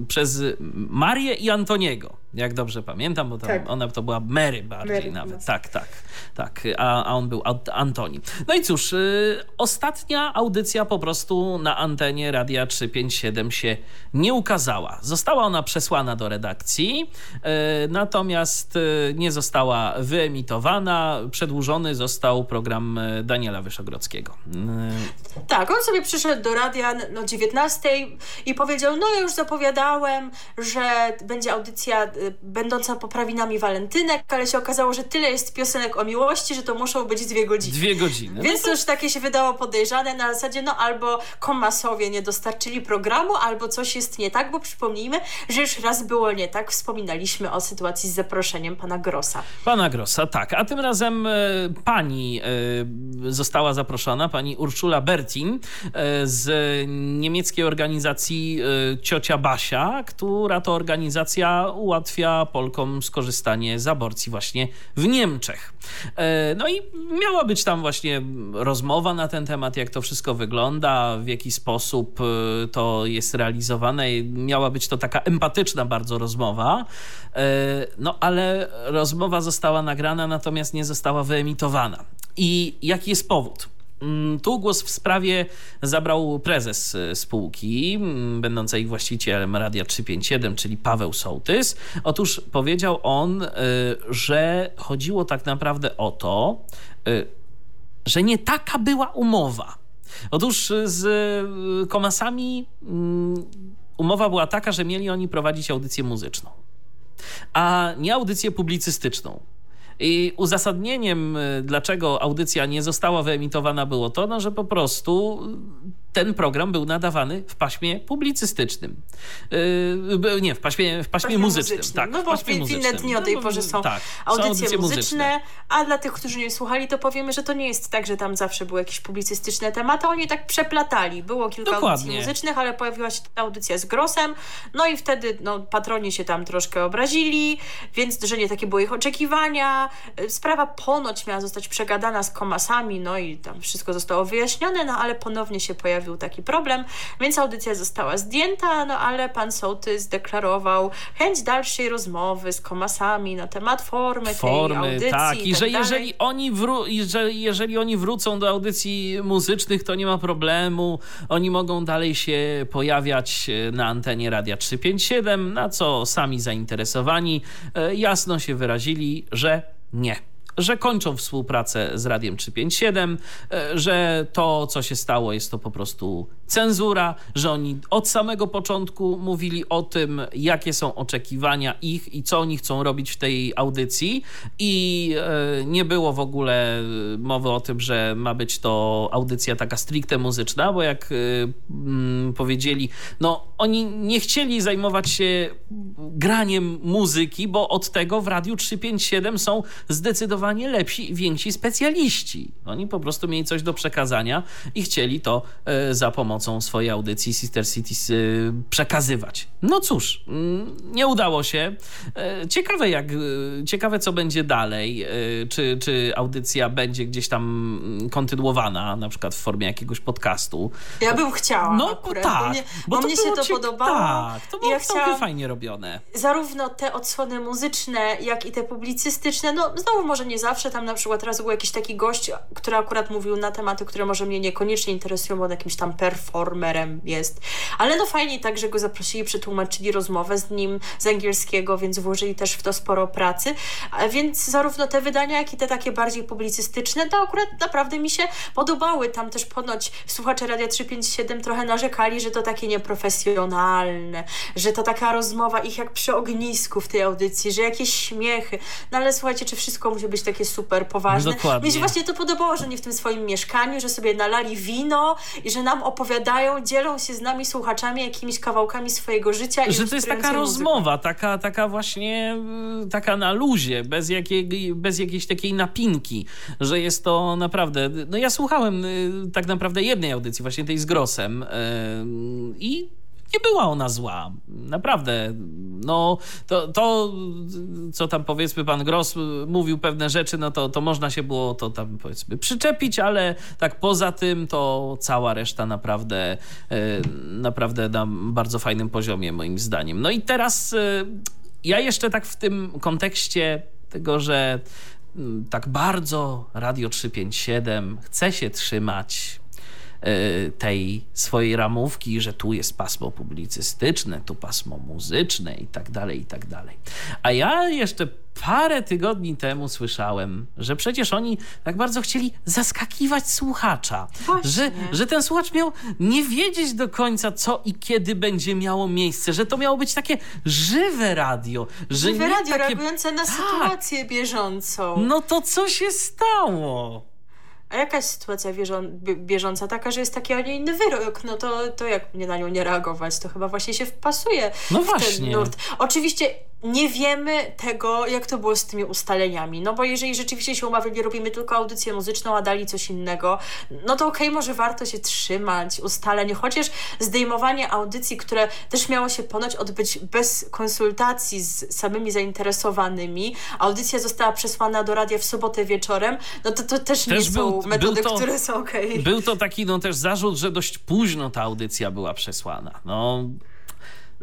przez Marię i Antoniego jak dobrze pamiętam, bo tak. ona to była Mary bardziej Mary, nawet. Tak, tak, tak, a, a on był Antoni. No i cóż, y, ostatnia audycja po prostu na antenie Radia 357 się nie ukazała. Została ona przesłana do redakcji, y, natomiast y, nie została wyemitowana. Przedłużony został program y, Daniela Wyszogrodzkiego. Y, tak, on sobie przyszedł do radia no 19 i powiedział, no ja już zapowiadałem, że będzie audycja y, będąca poprawinami walentynek, ale się okazało, że tyle jest piosenek o miłości, że to muszą być dwie godziny. Dwie godziny. Więc no to... już takie się wydało podejrzane na zasadzie, no albo komasowie nie dostarczyli programu, albo coś jest nie tak, bo przypomnijmy, że już raz było nie tak. Wspominaliśmy o sytuacji z zaproszeniem pana Grossa. Pana Grossa, tak. A tym razem e, pani e, została zaproszona, pani Urszula Bertin e, z niemieckiej organizacji Ciocia Basia, która to organizacja ułatwia ułatwia Polkom skorzystanie z aborcji właśnie w Niemczech. E, no i miała być tam właśnie rozmowa na ten temat, jak to wszystko wygląda, w jaki sposób e, to jest realizowane. Miała być to taka empatyczna bardzo rozmowa, e, no ale rozmowa została nagrana, natomiast nie została wyemitowana. I jaki jest powód? Mm, tu głos w sprawie zabrał prezes e, spółki, mm, będącej właścicielem Radia 357, czyli Paweł Sołtys. Otóż powiedział on, e, że chodziło tak naprawdę o to, e, że nie taka była umowa. Otóż z komasami mm, umowa była taka, że mieli oni prowadzić audycję muzyczną, a nie audycję publicystyczną. I uzasadnieniem, y, dlaczego audycja nie została wyemitowana, było to, no, że po prostu ten program był nadawany w paśmie publicystycznym. Yy, nie, w paśmie, w paśmie, paśmie muzycznym. muzycznym. Tak, no bo w, inne dni o tej no, porze są, tak, audycje, audycje muzyczne, muzyczne, a dla tych, którzy nie słuchali, to powiemy, że to nie jest tak, że tam zawsze były jakieś publicystyczne tematy, oni tak przeplatali. Było kilka Dokładnie. audycji muzycznych, ale pojawiła się ta audycja z Grosem, no i wtedy no, patroni się tam troszkę obrazili, więc że nie takie były ich oczekiwania. Sprawa ponoć miała zostać przegadana z komasami, no i tam wszystko zostało wyjaśnione, no ale ponownie się pojawił pojawił taki problem, więc audycja została zdjęta, no ale pan sołtys zdeklarował chęć dalszej rozmowy z komasami na temat formy, formy tej audycji. Tak, i, i tak że jeżeli oni, wró że jeżeli oni wrócą do audycji muzycznych, to nie ma problemu. Oni mogą dalej się pojawiać e, na antenie Radia 357, na co sami zainteresowani e, jasno się wyrazili, że nie że kończą współpracę z Radiem 357, e, że to, co się stało, jest to po prostu cenzura, że oni od samego początku mówili o tym, jakie są oczekiwania ich i co oni chcą robić w tej audycji. I e, nie było w ogóle mowy o tym, że ma być to audycja taka stricte muzyczna, bo jak e, powiedzieli, no oni nie chcieli zajmować się graniem muzyki, bo od tego w Radiu 357 są zdecydowanie lepsi i więksi specjaliści. Oni po prostu mieli coś do przekazania i chcieli to e, za pomocą swojej audycji Sister Cities e, przekazywać. No cóż, mm, nie udało się. E, ciekawe jak, ciekawe co będzie dalej. Czy, czy audycja będzie gdzieś tam mm, kontynuowana, na przykład w formie jakiegoś podcastu. Ja bym chciała No akurat, tak, bo mnie, bo bo mnie się to podobało. Tak, to było ja chciałam fajnie robione. zarówno te odsłony muzyczne, jak i te publicystyczne, no znowu może nie zawsze, tam na przykład raz był jakiś taki gość, który akurat mówił na tematy, które może mnie niekoniecznie interesują, bo on jakimś tam performerem jest, ale no fajnie tak, że go zaprosili, przetłumaczyli rozmowę z nim z angielskiego, więc włożyli też w to sporo pracy, więc zarówno te wydania, jak i te takie bardziej publicystyczne, to akurat naprawdę mi się podobały, tam też ponoć słuchacze Radia 357 trochę narzekali, że to takie nieprofesjonalne, że to taka rozmowa ich jak przy ognisku w tej audycji, że jakieś śmiechy. No ale słuchajcie, czy wszystko musi być takie super poważne? Dokładnie. Mi się właśnie to podobało, że nie w tym swoim mieszkaniu, że sobie nalali wino i że nam opowiadają, dzielą się z nami słuchaczami jakimiś kawałkami swojego życia. i Że to jest taka muzyką. rozmowa, taka, taka właśnie y, taka na luzie, bez, jakiej, bez jakiejś takiej napinki, że jest to naprawdę. No ja słuchałem y, tak naprawdę jednej audycji, właśnie tej z Grosem y, i nie była ona zła. Naprawdę. No, to, to, co tam powiedzmy pan Gross mówił pewne rzeczy, no to, to można się było to tam powiedzmy przyczepić, ale tak poza tym to cała reszta naprawdę, e, naprawdę na bardzo fajnym poziomie moim zdaniem. No i teraz e, ja jeszcze tak w tym kontekście tego, że mm, tak bardzo Radio 357 chce się trzymać tej swojej ramówki, że tu jest pasmo publicystyczne, tu pasmo muzyczne i tak dalej, i tak dalej. A ja jeszcze parę tygodni temu słyszałem, że przecież oni tak bardzo chcieli zaskakiwać słuchacza, Właśnie. że, że ten słuchacz miał nie wiedzieć do końca, co i kiedy będzie miało miejsce, że to miało być takie żywe radio, Żywe radio takie... reagujące na Tak. sytuację bieżącą. No to co się stało? A jaka jest sytuacja bieżą- bie- bieżąca? Taka, że jest taki, a nie inny wyrok. No to, to jak mnie na nią nie reagować? To chyba właśnie się wpasuje No w właśnie. ten nurt. Oczywiście nie wiemy tego, jak to było z tymi ustaleniami. No bo jeżeli rzeczywiście się umawiali, robimy tylko audycję muzyczną, a dali coś innego, no to okej, może warto się trzymać ustaleń, chociaż zdejmowanie audycji, które też miało się ponoć odbyć bez konsultacji z samymi zainteresowanymi, audycja została przesłana do radia w sobotę wieczorem, no to to też, nie Też są był- metody, był to- które są okej. Był to taki no też zarzut, że dość późno ta audycja była przesłana. No,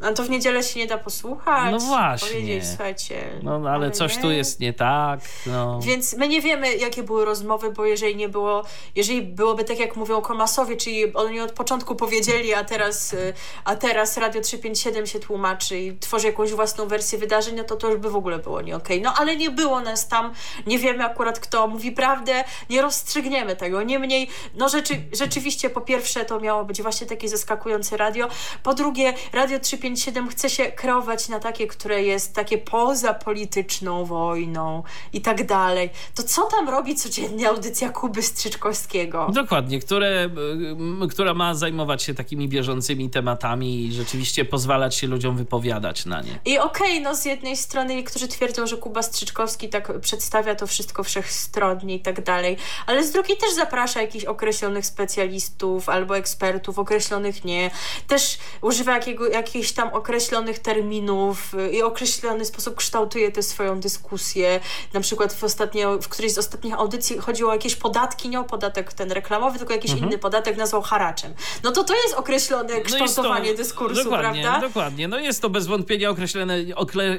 A to w niedzielę się nie da posłuchać. No właśnie. Powiedzieć, słuchajcie. no ale, coś nie. tu jest nie tak. No. Więc my nie wiemy, jakie były rozmowy, bo jeżeli nie było, jeżeli byłoby tak, jak mówią Komasowie, czyli oni od początku powiedzieli, a teraz, y, a teraz Radio 357 się tłumaczy i tworzy jakąś własną wersję wydarzeń, no to to już by w ogóle było nie okej. No ale nie było nas tam, nie wiemy akurat kto mówi prawdę, nie rozstrzygniemy tego. Niemniej, no rzeczy, rzeczywiście po pierwsze to miało być właśnie takie zaskakujące radio, po drugie Radio 357 chce się kreować na takie, które jest takie poza polityczną wojną i tak dalej. To co tam robi codziennie audycja Kuby Strzyczkowskiego? Dokładnie, które, m, która ma zajmować się takimi bieżącymi tematami i rzeczywiście pozwalać się ludziom wypowiadać na nie. I okej, no z jednej strony niektórzy twierdzą, że Kuba Strzyczkowski tak przedstawia to wszystko wszechstronnie i tak dalej, ale z drugiej też zaprasza jakichś określonych specjalistów albo ekspertów, określonych nie. Też używa jakiego, jakichś tam określonych terminów y, i określony sposób kształtuje tę swoją dyskusję. Na przykład w, ostatnio, w którejś z ostatnich audycji chodziło o jakieś podatki, nie o podatek ten reklamowy, tylko jakiś inny podatek nazwał haraczem. No to to jest określone Mhm. No kształtowanie dyskursu, dokładnie, prawda? Dokładnie, no jest to bez wątpienia określone,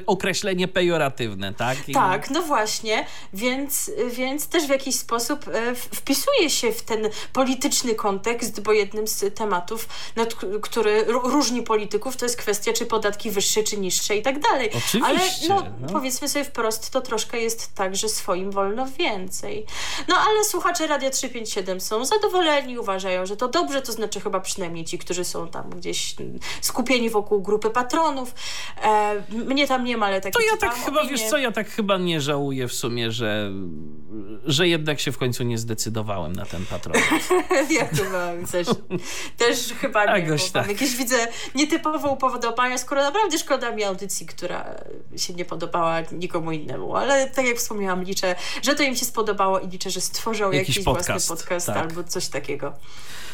określenie pejoratywne, tak? I- Tak, no właśnie, więc, więc też w jakiś sposób e, wpisuje się w ten polityczny kontekst, bo jednym z tematów, nad który ró- różni polityków, to jest kwestia, czy podatki wyższe, czy niższe i tak dalej. Oczywiście, Ale no, no. powiedzmy sobie wprost, to troszkę jest tak, że swoim wolno więcej. No ale słuchacze Radia 357 są zadowoleni, uważają, że to dobrze, to znaczy chyba przynajmniej ci, którzy są tam gdzieś skupieni wokół grupy patronów. E, mnie tam nie ma, ale tak To ja tak chyba, wiesz co, ja tak chyba nie żałuję w sumie, że, że jednak się w końcu nie zdecydowałem na ten patron. ja chyba też, też chyba nie, tam tak. jakieś widzę nietypowe upodobania, skoro naprawdę szkoda mi audycji, która się nie podobała nikomu innemu, ale tak jak wspomniałam, liczę, że to im się spodobało i liczę, że stworzą Jakiś jakiś, podcast, własny podcast tak. albo coś takiego.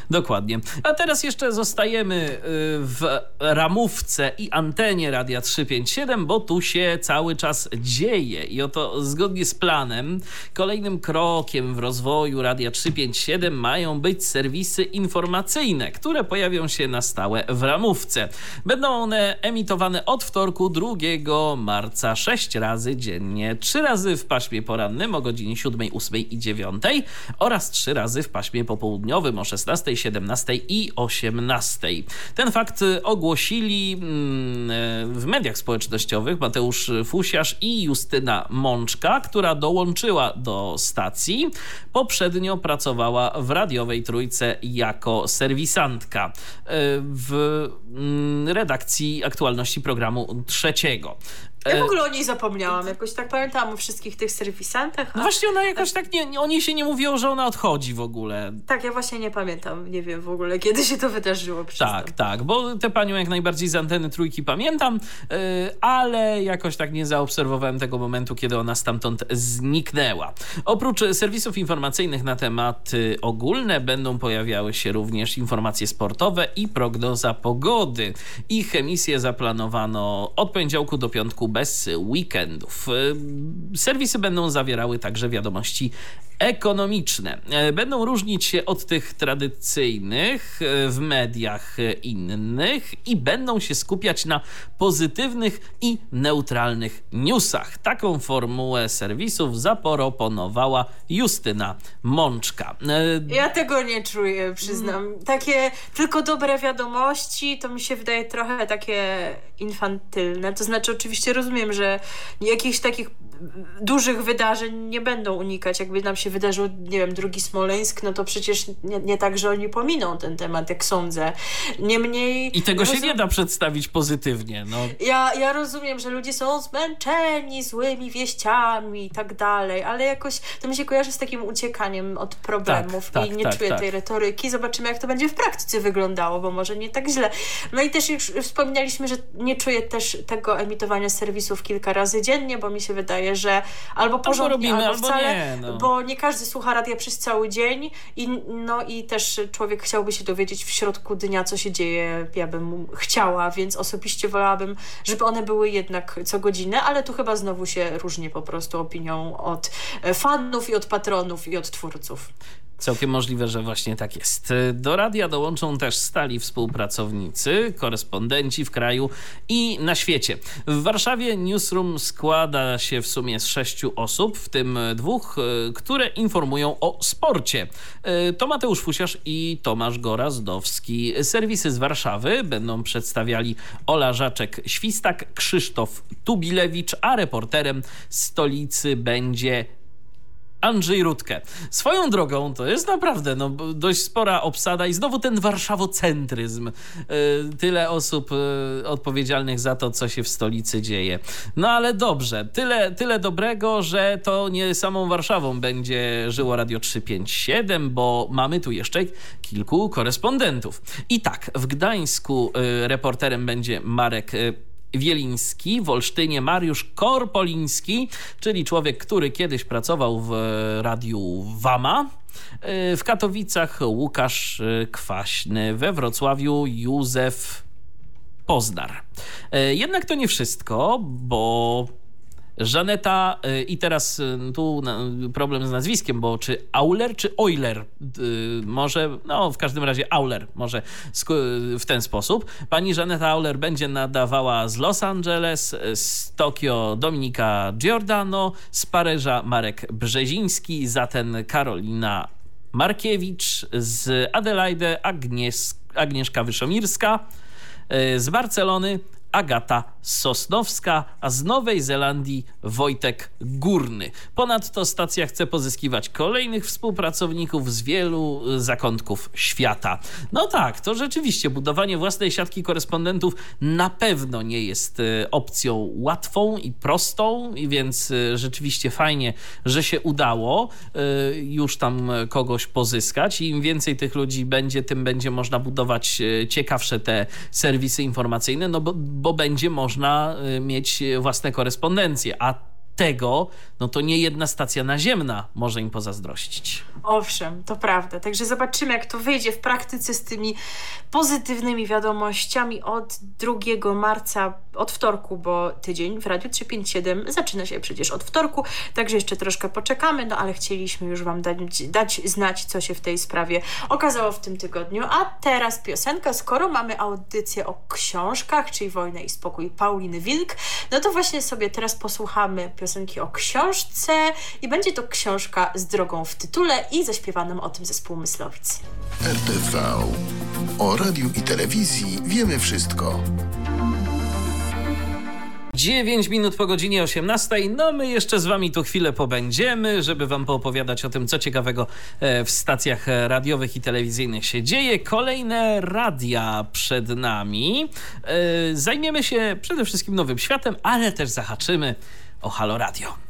Dokładnie. A teraz jeszcze zostajemy y, w ramówce i antenie Radia 357, bo tu się cały czas dzieje i oto zgodnie z planem kolejnym krokiem w rozwoju Radia 357 mają być serwisy informacyjne, które pojawią się na stałe w ramówce. Będą one emitowane od wtorku 2 marca 6 razy dziennie, 3 razy w paśmie porannym o godzinie 7, 8 i 9 oraz 3 razy w paśmie popołudniowym o 16, 17 i 18. Ten fakt ogłosili mm, w mediach społecznościowych Mateusz Fusiarz i Justyna Mączka, która dołączyła do stacji. Poprzednio pracowała w radiowej trójce jako serwisantka e, w mm, redakcji aktualności programu trzeciego. Ja E, w ogóle o niej zapomniałam, jakoś tak pamiętałam o wszystkich tych serwisantach, No właśnie ona jakoś tak, nie, o niej się nie mówiło, że ona odchodzi w ogóle. tak, ja właśnie nie pamiętam, nie wiem w ogóle, kiedy się to wydarzyło. Tak, tak, bo tę panią jak najbardziej z anteny trójki pamiętam, yy, ale jakoś tak nie zaobserwowałem tego momentu, kiedy ona stamtąd zniknęła. Oprócz serwisów informacyjnych na tematy ogólne będą pojawiały się również informacje sportowe i prognoza pogody. Ich emisję zaplanowano od poniedziałku do piątku bez weekendów. Yy, Serwisy będą zawierały także wiadomości ekonomiczne. E, Będą różnić się od tych tradycyjnych e, w mediach innych i będą się skupiać na pozytywnych i neutralnych newsach. Taką formułę serwisów zaproponowała Justyna Mączka. Ja tego nie czuję, przyznam. Takie tylko dobre wiadomości, to mi się wydaje trochę takie infantylne. To znaczy, oczywiście rozumiem, że jakichś takich dużych wydarzeń nie będą unikać. Jakby nam się wydarzył, nie wiem, drugi Smoleńsk, no to przecież nie, nie tak, że oni pominą ten temat, jak sądzę. Niemniej... I tego się rozum- nie da przedstawić pozytywnie. No, Ja, ja rozumiem, że ludzie są zmęczeni złymi wieściami i tak dalej, ale jakoś to mi się kojarzy z takim uciekaniem od problemów Tak, i tak, nie tak, czuję tak. tej retoryki. Zobaczymy, jak to będzie w praktyce wyglądało, bo może nie tak źle. No i też już wspominaliśmy, że nie czuję też tego emitowania serwisów kilka razy dziennie, bo mi się wydaje, że albo porządnie, robimy, albo, albo wcale, nie, no. bo nie każdy słucha radia przez cały dzień i, no i też człowiek chciałby się dowiedzieć w środku dnia, co się dzieje, ja bym chciała, więc osobiście wolałabym, żeby one były jednak co godzinę, ale tu chyba znowu się różni po prostu opinią od fanów i od patronów i od twórców. Całkiem możliwe, że właśnie tak jest. Do radia dołączą też stali współpracownicy, korespondenci w kraju i na świecie. W Warszawie newsroom składa się w sumie z sześciu osób, w tym dwóch, e, które informują o sporcie. E, To Mateusz Fusiarz i Tomasz Gorazdowski. Serwisy z Warszawy będą przedstawiali Ola Żaczek-Świstak, Krzysztof Tubilewicz, a reporterem stolicy będzie Andrzej Rutkę. Swoją drogą to jest naprawdę no, dość spora obsada i znowu ten warszawocentryzm. Y, Tyle osób y, odpowiedzialnych za to, co się w stolicy dzieje. No ale dobrze, tyle, tyle dobrego, że to nie samą Warszawą będzie żyło Radio 357, bo mamy tu jeszcze kilku korespondentów. I tak, w Gdańsku y, reporterem będzie Marek Wieliński, w Olsztynie Mariusz Korpoliński, czyli człowiek, który kiedyś pracował w e, radiu Wama. E, W Katowicach Łukasz e, Kwaśny, we Wrocławiu Józef Pozdar. E, Jednak to nie wszystko, bo Żaneta y, i teraz y, tu problem z nazwiskiem, bo czy Auler czy Euler? Y, Może, no w każdym razie Auler, może w ten sposób. Pani Żaneta Auler będzie nadawała z Los Angeles, z Tokio Dominika Giordano, z Paryża Marek Brzeziński, zatem Karolina Markiewicz, z Adelaide Agnies- Agnieszka Wyszomirska, z Barcelony Agata Sosnowska, a z Nowej Zelandii Wojtek Górny. Ponadto stacja chce pozyskiwać kolejnych współpracowników z wielu zakątków świata. No tak, to rzeczywiście budowanie własnej siatki korespondentów na pewno nie jest e, opcją łatwą i prostą, i więc e, rzeczywiście fajnie, że się udało już tam kogoś pozyskać. I im więcej tych ludzi będzie, tym będzie można budować ciekawsze te serwisy informacyjne, no bo bo będzie można y, mieć własne korespondencje, a tego, no to nie jedna stacja naziemna może im pozazdrościć. Owszem, to prawda. Także zobaczymy, jak to wyjdzie w praktyce z tymi pozytywnymi wiadomościami od 2 marca, od wtorku, bo tydzień w Radiu 357 zaczyna się przecież od wtorku, także jeszcze troszkę poczekamy, no ale chcieliśmy już Wam dać, dać znać, co się w tej sprawie okazało w tym tygodniu. A teraz piosenka, skoro mamy audycję o książkach, czyli Wojna i Spokój Pauliny Wilk, no to właśnie sobie teraz posłuchamy piosenki o książce i będzie to książka z drogą w tytule i zaśpiewanym o tym zespół Myslowic. RTV. O radiu i telewizji wiemy wszystko. 9 minut po godzinie 18. No my jeszcze z wami tu chwilę pobędziemy, żeby wam poopowiadać o tym, co ciekawego e, w stacjach radiowych i telewizyjnych się dzieje. Kolejne radia przed nami. E, zajmiemy się przede wszystkim Nowym Światem, ale też zahaczymy o Halo Radio.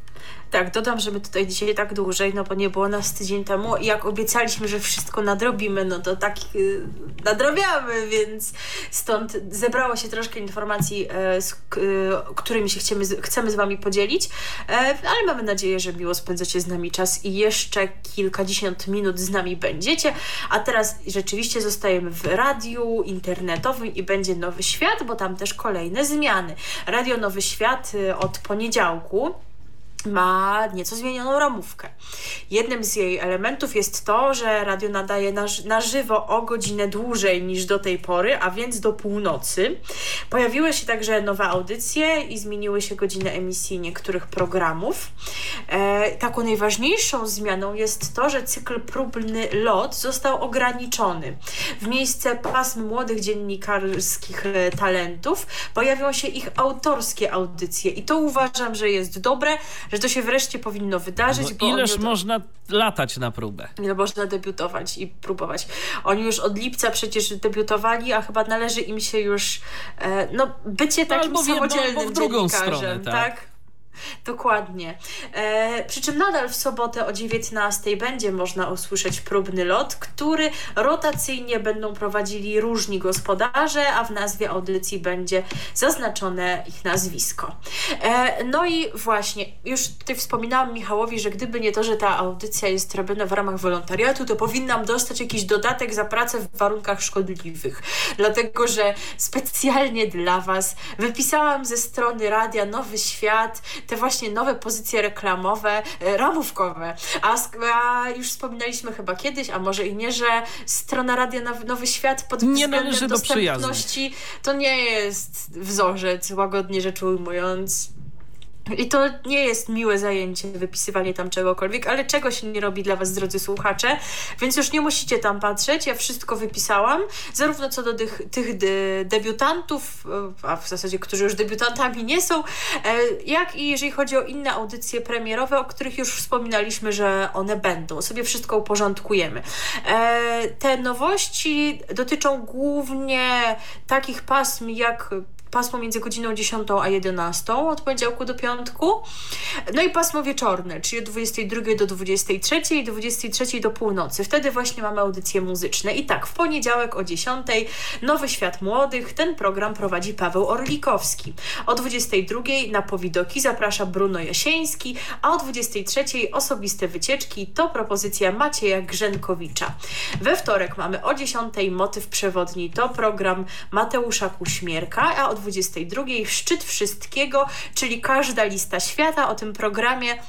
Tak, dodam, że my tutaj dzisiaj tak dłużej, no bo nie było nas tydzień temu i jak obiecaliśmy, że wszystko nadrobimy, no to tak yy, nadrabiamy, więc stąd zebrało się troszkę informacji, e, z, którymi się chcemy, chcemy z Wami podzielić, e, ale mamy nadzieję, że miło spędzacie z nami czas i jeszcze kilkadziesiąt minut z nami będziecie, a teraz rzeczywiście zostajemy w radiu internetowym i będzie Nowy Świat, bo tam też kolejne zmiany. Radio Nowy Świat y, od poniedziałku ma nieco zmienioną ramówkę. Jednym z jej elementów jest to, że radio nadaje na, na żywo o godzinę dłużej niż do tej pory, a więc do północy. Pojawiły się także nowe audycje i zmieniły się godziny emisji niektórych programów. E, taką najważniejszą zmianą jest to, że cykl próbny LOT został ograniczony. W miejsce pasm młodych dziennikarskich e, talentów pojawią się ich autorskie audycje i to uważam, że jest dobre, że to się wreszcie powinno wydarzyć. Bo ileż od... można latać na próbę? Ile można debiutować i próbować. Oni już od lipca przecież debiutowali, a chyba należy im się już e, no, bycie takim no, samodzielnym bo, bo w drugą stronę, tak? tak? Dokładnie. E, przy czym nadal w sobotę o 19 będzie można usłyszeć próbny lot, który rotacyjnie będą prowadzili różni gospodarze, a w nazwie audycji będzie zaznaczone ich nazwisko. E, no i właśnie, już tutaj wspominałam Michałowi, że gdyby nie to, że ta audycja jest robiona w ramach wolontariatu, to powinnam dostać jakiś dodatek za pracę w warunkach szkodliwych. Dlatego, że specjalnie dla Was wypisałam ze strony Radia Nowy Świat te właśnie nowe pozycje reklamowe, e, ramówkowe. A, a już wspominaliśmy chyba kiedyś, a może i nie, że strona Radia Nowy Świat pod nie względem dostępności to nie jest wzorzec, łagodnie rzecz ujmując. I to nie jest miłe zajęcie, wypisywanie tam czegokolwiek, ale czego się nie robi dla Was, drodzy słuchacze, więc już nie musicie tam patrzeć. Ja wszystko wypisałam, zarówno co do tych, tych de debiutantów, a w zasadzie, którzy już debiutantami nie są, e, jak i jeżeli chodzi o inne audycje premierowe, o których już wspominaliśmy, że one będą. Sobie wszystko uporządkujemy. E, te nowości dotyczą głównie takich pasm jak pasmo między godziną 10 a 11 od poniedziałku do piątku. No i pasmo wieczorne, czyli od 22 do 23 i 23 do północy. Wtedy właśnie mamy audycje muzyczne. I tak, w poniedziałek o 10 Nowy Świat Młodych. Ten program prowadzi Paweł Orlikowski. O 22 na Powidoki zaprasza Bruno Jasieński, a o 23 osobiste wycieczki to propozycja Macieja Grzenkowicza. We wtorek mamy o 10 motyw przewodni to program Mateusza Kuśmierka, a o 22 szczyt wszystkiego, czyli każda lista świata o tym programie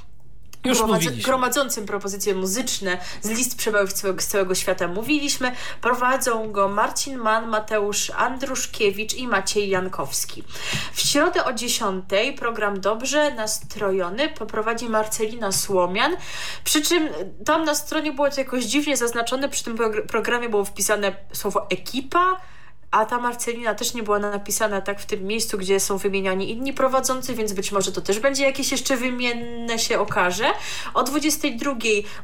już gromadzącym propozycje muzyczne z list przebojów z całego świata mówiliśmy. Prowadzą go Marcin Mann, Mateusz Andruszkiewicz i Maciej Jankowski. W środę o 10 program Dobrze Nastrojony poprowadzi Marcelina Słomian, przy czym tam na stronie było to jakoś dziwnie zaznaczone, przy tym programie było wpisane słowo ekipa, a ta Marcelina też nie była napisana tak w tym miejscu, gdzie są wymieniani inni prowadzący, więc być może to też będzie jakieś jeszcze wymienne się okaże. O 22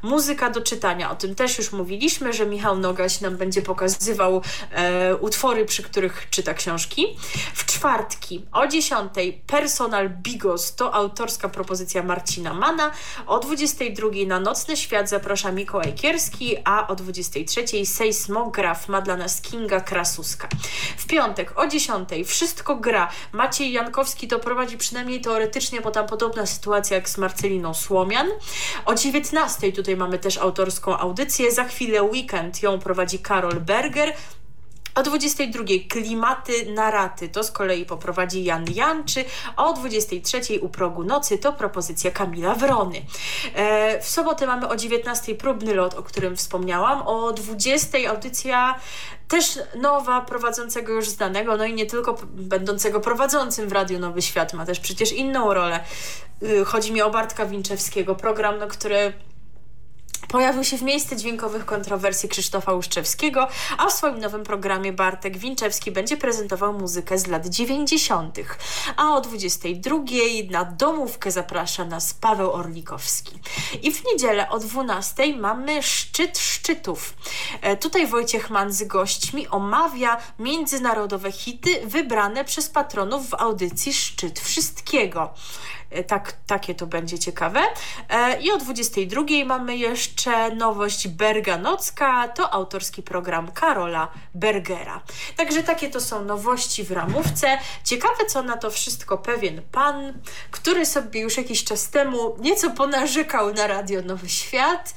muzyka do czytania, o tym też już mówiliśmy, że Michał Nogaś nam będzie pokazywał e, utwory, przy których czyta książki. W czwartki o 10 Personal Bigos to autorska propozycja Marcina Mana. O 22 na Nocny Świat zaprasza Mikołaj Kierski, a o 23 Sejsmograf ma dla nas Kinga Krasuska. W piątek o 10 Wszystko gra. Maciej Jankowski to prowadzi przynajmniej teoretycznie, bo tam podobna sytuacja jak z Marceliną Słomian. O 19 tutaj mamy też autorską audycję. Za chwilę weekend ją prowadzi Karol Berger. O 22 Klimaty na raty to z kolei poprowadzi Jan Janczy, a o 23 u progu nocy to propozycja Kamila Wrony. E, w sobotę mamy o 19 próbny lot, o którym wspomniałam, o 20 audycja też nowa, prowadzącego już znanego, no i nie tylko będącego prowadzącym w Radiu Nowy Świat, ma też przecież inną rolę. Y, chodzi mi o Bartka Winczewskiego, program, no, który Pojawił się w miejsce dźwiękowych kontrowersji Krzysztofa Łuszczewskiego, a w swoim nowym programie Bartek Winczewski będzie prezentował muzykę z lat 90. A o 22 na domówkę zaprasza nas Paweł Orlikowski. I w niedzielę o 12 mamy szczyt szczytów. E, tutaj Wojciech Mann z gośćmi omawia międzynarodowe hity wybrane przez patronów w audycji Szczyt Wszystkiego. E, tak, takie to będzie ciekawe. E, I o 22 mamy jeszcze nowość Berganocka, to autorski program Karola Bergera. Także takie to są nowości w ramówce. Ciekawe, co na to wszystko pewien pan, który sobie już jakiś czas temu nieco ponarzekał na Radio Nowy Świat.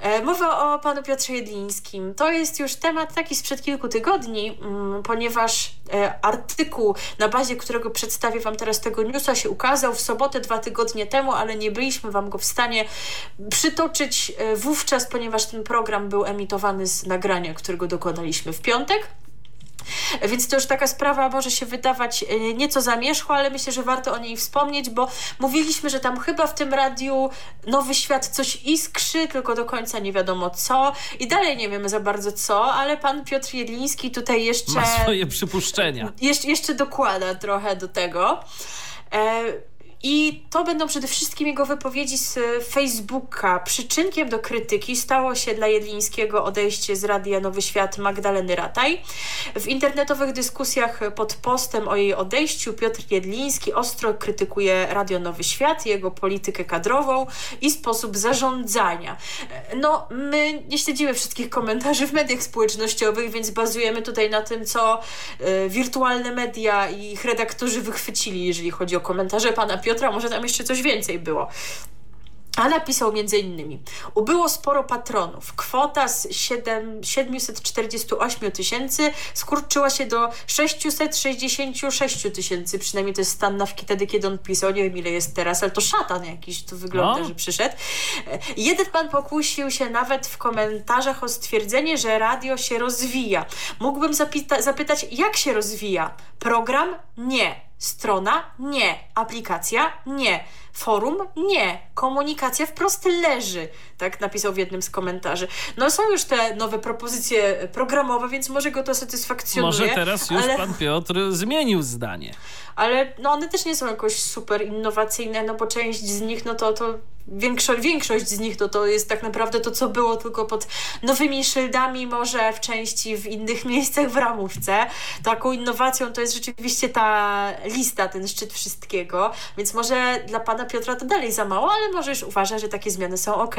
E, mowa o panu Piotrze Jedlińskim. To jest już temat taki sprzed kilku tygodni, mm, ponieważ artykuł, na bazie którego przedstawię wam teraz tego newsa, się ukazał w sobotę sobotę dwa tygodnie temu, ale nie byliśmy Wam go w stanie przytoczyć e, wówczas, ponieważ ten program był emitowany z nagrania, którego dokonaliśmy w piątek. Więc to już taka sprawa może się wydawać e, nieco zamierzchła, ale myślę, że warto o niej wspomnieć, bo mówiliśmy, że tam chyba w tym radiu Nowy Świat coś iskrzy, tylko do końca nie wiadomo co i dalej nie wiemy za bardzo co, ale pan Piotr Jedliński tutaj jeszcze... Ma swoje przypuszczenia. Jeszcze, jeszcze dokłada trochę do tego. E i to będą przede wszystkim jego wypowiedzi z Facebooka. Przyczynkiem do krytyki stało się dla Jedlińskiego odejście z Radia Nowy Świat Magdaleny Rataj. W internetowych dyskusjach pod postem o jej odejściu Piotr Jedliński ostro krytykuje Radio Nowy Świat, jego politykę kadrową i sposób zarządzania. No, my nie śledzimy wszystkich komentarzy w mediach społecznościowych, więc bazujemy tutaj na tym, co y, wirtualne media i ich redaktorzy wychwycili, jeżeli chodzi o komentarze pana Piotra, może tam jeszcze coś więcej było. A napisał między innymi Ubyło sporo patronów. Kwota z 7, 748 tysięcy skurczyła się do 666 tysięcy. Przynajmniej to jest stan nawki wtedy, kiedy on pisał. Nie wiem ile jest teraz, ale to szatan jakiś tu wygląda, no. że przyszedł. Jeden pan pokusił się nawet w komentarzach o stwierdzenie, że radio się rozwija. Mógłbym zapytać, jak się rozwija? Program? Nie. Strona? Nie. Aplikacja? Nie. Forum? Nie. Komunikacja wprost leży. Tak napisał w jednym z komentarzy. No są już te nowe propozycje programowe, więc może go to satysfakcjonuje. Może teraz już ale... pan Piotr zmienił zdanie. Ale no one też nie są jakoś super innowacyjne, no bo część z nich, no to, to większość, większość z nich to, to jest tak naprawdę to, co było tylko pod nowymi szyldami, może w części w innych miejscach w ramówce. Taką innowacją to jest rzeczywiście ta lista, ten szczyt wszystkiego, więc może dla pana Piotra to dalej za mało, ale może już uważa, że takie zmiany są ok.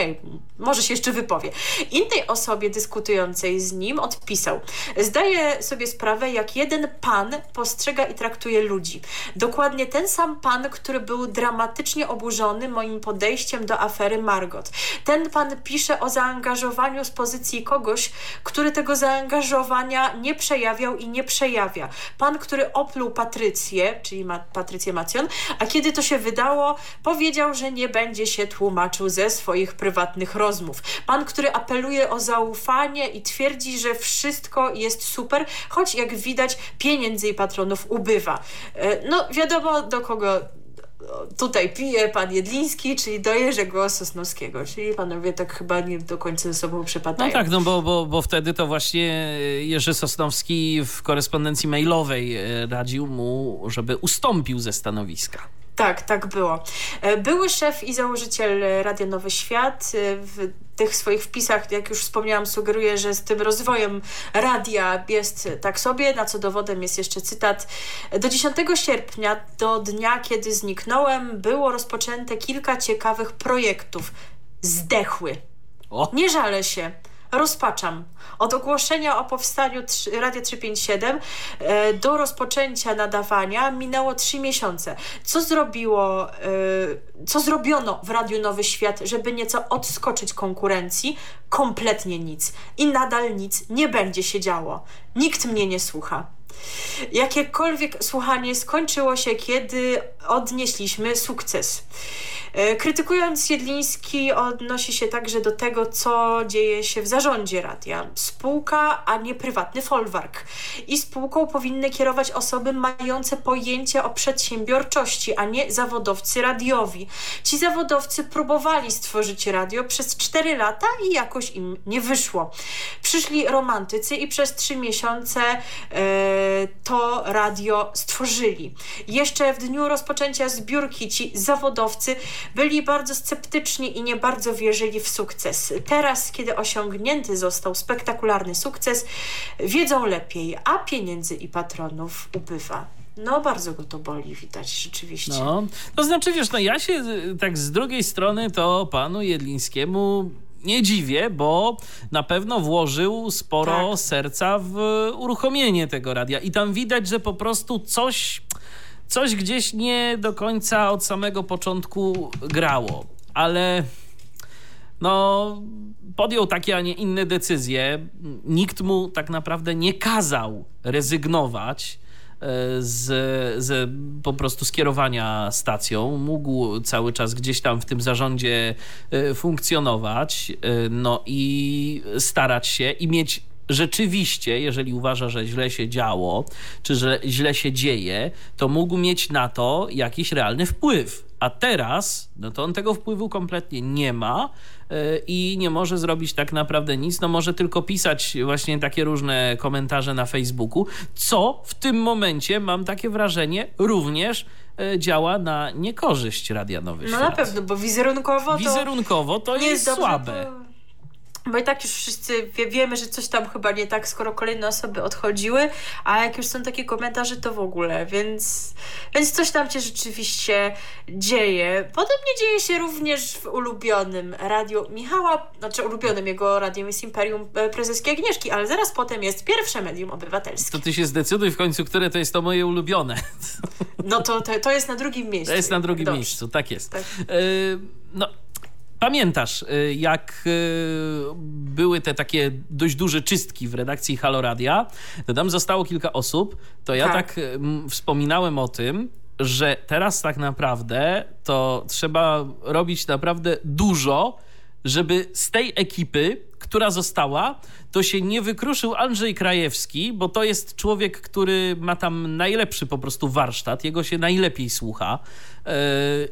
Może się jeszcze wypowie. Innej osobie dyskutującej z nim odpisał. Zdaję sobie sprawę, jak jeden pan postrzega i traktuje ludzi. Dokładnie ten sam pan, który był dramatycznie oburzony moim podejściem do afery Margot. Ten pan pisze o zaangażowaniu z pozycji kogoś, który tego zaangażowania nie przejawiał i nie przejawia. Pan, który opluł Patrycję, czyli ma, Patrycję Macjon, a kiedy to się wydało, powiedział, że nie będzie się tłumaczył ze swoich prywatnych rozmów. Pan, który apeluje o zaufanie i twierdzi, że wszystko jest super, choć jak widać pieniędzy i patronów ubywa. E, no wiadomo do kogo tutaj pije pan Jedliński, czyli do Jerzego Sosnowskiego, czyli panowie tak chyba nie do końca ze sobą przepadają. No tak, no bo, bo, bo wtedy to właśnie Jerzy Sosnowski w korespondencji mailowej e, radził mu, żeby ustąpił ze stanowiska. Tak, tak było. E, były szef i założyciel Radia Nowy Świat e, w tych swoich wpisach, jak już wspomniałam, sugeruje, że z tym rozwojem radia jest tak sobie, na co dowodem jest jeszcze cytat. Do 10 sierpnia, do dnia, kiedy zniknąłem, było rozpoczęte kilka ciekawych projektów. Zdechły. O. Nie żalę się rozpaczam. Od ogłoszenia o powstaniu Radia 357 e, do rozpoczęcia nadawania minęło trzy miesiące. Co zrobiło, e, co zrobiono w Radiu Nowy Świat, żeby nieco odskoczyć konkurencji? Kompletnie nic. I nadal nic nie będzie się działo. Nikt mnie nie słucha. Jakiekolwiek słuchanie skończyło się, kiedy odnieśliśmy sukces. E, krytykując Jedliński odnosi się także do tego, co dzieje się w zarządzie radia. Spółka, a nie prywatny folwark. I spółką powinny kierować osoby mające pojęcie o przedsiębiorczości, a nie zawodowcy radiowi. Ci zawodowcy próbowali stworzyć radio przez 4 lata i jakoś im nie wyszło. Przyszli romantycy i przez 3 miesiące e, to radio stworzyli. Jeszcze w dniu rozpoczęcia zbiórki ci zawodowcy byli bardzo sceptyczni i nie bardzo wierzyli w sukces. Teraz, kiedy osiągnięty został spektakularny sukces, wiedzą lepiej, a pieniędzy i patronów ubywa. No, bardzo go to boli, widać rzeczywiście. No, to znaczy, wiesz, no ja się tak z drugiej strony to panu Jedlińskiemu nie dziwię, bo na pewno włożył sporo tak. serca w uruchomienie tego radia i tam widać, że po prostu coś coś gdzieś nie do końca od samego początku grało, ale no podjął takie, a nie inne decyzje. Nikt mu tak naprawdę nie kazał rezygnować e, z, z po prostu skierowania stacją. Mógł cały czas gdzieś tam w tym zarządzie e, funkcjonować, e, no i starać się i mieć rzeczywiście, jeżeli uważa, że źle się działo, czy że źle się dzieje, to mógł mieć na to jakiś realny wpływ. A teraz, no to on tego wpływu kompletnie nie ma yy, i nie może zrobić tak naprawdę nic. No może tylko pisać właśnie takie różne komentarze na Facebooku, co w tym momencie, mam takie wrażenie, również yy, działa na niekorzyść Radia Nowy no Świat. Na pewno, bo wizerunkowo to... Wizerunkowo to jest, jest słabe. To bo i tak już wszyscy wie, wiemy, że coś tam chyba nie tak, skoro kolejne osoby odchodziły, a jak już są takie komentarze, to w ogóle, więc, więc coś tam się rzeczywiście dzieje. Podobnie dzieje się również w ulubionym radiu Michała, znaczy ulubionym jego radiem jest Imperium e, Prezeskiej Agnieszki, ale zaraz potem jest pierwsze medium obywatelskie. To ty się zdecyduj w końcu, które to jest to moje ulubione. No to, to, to jest na drugim miejscu. To jest na drugim Dobrze. miejscu, tak jest. Tak. Yy, no Pamiętasz, y, jak y, były te takie dość duże czystki w redakcji Halo Radia, to tam zostało kilka osób, to ja tak, tak y, wspominałem o tym, że teraz tak naprawdę to trzeba robić naprawdę dużo, żeby z tej ekipy, która została, to się nie wykruszył Andrzej Krajewski, bo to jest człowiek, który ma tam najlepszy po prostu warsztat, jego się najlepiej słucha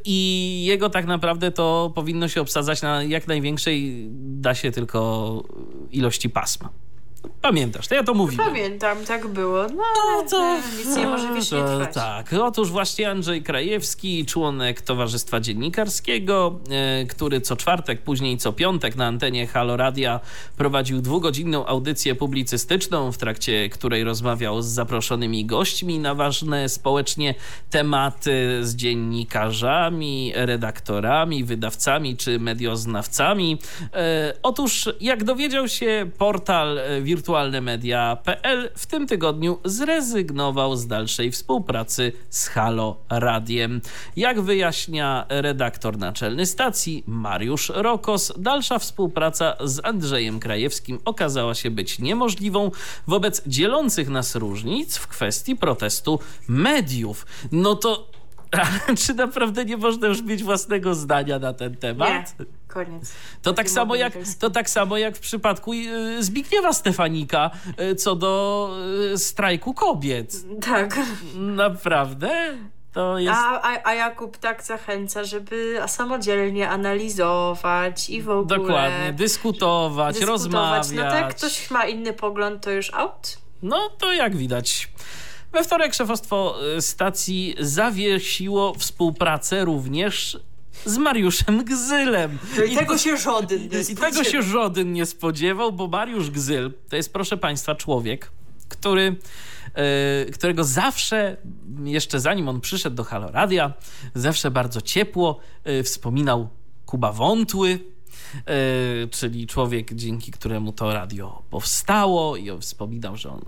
i jego tak naprawdę to powinno się obsadzać na jak największej, da się tylko ilości pasma. Pamiętasz, to ja to mówiłem. Pamiętam, tak było. No, no to nic nie może wiecznie trwać. Tak, otóż właśnie Andrzej Krajewski, członek Towarzystwa Dziennikarskiego, e, który co czwartek, później co piątek na antenie Halo Radia prowadził dwugodzinną audycję publicystyczną, w trakcie której rozmawiał z zaproszonymi gośćmi na ważne społecznie tematy z dziennikarzami, redaktorami, wydawcami czy medioznawcami. E, otóż, jak dowiedział się portal Wirtualny wirtualnemedia.pl w tym tygodniu zrezygnował z dalszej współpracy z Halo Radiem. Jak wyjaśnia redaktor naczelny stacji Mariusz Rokos, dalsza współpraca z Andrzejem Krajewskim okazała się być niemożliwą wobec dzielących nas różnic w kwestii protestu mediów. No to czy naprawdę nie można już mieć własnego zdania na ten temat? Nie. Koniec. To tak, samo jak, to tak samo jak w przypadku y, Zbigniewa Stefanika y, co do y, strajku kobiet. Tak. Naprawdę? To jest... a, a, a Jakub tak zachęca, żeby samodzielnie analizować i w ogóle... Dokładnie, dyskutować, dyskutować. rozmawiać. No to jak ktoś ma inny pogląd, to już out? No to jak widać. We wtorek szefostwo stacji zawiesiło współpracę również z Mariuszem Gzylem. No i, tego się żaden nie I tego się żaden nie spodziewał, bo Mariusz Gzyl to jest, proszę Państwa, człowiek, który, e, którego zawsze, jeszcze zanim on przyszedł do Haloradia, zawsze bardzo ciepło e, wspominał Kuba Wątły, czyli człowiek, dzięki któremu to radio powstało i on wspominał, że, on,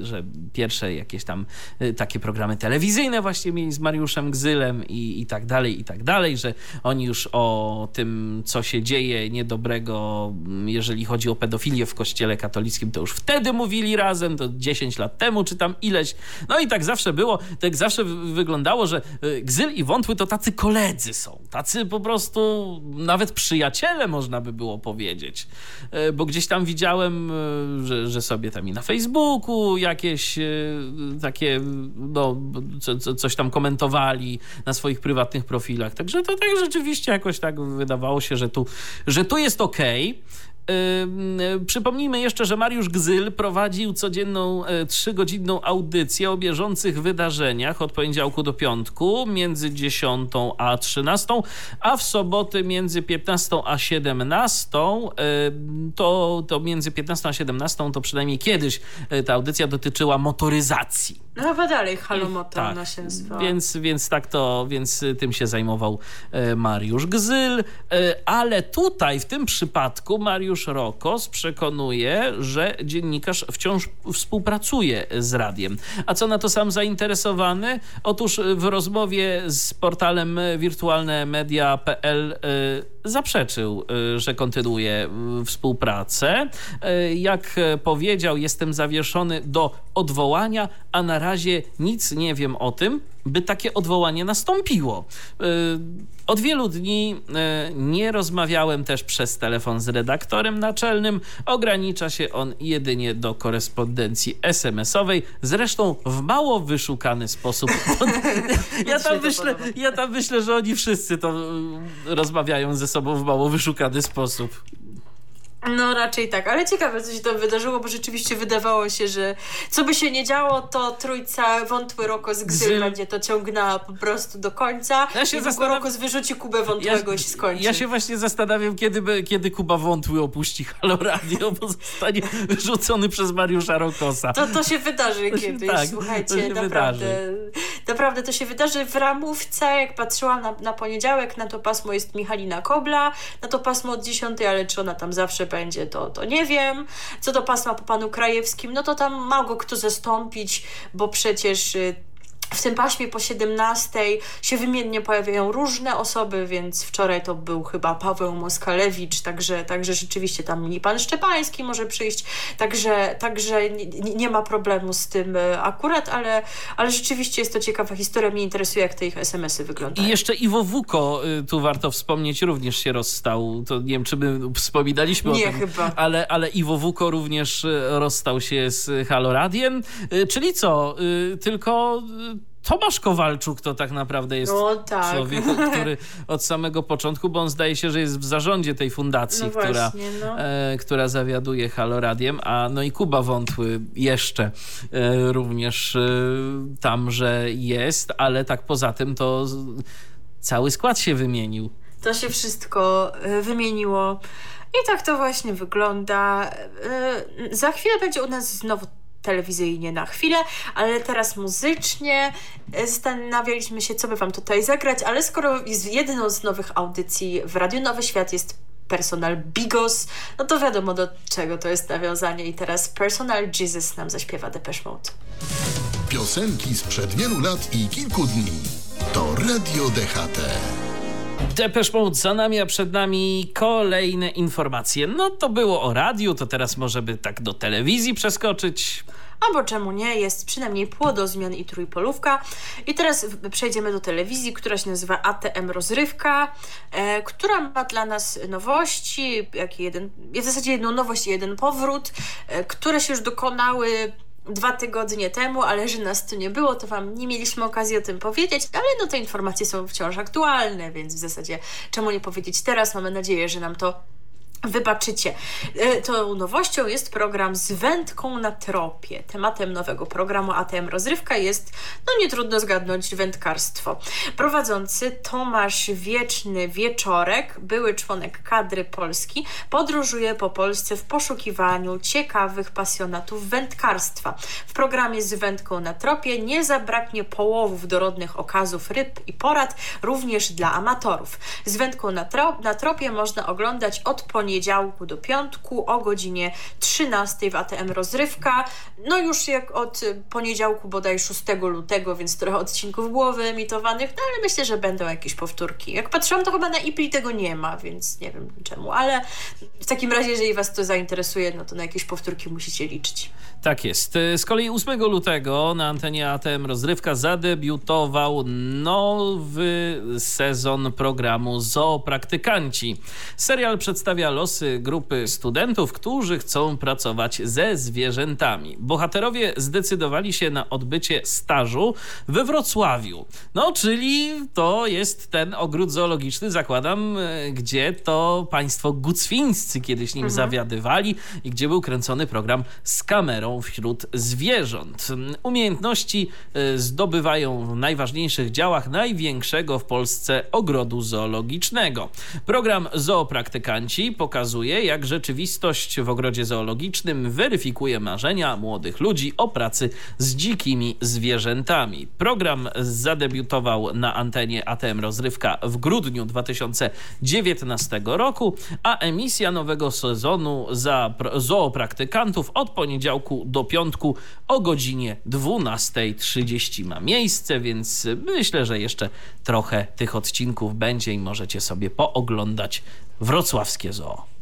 że pierwsze jakieś tam e, takie programy telewizyjne właśnie mieli z Mariuszem Gzylem i, i tak dalej, i tak dalej, że oni już o tym, co się dzieje niedobrego, jeżeli chodzi o pedofilię w kościele katolickim, to już wtedy mówili razem, to 10 lat temu, czy tam ileś. No i tak zawsze było, tak zawsze wyglądało, że e, Gzyl i Wątły to tacy koledzy są, tacy po prostu nawet przyjaciele można by było powiedzieć. E, bo gdzieś tam widziałem, e, że, że sobie tam i na Facebooku jakieś e, takie, no, co, coś tam komentowali na swoich prywatnych profilach. Także to tak rzeczywiście jakoś tak wydawało się, że tu, że tu jest okej. Okay. Przypomnijmy jeszcze, że Mariusz Gzyl prowadził codzienną trzygodzinną audycję o bieżących wydarzeniach od poniedziałku do piątku między 10 a 13, a w soboty między 15 a 17. To, to między 15 a 17 to przynajmniej kiedyś e, ta audycja dotyczyła motoryzacji. No chyba dalej Halomotor tak. Więc, więc tak to, więc tym się zajmował e, Mariusz Gzyl, e, ale tutaj w tym przypadku Mariusz Rokos przekonuje, że dziennikarz wciąż współpracuje z radiem. A co na to sam zainteresowany? Otóż w rozmowie z portalem wirtualnemedia.pl y, zaprzeczył, y, że kontynuuje współpracę. Jak powiedział, jestem zawieszony do odwołania, a na razie nic nie wiem o tym, by takie odwołanie nastąpiło. Od wielu dni e, nie rozmawiałem też przez telefon z redaktorem naczelnym. Ogranicza się on jedynie do korespondencji SMS-owej, zresztą w mało wyszukany sposób. ja, tam myślę, ja tam myślę, że oni wszyscy to e, rozmawiają ze sobą w mało wyszukany sposób. No raczej tak, ale ciekawe co się tam wydarzyło, bo rzeczywiście wydawało się, że co by się nie działo, to trójca wątły Rokos Gzyl będzie to ciągnęła po prostu do końca ja się i zastanaw... Rokos wyrzuci Kubę Wątłego ja, i się skończy. Ja się właśnie zastanawiam, kiedy, kiedy Kuba Wątły opuści Halo Radio, bo zostanie wyrzucony przez Mariusza Rokosa. To, to się wydarzy to kiedyś, tak, słuchajcie, naprawdę. Wydarzy. Naprawdę to się wydarzy w ramówce, jak patrzyłam na, na poniedziałek, na to pasmo jest Michalina Kobla, na to pasmo od 10, ale czy ona tam zawsze będzie, to, to nie wiem. Co do pasma po panu Krajewskim, no to tam ma go kto zastąpić, bo przecież y, w tym paśmie po 17 się wymiennie pojawiają różne osoby, więc wczoraj to był chyba Paweł Moskalewicz, także, także rzeczywiście tam i pan Szczepański może przyjść, także, także nie, nie ma problemu z tym e, akurat, ale, ale rzeczywiście jest to ciekawa historia. Mnie interesuje, jak te ich SMS-y wyglądają. I jeszcze Iwo Wuko, y, tu warto wspomnieć, również się rozstał. To nie wiem, czy my wspominaliśmy nie, o tym. chyba. Ale, ale Iwo Wuko również y, rozstał się z Haloradiem. Y, czyli co? Tylko Tomasz Kowalczuk to tak naprawdę jest no, tak. człowiek, który od samego początku, bo on zdaje się, że jest w zarządzie tej fundacji, no która, właśnie, no. e, która zawiaduje Haloradiem, a no i Kuba Wątły jeszcze e, również e, tamże jest, ale tak poza tym to cały skład się wymienił. To się wszystko e, wymieniło. I tak to właśnie wygląda. E, za chwilę będzie u nas znowu telewizyjnie na chwilę, ale teraz muzycznie e, zastanawialiśmy się, co by wam tutaj zagrać, ale skoro jest jedną z nowych audycji w Radiu Nowy Świat jest personal Bigos, no to wiadomo do czego to jest nawiązanie i teraz personal Jesus nam zaśpiewa Depeche Mode. Piosenki sprzed wielu lat i kilku dni. To Radio DHT. Depeche Mode za nami, a przed nami kolejne informacje. No to było o radiu, to teraz może by tak do telewizji przeskoczyć. Albo czemu nie, jest przynajmniej płodozmian i trójpolówka. I teraz przejdziemy do telewizji, która się nazywa ATM Rozrywka, e, która ma dla nas nowości, jak jeden, w zasadzie jedną nowość i jeden powrót, e, które się już dokonały dwa tygodnie temu, ale że nas tu nie było, to Wam nie mieliśmy okazji o tym powiedzieć, ale no te informacje są wciąż aktualne, więc w zasadzie czemu nie powiedzieć teraz? Mamy nadzieję, że nam to Wybaczycie. E, tą nowością jest program z wędką na tropie. Tematem nowego programu ATM Rozrywka jest, no nie trudno zgadnąć, wędkarstwo. Prowadzący Tomasz Wieczny Wieczorek, były członek kadry Polski, podróżuje po Polsce w poszukiwaniu ciekawych pasjonatów wędkarstwa. W programie z wędką na tropie nie zabraknie połowów dorodnych okazów ryb i porad, również dla amatorów. Z wędką na, na tropie można oglądać od poniedziałku poniedziałku do piątku o godzinie 13 w ATM Rozrywka. No już jak od poniedziałku bodaj 6 lutego, więc trochę odcinków głowy emitowanych, no ale myślę, że będą jakieś powtórki. Jak patrzyłam, to chyba na IPLI tego nie ma, więc nie wiem czemu, ale w takim razie, jeżeli Was to zainteresuje, no to na jakieś powtórki musicie liczyć. Tak jest. Z kolei 8 lutego na antenie ATM Rozrywka zadebiutował nowy sezon programu Zoopraktykanci. Serial przedstawia losy grupy studentów, którzy chcą pracować ze zwierzętami. Bohaterowie zdecydowali się na odbycie stażu we Wrocławiu. No, czyli to jest ten ogród zoologiczny, zakładam, e, gdzie to państwo gucwińscy kiedyś nim mhm. zawiadywali i gdzie był kręcony program z kamerą wśród zwierząt. Umiejętności e, zdobywają w najważniejszych działach największego w Polsce ogrodu zoologicznego. Program Zoopraktykanci pokazuje, jak rzeczywistość w ogrodzie zoologicznym weryfikuje marzenia młodych ludzi o pracy z dzikimi zwierzętami. Program zadebiutował na antenie ATM Rozrywka w grudniu 2019 roku, a emisja nowego sezonu za zoopraktykantów od poniedziałku do piątku o godzinie 12.30 ma miejsce, więc myślę, że jeszcze trochę tych odcinków będzie i możecie sobie pooglądać wrocławskie zoo.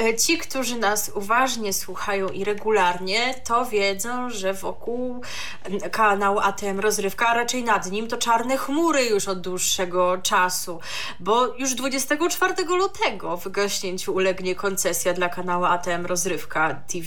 E, ci, którzy nas uważnie słuchają i regularnie, to wiedzą, że wokół kanału ATM Rozrywka, a raczej nad nim, to czarne chmury już od dłuższego czasu, bo już 24 lutego wygaśnięciu ulegnie koncesja dla kanału ATM Rozrywka TV.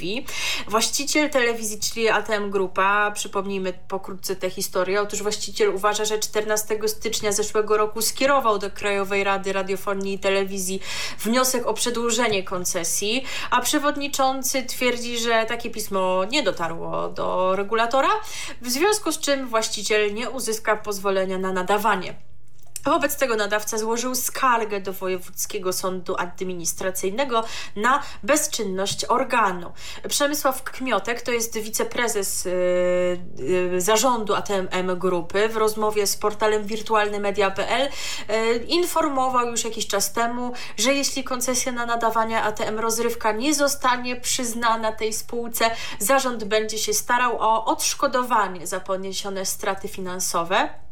Właściciel telewizji, czyli ATM Grupa, przypomnijmy pokrótce tę historię, otóż właściciel uważa, że 14 stycznia zeszłego roku skierował do Krajowej Rady Radiofonii i Telewizji wniosek o przedłużenie koncesji a przewodniczący twierdzi, że takie pismo nie dotarło do regulatora, w związku z czym właściciel nie uzyska pozwolenia na nadawanie. Wobec tego nadawca złożył skargę do Wojewódzkiego Sądu Administracyjnego na bezczynność organu. Przemysław Kmiotek, to jest wiceprezes yy, yy, zarządu ATM Grupy, w rozmowie z portalem wirtualnymedia.pl yy, informował już jakiś czas temu, że jeśli koncesja na nadawanie ATM rozrywka nie zostanie przyznana tej spółce, zarząd będzie się starał o odszkodowanie za poniesione straty finansowe.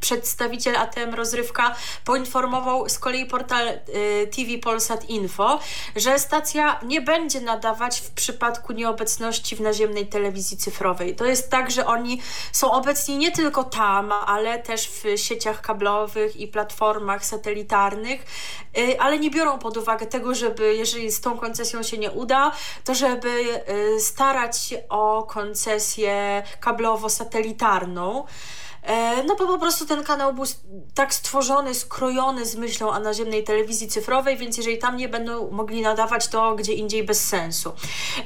Przedstawiciel ATM Rozrywka poinformował z kolei portal y, TV Polsat Info, że stacja nie będzie nadawać w przypadku nieobecności w naziemnej telewizji cyfrowej. To jest tak, że oni są obecni nie tylko tam, ale też w sieciach kablowych i platformach satelitarnych, y, ale nie biorą pod uwagę tego, żeby jeżeli z tą koncesją się nie uda, to żeby y, starać się o koncesję kablowo-satelitarną. E, no bo po prostu ten kanał był tak stworzony, skrojony z myślą o naziemnej telewizji cyfrowej, więc jeżeli tam nie będą mogli nadawać, to gdzie indziej bez sensu.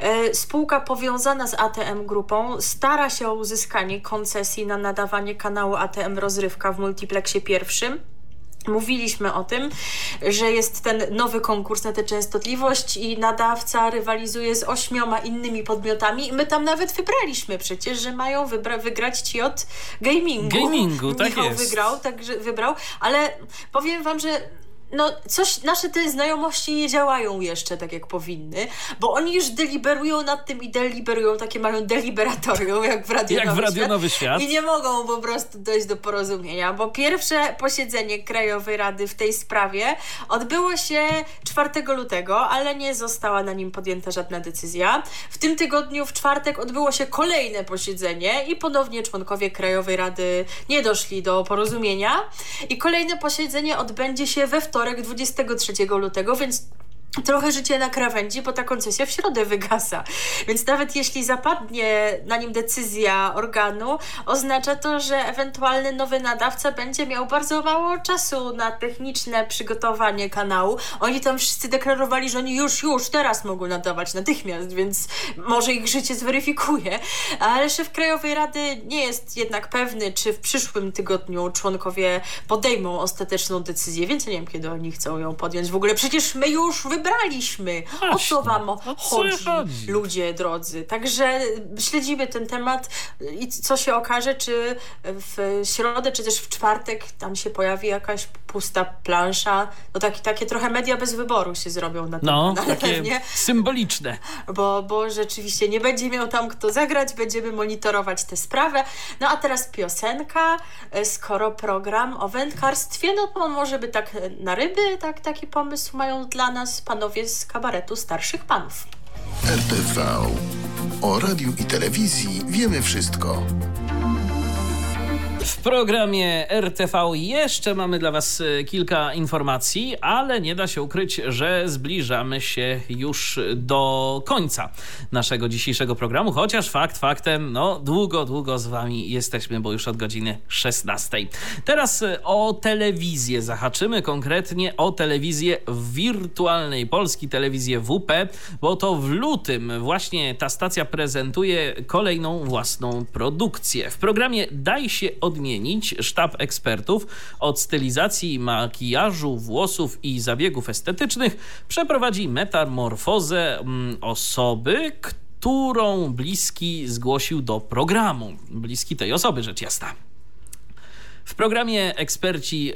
E, spółka powiązana z ATM Grupą stara się o uzyskanie koncesji na nadawanie kanału ATM Rozrywka w multiplexie pierwszym. Mówiliśmy o tym, że jest ten nowy konkurs na tę częstotliwość i nadawca rywalizuje z ośmioma innymi podmiotami i my tam nawet wybraliśmy przecież, że mają wygrać ci od gamingu. Gamingu, tak Michał jest. wygrał, także wybrał, ale powiem wam, że no coś, nasze te znajomości nie działają jeszcze tak jak powinny, bo oni już deliberują nad tym i deliberują, takie mają deliberatorium jak w Radio, jak Nowy, w Radio Świat, Nowy Świat. I nie mogą po prostu dojść do porozumienia, bo pierwsze posiedzenie Krajowej Rady w tej sprawie odbyło się 4 lutego, ale nie została na nim podjęta żadna decyzja. W tym tygodniu w czwartek odbyło się kolejne posiedzenie i ponownie członkowie Krajowej Rady nie doszli do porozumienia. I kolejne posiedzenie odbędzie się we wtorek wtorek 23 lutego, więc trochę życie na krawędzi, bo ta koncesja w środę wygasa. Więc nawet jeśli zapadnie na nim decyzja organu, oznacza to, że ewentualny nowy nadawca będzie miał bardzo mało czasu na techniczne przygotowanie kanału. Oni tam wszyscy deklarowali, że oni już, już teraz mogą nadawać natychmiast, więc może ich życie zweryfikuje. Ale szef Krajowej Rady nie jest jednak pewny, czy w przyszłym tygodniu członkowie podejmą ostateczną decyzję, więc nie wiem, kiedy oni chcą ją podjąć. W ogóle przecież my już wy wybraliśmy. O co wam chodzi, chodzi, ludzie drodzy? Także śledzimy ten temat i co się okaże, czy w środę, czy też w czwartek tam się pojawi jakaś pusta plansza. No taki, takie trochę media bez wyboru się zrobią na tym. No, takie pewnie. symboliczne. Bo, bo rzeczywiście nie będzie miał tam kto zagrać, będziemy monitorować tę sprawę. No a teraz piosenka, skoro program o wędkarstwie, no to może by tak na ryby, tak, taki pomysł mają dla nas panowie z kabaretu starszych panów. RTV. O radiu i telewizji wiemy wszystko. W programie RTV jeszcze mamy dla Was e, kilka informacji, ale nie da się ukryć, że zbliżamy się już do końca naszego dzisiejszego programu, chociaż fakt faktem, no długo, długo z Wami jesteśmy, bo już od godziny 16. Teraz e, o telewizję zahaczymy, konkretnie o telewizję wirtualnej Polski, telewizję WP, bo to w lutym właśnie ta stacja prezentuje kolejną własną produkcję. W programie Daj się odmienić sztab ekspertów od stylizacji, makijażu, włosów i zabiegów estetycznych przeprowadzi metamorfozę mm, osoby, którą bliski zgłosił do programu. Bliski tej osoby, rzecz jasna. W programie eksperci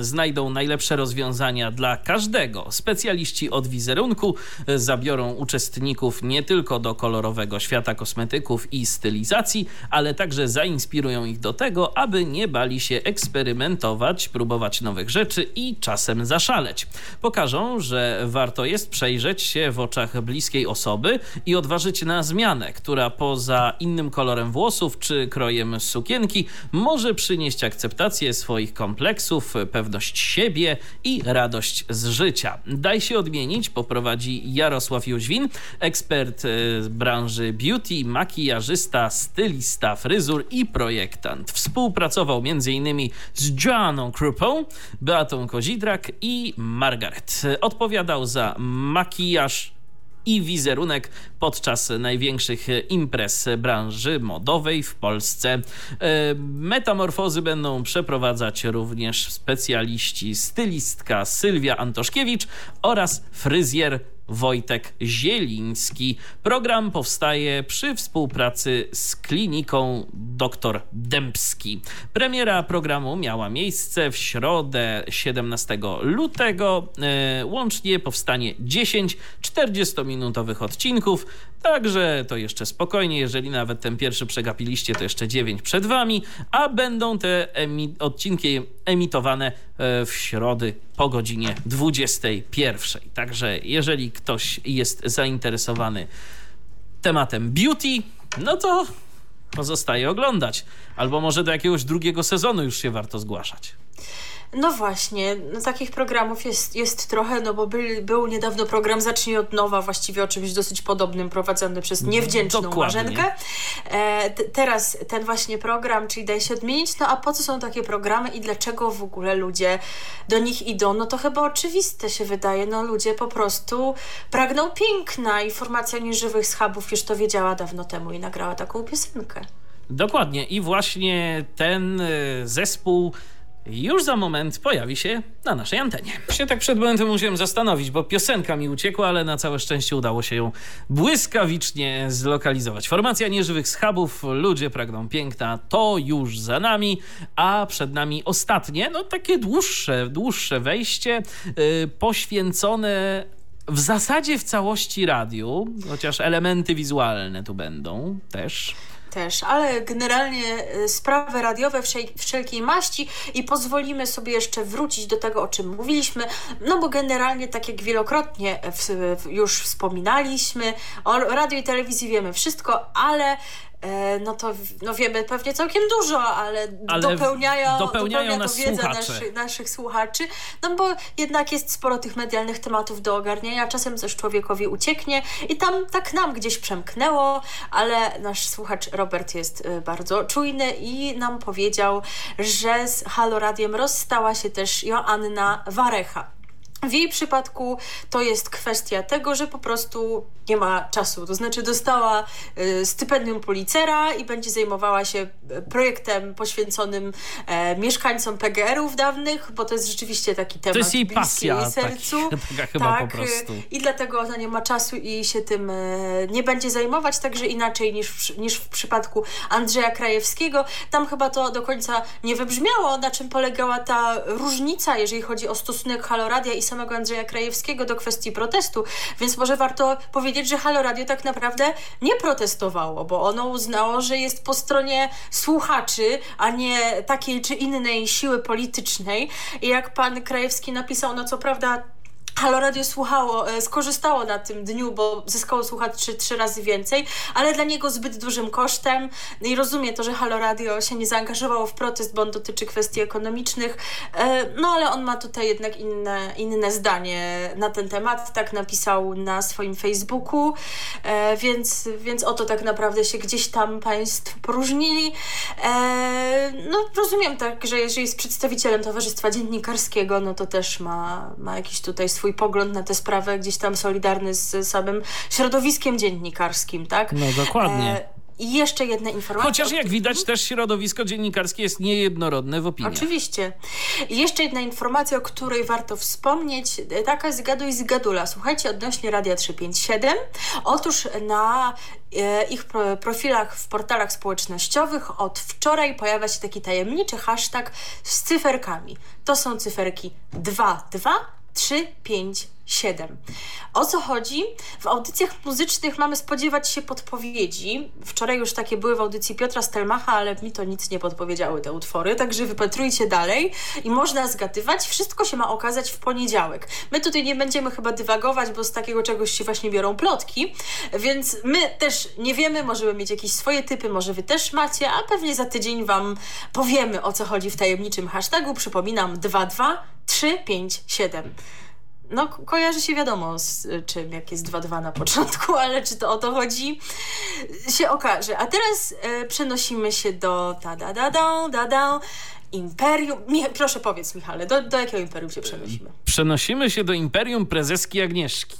y, znajdą najlepsze rozwiązania dla każdego. Specjaliści od wizerunku y, zabiorą uczestników nie tylko do kolorowego świata kosmetyków i stylizacji, ale także zainspirują ich do tego, aby nie bali się eksperymentować, próbować nowych rzeczy i czasem zaszaleć. Pokażą, że warto jest przejrzeć się w oczach bliskiej osoby i odważyć na zmianę, która poza innym kolorem włosów czy krojem sukienki może przynieść akceptację akceptację swoich kompleksów, pewność siebie i radość z życia. Daj się odmienić, poprowadzi Jarosław Jóźwin, ekspert z branży beauty, makijażysta, stylista fryzur i projektant. Współpracował m.in. z Joanną Krupą, Beatą Kozidrak i Margaret. Odpowiadał za makijaż i wizerunek podczas największych imprez branży modowej w Polsce. E, metamorfozy będą przeprowadzać również specjaliści stylistka Sylwia Antoszkiewicz oraz fryzjer Wojtek Zieliński. Program powstaje przy współpracy z kliniką dr Dębski. Premiera programu miała miejsce w środę 17 lutego. E, łącznie powstanie 10 40-minutowych odcinków, także to jeszcze spokojnie, jeżeli nawet ten pierwszy przegapiliście, to jeszcze 9 przed wami, a będą te emi odcinki emitowane w środy po godzinie 21. Także jeżeli ktoś jest zainteresowany tematem beauty, no to pozostaje oglądać. Albo może do jakiegoś drugiego sezonu już się warto zgłaszać. No właśnie, no takich programów jest, jest trochę, no bo był, był niedawno program Zacznij od nowa, właściwie o czymś dosyć podobnym, prowadzony przez mhm, niewdzięczną Dokładnie. Marzenkę. E, teraz ten właśnie program, czyli Daj się odmienić, no a po co są takie programy i dlaczego w ogóle ludzie do nich idą? No to chyba oczywiste się wydaje, no ludzie po prostu pragną piękna i formacja nieżywych schabów już to wiedziała dawno temu i nagrała taką piosenkę. Dokładnie i właśnie ten e, zespół już za moment pojawi się na naszej antenie. Się tak przed momentem musiałem zastanowić, bo piosenka mi uciekła, ale na całe szczęście udało się ją błyskawicznie zlokalizować. Formacja nieżywych schabów, ludzie pragną piękna, to już za nami, a przed nami ostatnie, no takie dłuższe, dłuższe wejście yy, poświęcone w zasadzie w całości radiu, chociaż elementy wizualne tu będą też też, ale generalnie e, sprawy radiowe wszelkiej maści i pozwolimy sobie jeszcze wrócić do tego, o czym mówiliśmy, no bo generalnie, tak jak wielokrotnie już wspominaliśmy, o radio i telewizji wiemy wszystko, ale no to no wiemy pewnie całkiem dużo, ale, ale dopełniają, dopełniają nas wiedzę słuchacze. Naszy, naszych słuchaczy, no bo jednak jest sporo tych medialnych tematów do ogarnienia, czasem coś człowiekowi ucieknie i tam tak nam gdzieś przemknęło, ale nasz słuchacz Robert jest e, bardzo czujny i nam powiedział, że z Halo Radiem rozstała się też Joanna Warecha. W jej przypadku to jest kwestia tego, że po prostu nie ma czasu. To znaczy dostała y, stypendium Pulitzera i będzie zajmowała się y, projektem poświęconym e, mieszkańcom PGR-ów dawnych, bo to jest rzeczywiście taki temat To jest jej pasja. Jej sercu. Tak, chyba tak, po prostu. I dlatego ona nie ma czasu i się tym e, nie będzie zajmować, także inaczej niż, niż w przypadku Andrzeja Krajewskiego. Tam chyba to do końca nie wybrzmiało, na czym polegała ta różnica, jeżeli chodzi o stosunek Haloradia i samego Andrzeja Krajewskiego do kwestii protestu, więc może warto powiedzieć, że Halo Radio tak naprawdę nie protestowało, bo ono uznało, że jest po stronie słuchaczy, a nie takiej czy innej siły politycznej. I jak pan Krajewski napisał, no co prawda Halo Radio słuchało, e, skorzystało na tym dniu, bo zyskało słuchaczy trzy razy więcej, ale dla niego zbyt dużym kosztem. I rozumie to, że Halo Radio się nie zaangażowało w protest, bo on dotyczy kwestii ekonomicznych, e, no ale on ma tutaj jednak inne, inne zdanie na ten temat, tak napisał na swoim Facebooku, e, więc, więc o to tak naprawdę się gdzieś tam Państwo poróżnili. No rozumiem tak, że jeżeli jest przedstawicielem Towarzystwa Dziennikarskiego, no to też ma, ma jakiś tutaj swój swój pogląd na tę sprawę gdzieś tam solidarny z samym środowiskiem dziennikarskim, tak? No dokładnie. E, i jeszcze jedna informacja. Chociaż jak widać też środowisko dziennikarskie jest niejednorodne w opinii. Oczywiście. I jeszcze jedna informacja, o której warto wspomnieć. Taka z gadu i z gadula. Słuchajcie, odnośnie Radia 357. Otóż na e, ich profilach w portalach społecznościowych od wczoraj pojawia się taki tajemniczy hashtag z cyferkami. To są cyferki 22 3, 5, 7. O co chodzi? W audycjach muzycznych mamy spodziewać się podpowiedzi. Wczoraj już takie były w audycji Piotra Stelmacha, ale mi to nic nie podpowiedziały te utwory, także wypatrujcie dalej i można zgadywać. Wszystko się ma okazać w poniedziałek. My tutaj nie będziemy chyba dywagować, bo z takiego czegoś się właśnie biorą plotki, więc my też nie wiemy, możemy mieć jakieś swoje typy, może wy też macie, a pewnie za tydzień wam powiemy o co chodzi w tajemniczym hashtagu. Przypominam 22 3, 5, 7 no, kojarzy się wiadomo z y, czym, jak jest 2-2 na początku, ale czy to o to chodzi, się okaże. A teraz e, przenosimy się do da da da da da da Imperium. Mi, proszę powiedz, Michale, do, do jakiego imperium się przenosimy? Przenosimy się do imperium prezeski Agnieszki.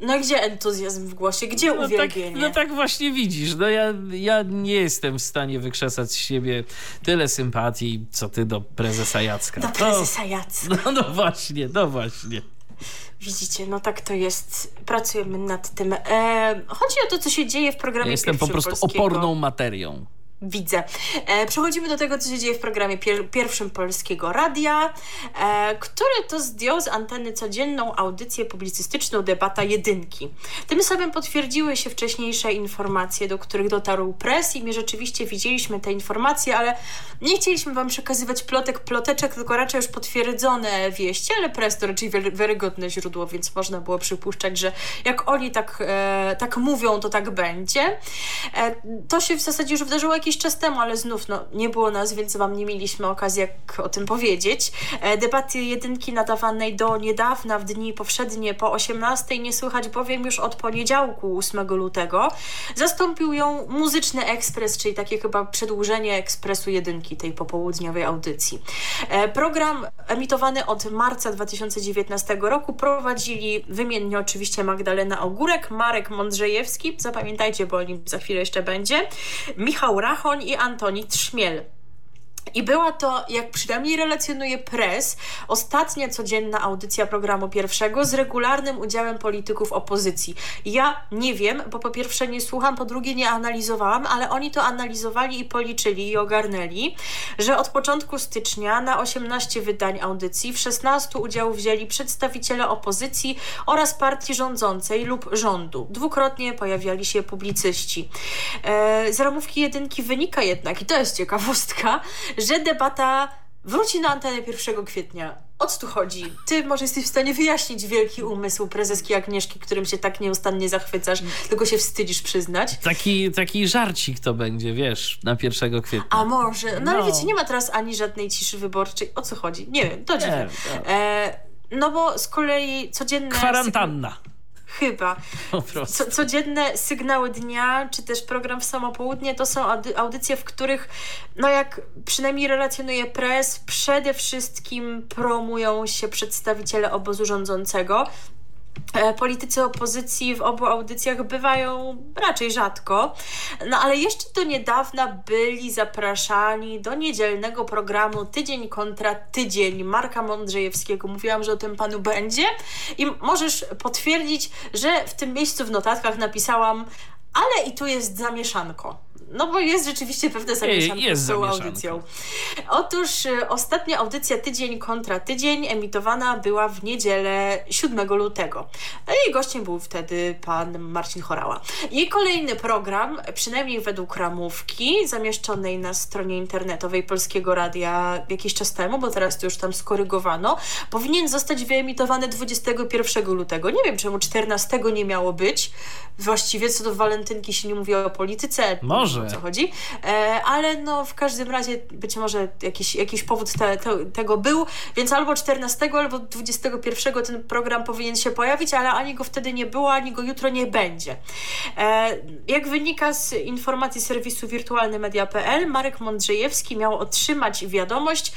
No gdzie entuzjazm w głosie? Gdzie no tak- uwielbienie? Tak, no tak właśnie widzisz. No ja, ja nie jestem w stanie wykrzesać z siebie tyle sympatii, co ty do prezesa Jacka. Do prezesa Jacka. No, no właśnie, no właśnie. Widzicie, no tak to jest. Pracujemy nad tym. E, chodzi o to, co się dzieje w programie ja Jestem po prostu oporną materią. Widzę. E, przechodzimy do tego, co się dzieje w programie pier pierwszym Polskiego Radia, e, który to zdjął z anteny codzienną audycję publicystyczną Debata Jedynki. Tym samym potwierdziły się wcześniejsze informacje, do których dotarł pres i my rzeczywiście widzieliśmy te informacje, ale nie chcieliśmy Wam przekazywać plotek, ploteczek, tylko raczej już potwierdzone wieści, ale pres to raczej wiarygodne źródło, więc można było przypuszczać, że jak oni tak, e, tak mówią, to tak będzie. E, to się w zasadzie już wydarzyło jakiś czas temu, ale znów no, nie było nas, więc Wam nie mieliśmy okazji jak o tym powiedzieć. E, debaty jedynki nadawanej do niedawna w dni powszednie po 18 nie słychać bowiem już od poniedziałku 8 lutego. Zastąpił ją Muzyczny Ekspres, czyli takie chyba przedłużenie Ekspresu jedynki tej popołudniowej audycji. E, program emitowany od marca 2019 roku prowadzili wymiennie oczywiście Magdalena Ogórek, Marek Mądrzejewski, zapamiętajcie, bo o nim za chwilę jeszcze będzie, Michał Rach, Rachoń i Antoni Trzmiel. I była to, jak przynajmniej relacjonuje Press, ostatnia codzienna audycja programu pierwszego z regularnym udziałem polityków opozycji. Ja nie wiem, bo po pierwsze nie słucham, po drugie nie analizowałam, ale oni to analizowali i policzyli i ogarnęli, że od początku stycznia na 18 wydań audycji w 16 udział wzięli przedstawiciele opozycji oraz partii rządzącej lub rządu. Dwukrotnie pojawiali się publicyści. E, z ramówki jedynki wynika jednak, i to jest ciekawostka, że debata wróci na antenę 1 kwietnia o co tu chodzi? Ty może jesteś w stanie wyjaśnić wielki umysł prezeski Agnieszki, którym się tak nieustannie zachwycasz, tylko się wstydzisz przyznać. Taki, taki żarcik to będzie, wiesz, na 1 kwietnia. A może? No, ale No. wiecie, nie ma teraz ani żadnej ciszy wyborczej. O co chodzi? Nie wiem, to dziwne. wiem. E, no bo z kolei codzienne... Kwarantanna. Chyba. Co, codzienne sygnały dnia, czy też program w samo południe, to są audy- audycje, w których, no jak przynajmniej relacjonuje press, przede wszystkim promują się przedstawiciele obozu rządzącego. E, Politycy opozycji w obu audycjach bywają raczej rzadko, no ale jeszcze do niedawna byli zapraszani do niedzielnego programu Tydzień kontra Tydzień Marka Mądrzejewskiego. Mówiłam, że o tym panu będzie i możesz potwierdzić, że w tym miejscu w notatkach napisałam, ale i tu jest zamieszanko. No bo jest rzeczywiście pewne zamieszanko jest z tą audycją. Otóż y, ostatnia audycja Tydzień kontra Tydzień emitowana była w niedzielę 7 lutego. No i gościem był wtedy pan Marcin Chorała. Jej kolejny program, przynajmniej według ramówki zamieszczonej na stronie internetowej Polskiego Radia jakiś czas temu, bo teraz to już tam skorygowano, powinien zostać wyemitowany 21 lutego. Nie wiem, czemu 14 nie miało być. Właściwie co do walentynki się nie mówi o polityce. Może. O co chodzi. E, ale no w każdym razie być może jakiś, jakiś powód te, te, tego był, więc albo 14, albo 21 ten program powinien się pojawić, ale ani go wtedy nie było, ani go jutro nie będzie. E, jak wynika z informacji serwisu wirtualnymedia.pl, Marek Mądrzejewski miał otrzymać wiadomość,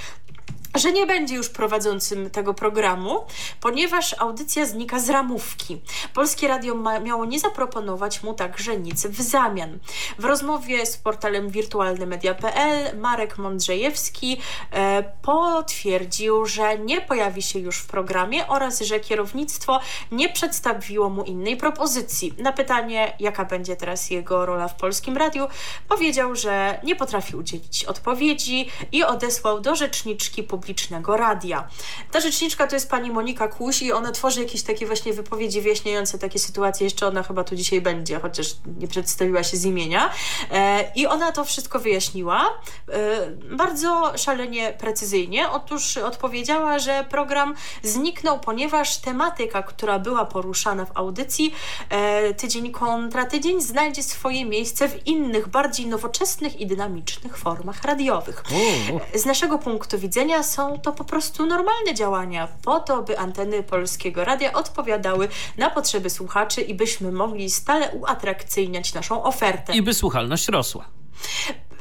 że nie będzie już prowadzącym tego programu, ponieważ audycja znika z ramówki. Polskie Radio ma, miało nie zaproponować mu także nic w zamian. W rozmowie z portalem wirtualnymedia.pl Marek Mądrzejewski e, potwierdził, że nie pojawi się już w programie oraz że kierownictwo nie przedstawiło mu innej propozycji. Na pytanie, jaka będzie teraz jego rola w Polskim Radiu, powiedział, że nie potrafi udzielić odpowiedzi i odesłał do rzeczniczki publicznego radia. Ta rzeczniczka to jest pani Monika Kuś i ona tworzy jakieś takie właśnie wypowiedzi wyjaśniające takie sytuacje. Jeszcze ona chyba tu dzisiaj będzie, chociaż nie przedstawiła się z imienia. E, I ona to wszystko wyjaśniła e, bardzo szalenie precyzyjnie. Otóż odpowiedziała, że program zniknął, ponieważ tematyka, która była poruszana w audycji e, tydzień kontra tydzień, znajdzie swoje miejsce w innych, bardziej nowoczesnych i dynamicznych formach radiowych. Z naszego punktu widzenia są to po prostu normalne działania po to, by anteny Polskiego Radia odpowiadały na potrzeby słuchaczy i byśmy mogli stale uatrakcyjniać naszą ofertę. I by słuchalność rosła.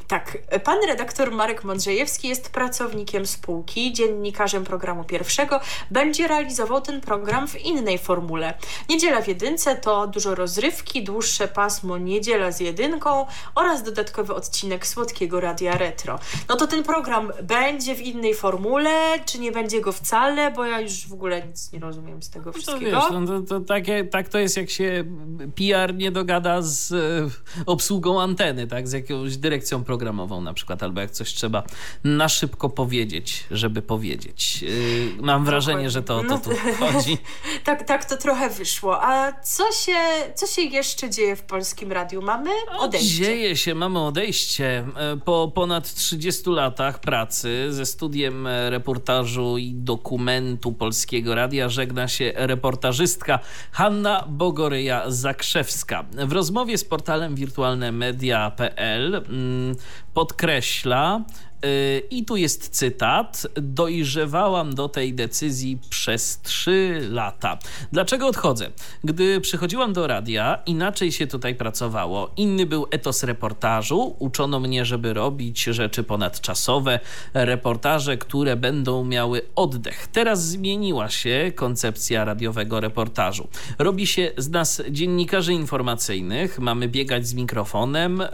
Tak, pan redaktor Marek Mądrzejewski jest pracownikiem spółki, dziennikarzem programu pierwszego. Będzie realizował ten program w innej formule. Niedziela w jedynce to dużo rozrywki, dłuższe pasmo Niedziela z jedynką oraz dodatkowy odcinek Słodkiego Radia Retro. No to ten program będzie w innej formule, czy nie będzie go wcale, bo ja już w ogóle nic nie rozumiem z tego To wszystkiego. wiesz, no to, to takie, tak to jest, jak się PR nie dogada z e, obsługą anteny, tak, z jakąś dyrekcją programową na przykład, albo jak coś trzeba na szybko powiedzieć, żeby powiedzieć. E, mam wrażenie, że to o to No tu chodzi. tak, tak to trochę wyszło. A co się, co się jeszcze dzieje w Polskim Radiu? Mamy odejście. Dzieje się, mamy odejście. E, Po ponad 30 latach pracy ze studiem e, reportażu i dokumentu Polskiego Radia żegna się reportażystka Hanna Bogoryja-Zakrzewska. W rozmowie z portalem wirtualnemedia.pl podkreśla, i tu jest cytat. Dojrzewałam do tej decyzji przez trzy lata. Dlaczego odchodzę? Gdy przychodziłam do radia, inaczej się tutaj pracowało. Inny był etos reportażu. Uczono mnie, żeby robić rzeczy ponadczasowe, reportaże, które będą miały oddech. Teraz zmieniła się koncepcja radiowego reportażu. Robi się z nas dziennikarzy informacyjnych. Mamy biegać z mikrofonem e,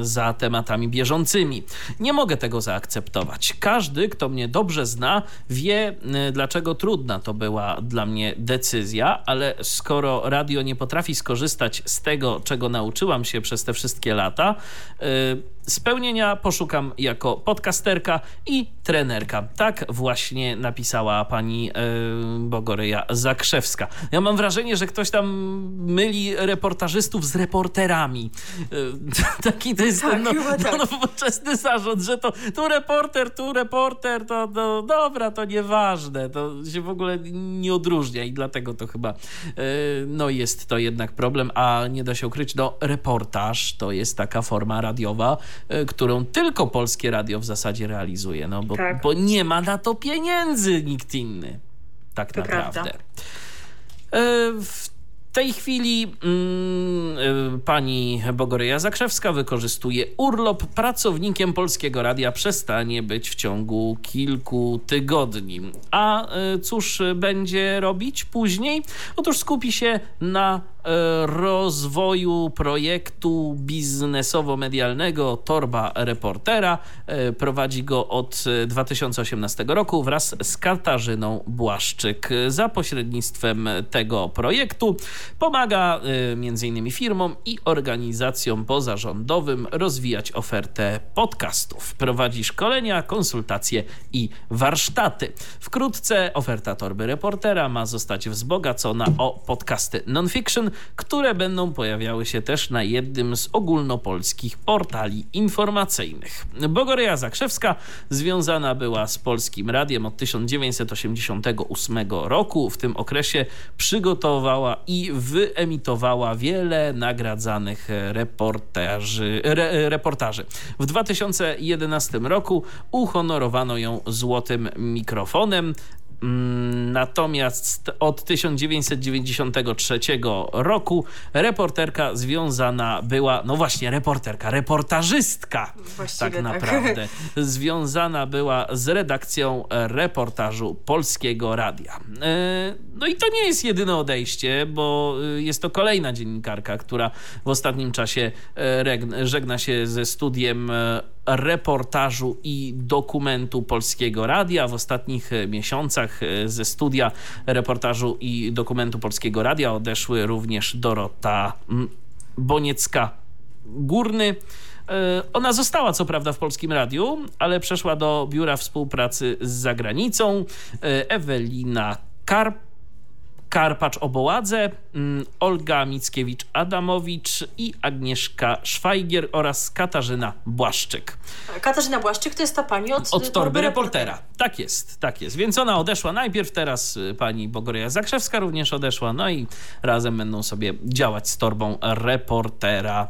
za tematami bieżącymi. Nie mogę tego zaakceptować. Każdy, kto mnie dobrze zna, wie, y, dlaczego trudna to była dla mnie decyzja, ale skoro radio nie potrafi skorzystać z tego, czego nauczyłam się przez te wszystkie lata, y, spełnienia poszukam jako podcasterka i trenerka. Tak właśnie napisała pani Bogoryja Zakrzewska. Ja mam wrażenie, że ktoś tam myli reportażystów z reporterami. Taki to jest tak, ten no, tak. no, nowoczesny zarząd, że to tu reporter, tu reporter, to, to dobra, to nieważne. To się w ogóle nie odróżnia i dlatego to chyba no jest to jednak problem, a nie da się ukryć, no reportaż to jest taka forma radiowa, którą tylko polskie radio w zasadzie realizuje, no bo, tak. bo nie ma na to pieniędzy nikt inny. Tak to naprawdę. Prawda. W tej chwili mm, pani Bogoryja Zakrzewska wykorzystuje urlop. Pracownikiem Polskiego Radia przestanie być w ciągu kilku tygodni. A cóż będzie robić później? Otóż skupi się na rozwoju projektu biznesowo-medialnego Torba Reportera. Prowadzi go od 2018 roku wraz z Katarzyną Błaszczyk. Za pośrednictwem tego projektu pomaga m.in. firmom i organizacjom pozarządowym rozwijać ofertę podcastów. Prowadzi szkolenia, konsultacje i warsztaty. Wkrótce oferta Torby Reportera ma zostać wzbogacona o podcasty non-fiction, które będą pojawiały się też na jednym z ogólnopolskich portali informacyjnych. Bogoryja Zakrzewska związana była z Polskim Radiem od 1988 roku. W tym okresie przygotowała i wyemitowała wiele nagradzanych reportaży. Re, reportaży. W 2011 roku uhonorowano ją złotym mikrofonem. Natomiast od 1993 roku reporterka związana była, no właśnie, reporterka, reportażystka, Właściwie tak naprawdę, tak. związana była z redakcją reportażu Polskiego Radia. No i to nie jest jedyne odejście, bo jest to kolejna dziennikarka, która w ostatnim czasie żegna się ze studiem reportażu i dokumentu Polskiego Radia. W ostatnich miesiącach ze studia reportażu i dokumentu Polskiego Radia odeszły również Dorota Boniecka-Górny. Ona została co prawda w Polskim Radiu, ale przeszła do Biura Współpracy z Zagranicą. Ewelina Karp Karpacz Oboładze, Olga Mickiewicz-Adamowicz i Agnieszka Szwajgier oraz Katarzyna Błaszczyk. Katarzyna Błaszczyk to jest ta pani od, od Torby Reportera. reportera. Tak jest, tak jest. Więc ona odeszła najpierw, teraz pani Bogoryja Zakrzewska również odeszła, no i razem będą sobie działać z Torbą Reportera.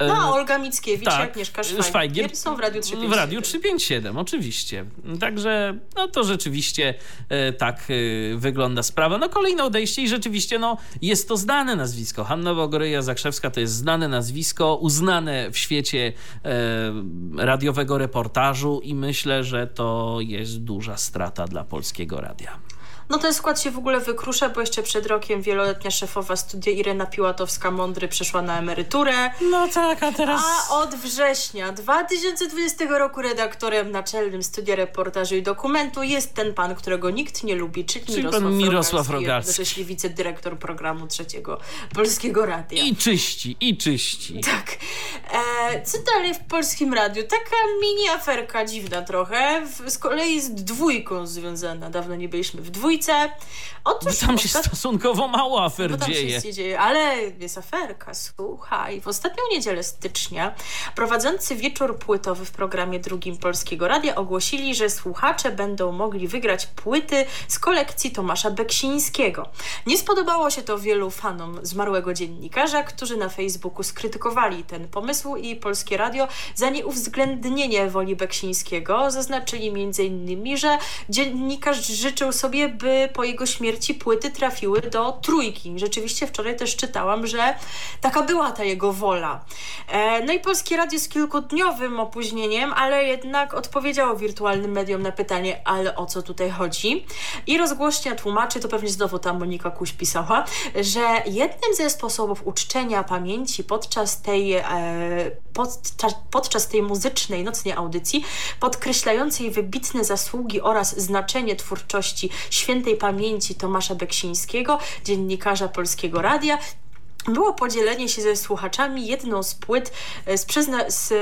No, a Olga Mickiewicz tak, Agnieszka Szwajgier, Szwajgier są w Radiu 357. W Radiu 357, oczywiście. Także no to rzeczywiście e, tak e, wygląda sprawa. No kolejne odejście i rzeczywiście no jest to znane nazwisko. Hanna Bogoryja Zakrzewska to jest znane nazwisko, uznane w świecie e, radiowego reportażu i myślę, że to jest duża strata dla polskiego radia. No ten skład się w ogóle wykrusza, bo jeszcze przed rokiem wieloletnia szefowa studia Irena Piłatowska-Mądry przeszła na emeryturę. No tak, a teraz... A od września 2020 roku redaktorem naczelnym Studia Reportażu i Dokumentu jest ten pan, którego nikt nie lubi, czyli, czyli Mirosław, pan Mirosław Rogalski. jednocześnie wicedyrektor programu trzeciego Polskiego Radia. I czyści, i czyści. Tak. E, co dalej w Polskim Radiu? Taka mini aferka dziwna trochę. W, z kolei z dwójką związana. Dawno nie byliśmy w dwójce Otóż tam się stosunkowo mało afer tam dzieje. Się dzieje. Ale jest aferka, słuchaj. W ostatnią niedzielę stycznia prowadzący wieczór płytowy w programie drugim Polskiego Radia ogłosili, że słuchacze będą mogli wygrać płyty z kolekcji Tomasza Beksińskiego. Nie spodobało się to wielu fanom zmarłego dziennikarza, którzy na Facebooku skrytykowali ten pomysł i Polskie Radio za nieuwzględnienie woli Beksińskiego. Zaznaczyli m.in., że dziennikarz życzył sobie, by po jego śmierci płyty trafiły do trójki. Rzeczywiście wczoraj też czytałam, że taka była ta jego wola. E, no i Polskie Radio z kilkudniowym opóźnieniem, ale jednak odpowiedziało wirtualnym mediom na pytanie, ale o co tutaj chodzi? I rozgłośnia tłumaczy, to pewnie znowu ta Monika Kuś pisała, że jednym ze sposobów uczczenia pamięci podczas tej, e, podczas, podczas tej muzycznej nocnej audycji, podkreślającej wybitne zasługi oraz znaczenie twórczości świętej pamięci Tomasza Beksińskiego, dziennikarza Polskiego Radia, było podzielenie się ze słuchaczami jedną z płyt z, przyzna- z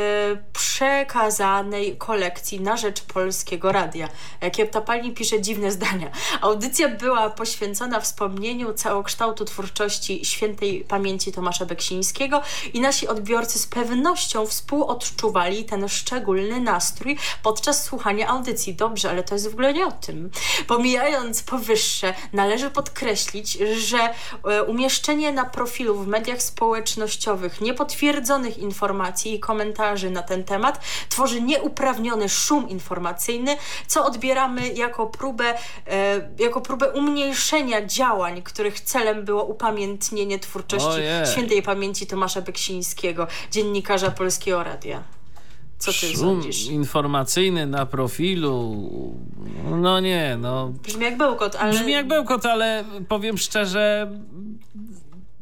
przekazanej kolekcji na rzecz Polskiego Radia. Jakie ta pani pisze dziwne zdania. Audycja była poświęcona wspomnieniu całokształtu twórczości świętej pamięci Tomasza Beksińskiego i nasi odbiorcy z pewnością współodczuwali ten szczególny nastrój podczas słuchania audycji. Dobrze, ale to jest w ogóle nie o tym. Pomijając powyższe, należy podkreślić, że e, umieszczenie na profilu w mediach społecznościowych niepotwierdzonych informacji i komentarzy na ten temat tworzy nieuprawniony szum informacyjny, co odbieramy jako próbę, e, jako próbę umniejszenia działań, których celem było upamiętnienie twórczości Ojej. świętej pamięci Tomasza Beksińskiego, dziennikarza Polskiego Radia. Co ty Szum sądzisz? informacyjny na profilu. No nie, no. Brzmi jak bełkot, ale... Brzmi jak bełkot, ale powiem szczerze,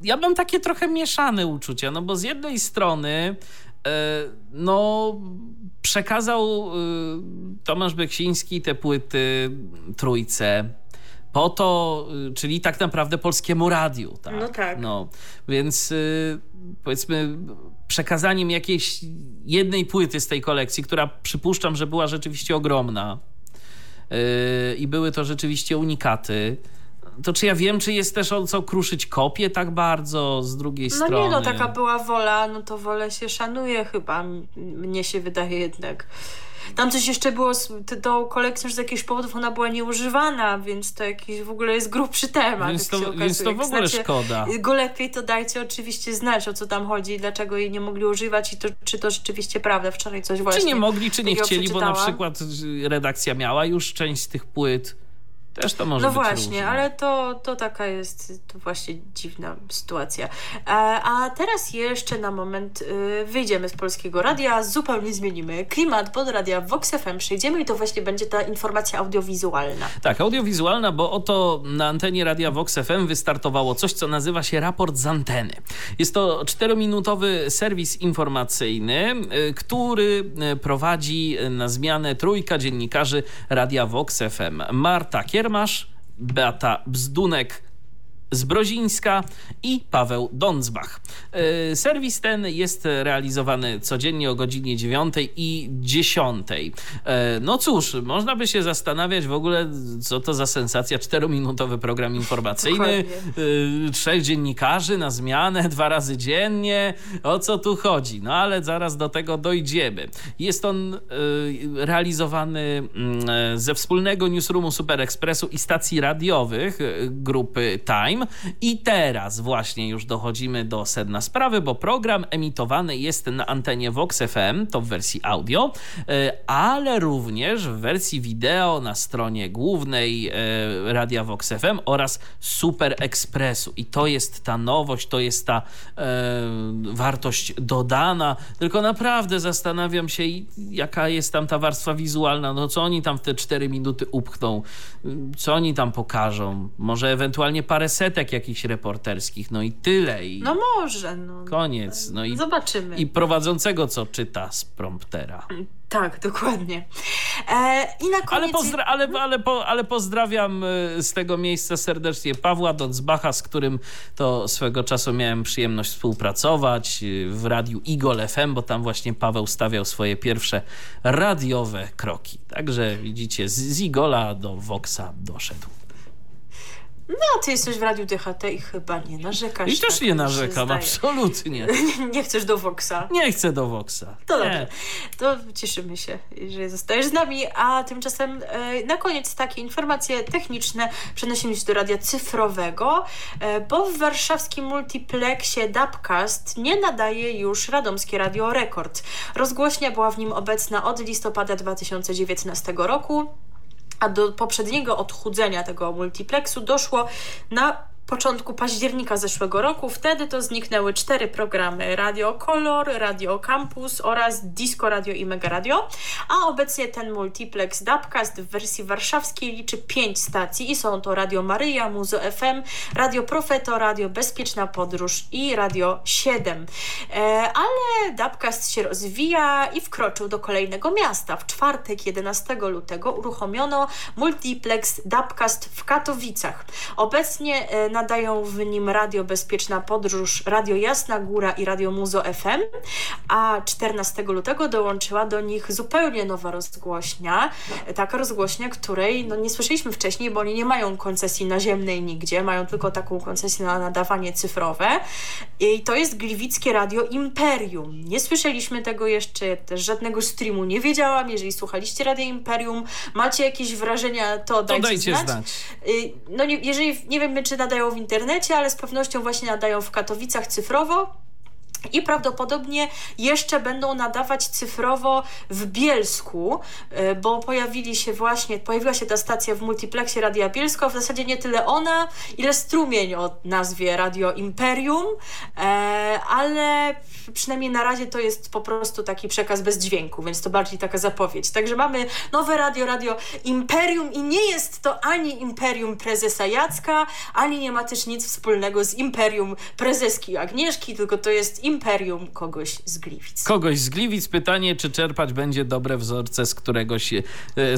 ja mam takie trochę mieszane uczucia, no bo z jednej strony e, no przekazał e, Tomasz Beksiński te płyty trójce po to, e, czyli tak naprawdę polskiemu radiu. Tak? No tak. No, więc powiedzmy przekazaniem jakiejś jednej płyty z tej kolekcji, która przypuszczam, że była rzeczywiście ogromna i były to rzeczywiście unikaty. To czy ja wiem, czy jest też o co kruszyć kopię tak bardzo z drugiej No strony? nie, no taka była wola, no to wolę się szanuje chyba, mnie się wydaje jednak. Tam coś jeszcze było tą kolekcją, że z jakichś powodów ona była nieużywana, więc to jakiś w ogóle jest grubszy temat. Więc to, okazuje. więc to w ogóle znacie szkoda. Go lepiej to dajcie oczywiście znać, o co tam chodzi, dlaczego jej nie mogli używać i to, czy to rzeczywiście prawda. Wczoraj coś właśnie Czy nie mogli, czy nie chcieli, bo na przykład y, redakcja miała już część z tych płyt. Też to może No być właśnie, różne. ale to, to taka jest to właśnie dziwna sytuacja. E, a teraz jeszcze na moment y, wyjdziemy z polskiego radia, zupełnie zmienimy klimat, bo do radia Vox FM przejdziemy i to właśnie będzie ta informacja audiowizualna. Tak, audiowizualna, bo oto na antenie Radia Vox FM wystartowało coś, co nazywa się raport z anteny. Jest to czterominutowy serwis informacyjny, y, który y, prowadzi na zmianę trójka dziennikarzy Radia Vox FM. Marta Kiermasz, Beata Bzdunek, Zbrozińska i Paweł Donsbach. E, Serwis ten jest realizowany codziennie o godzinie 9 i 10. E, No cóż, można by się zastanawiać w ogóle, co to za sensacja, czterominutowy program informacyjny, e, trzech dziennikarzy na zmianę, dwa razy dziennie, o co tu chodzi? No ale zaraz do tego dojdziemy. Jest on realizowany mm, ze wspólnego newsroomu Super Expressu i stacji radiowych grupy Time. I teraz właśnie już dochodzimy do sedna sprawy, bo program emitowany jest na antenie Vox FM, to w wersji audio, e, ale również w wersji wideo na stronie głównej e, Radia Vox FM oraz Super Expressu. I to jest ta nowość, to jest ta e, wartość dodana. Tylko naprawdę zastanawiam się, jaka jest tam ta warstwa wizualna. No co oni tam w te 4 minuty upchną? Co oni tam pokażą? Może ewentualnie parę setek jakichś reporterskich. No i tyle. I No może, no. koniec. No i, Zobaczymy. i prowadzącego, co czyta z promptera. Tak, dokładnie. E, I na Ale, koniec... pozdra- ale, ale, po, ale pozdrawiam y, z tego miejsca serdecznie Pawła Donsbacha, z którym to swego czasu miałem przyjemność współpracować y, w radiu Igol FM, bo tam właśnie Paweł stawiał swoje pierwsze radiowe kroki. Także widzicie, z, z Igola do Voxa doszedł. No, ty jesteś w Radiu DHT i chyba nie narzekasz. I też tak nie narzekam, absolutnie. Nie chcesz do Voxa. Nie chcę do Voxa. To Nie. dobrze. To cieszymy się, że zostajesz z nami, a tymczasem e, na koniec takie informacje techniczne przenosimy się do radia cyfrowego, e, bo w warszawskim multiplexie Dubcast nie nadaje już radomskie Radio Rekord. Rozgłośnia była w nim obecna od listopada 2019 roku a do poprzedniego odchudzenia tego multiplexu doszło na początku października zeszłego roku. Wtedy to zniknęły cztery programy: Radio Color, Radio Campus oraz Disco Radio i Mega Radio. A obecnie ten multiplex Dubcast w wersji warszawskiej liczy pięć stacji i są to Radio Maryja, Muzo FM, Radio Profeto, Radio Bezpieczna Podróż i Radio 7. E, ale Dubcast się rozwija i wkroczył do kolejnego miasta. W czwartek 11 lutego uruchomiono multiplex Dubcast w Katowicach. Obecnie e, nadają w nim Radio Bezpieczna Podróż, Radio Jasna Góra i Radio Muzo FM, a 14 lutego dołączyła do nich zupełnie nowa rozgłośnia, taka rozgłośnia, której no, nie słyszeliśmy wcześniej, bo oni nie mają koncesji naziemnej nigdzie, mają tylko taką koncesję na nadawanie cyfrowe i to jest Gliwickie Radio Imperium. Nie słyszeliśmy tego jeszcze, też żadnego streamu nie wiedziałam, jeżeli słuchaliście Radio Imperium, macie jakieś wrażenia, to dajcie, to dajcie znać. znać. Y, no nie, jeżeli, nie wiem, czy nadają w internecie, ale z pewnością właśnie nadają w Katowicach cyfrowo. I prawdopodobnie jeszcze będą nadawać cyfrowo w Bielsku, y, bo pojawili się właśnie, pojawiła się ta stacja w multiplexie Radia Bielsko. W zasadzie nie tyle ona, ile strumień o nazwie Radio Imperium, e, ale przynajmniej na razie to jest po prostu taki przekaz bez dźwięku, więc to bardziej taka zapowiedź. Także mamy nowe radio, Radio Imperium i nie jest to ani Imperium prezesa Jacka, ani nie ma też nic wspólnego z Imperium prezeski Agnieszki, tylko to jest imperium kogoś z Gliwic. Kogoś z Gliwic. Pytanie, czy czerpać będzie dobre wzorce z któregoś e,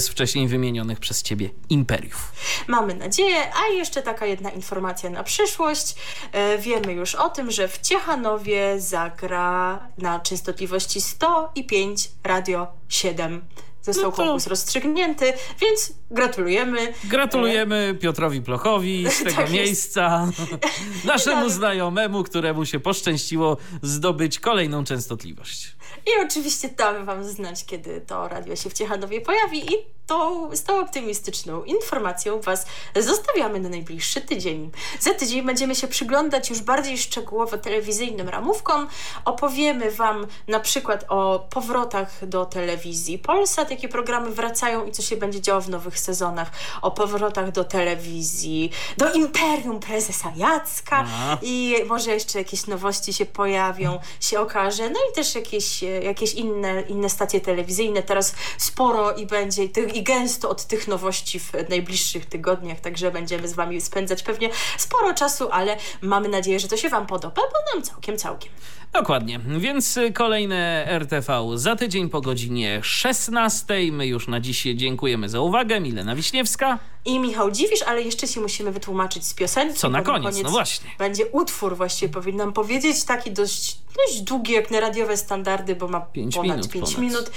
z wcześniej wymienionych przez ciebie imperiów. Mamy nadzieję, a jeszcze taka jedna informacja na przyszłość. E, wiemy już o tym, że w Ciechanowie zagra na częstotliwości 105 Radio 7 został no to... konkurs rozstrzygnięty, więc gratulujemy. Gratulujemy Piotrowi Plochowi z tego tak miejsca, naszemu znajomemu, któremu się poszczęściło zdobyć kolejną częstotliwość. I oczywiście damy Wam znać, kiedy to radio się w Ciechanowie pojawi i to, z tą optymistyczną informacją Was zostawiamy na najbliższy tydzień. Za tydzień będziemy się przyglądać już bardziej szczegółowo telewizyjnym ramówkom. Opowiemy Wam na przykład o powrotach do telewizji Polsat, jakie programy wracają i co się będzie działo w nowych sezonach, o powrotach do telewizji, do Imperium Prezesa Jacka Aha. i może jeszcze jakieś nowości się pojawią, się okaże, no i też jakieś, jakieś inne, inne stacje telewizyjne. Teraz sporo i będzie i gęsto od tych nowości w najbliższych tygodniach, także będziemy z Wami spędzać pewnie sporo czasu, ale mamy nadzieję, że to się Wam podoba, bo nam całkiem, całkiem. Dokładnie, więc kolejne RTV za tydzień po godzinie 16. My już na dziś dziękujemy za uwagę. Milena Wiśniewska i Michał Dziwisz, ale jeszcze się musimy wytłumaczyć z piosenki. Co na koniec, koniec, no właśnie. Będzie utwór właściwie, powinnam powiedzieć, taki dość, dość długi jak na radiowe standardy, bo ma pięć ponad minut, 5 minut.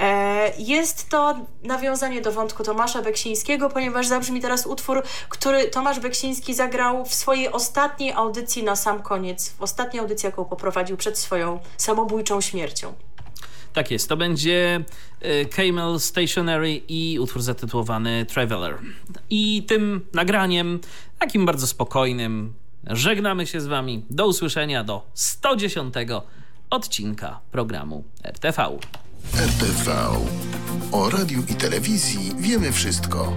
E, jest to nawiązanie do wątku Tomasza Beksińskiego, ponieważ zabrzmi teraz utwór, który Tomasz Beksiński zagrał w swojej ostatniej audycji na sam koniec, w ostatniej audycji, jaką poprowadził przed swoją samobójczą śmiercią. Tak jest, to będzie e, Camel Stationary i utwór zatytułowany Traveler. I tym nagraniem, takim bardzo spokojnym, żegnamy się z wami. Do usłyszenia do 110 odcinka programu RTV. RTV. O radiu i telewizji wiemy wszystko.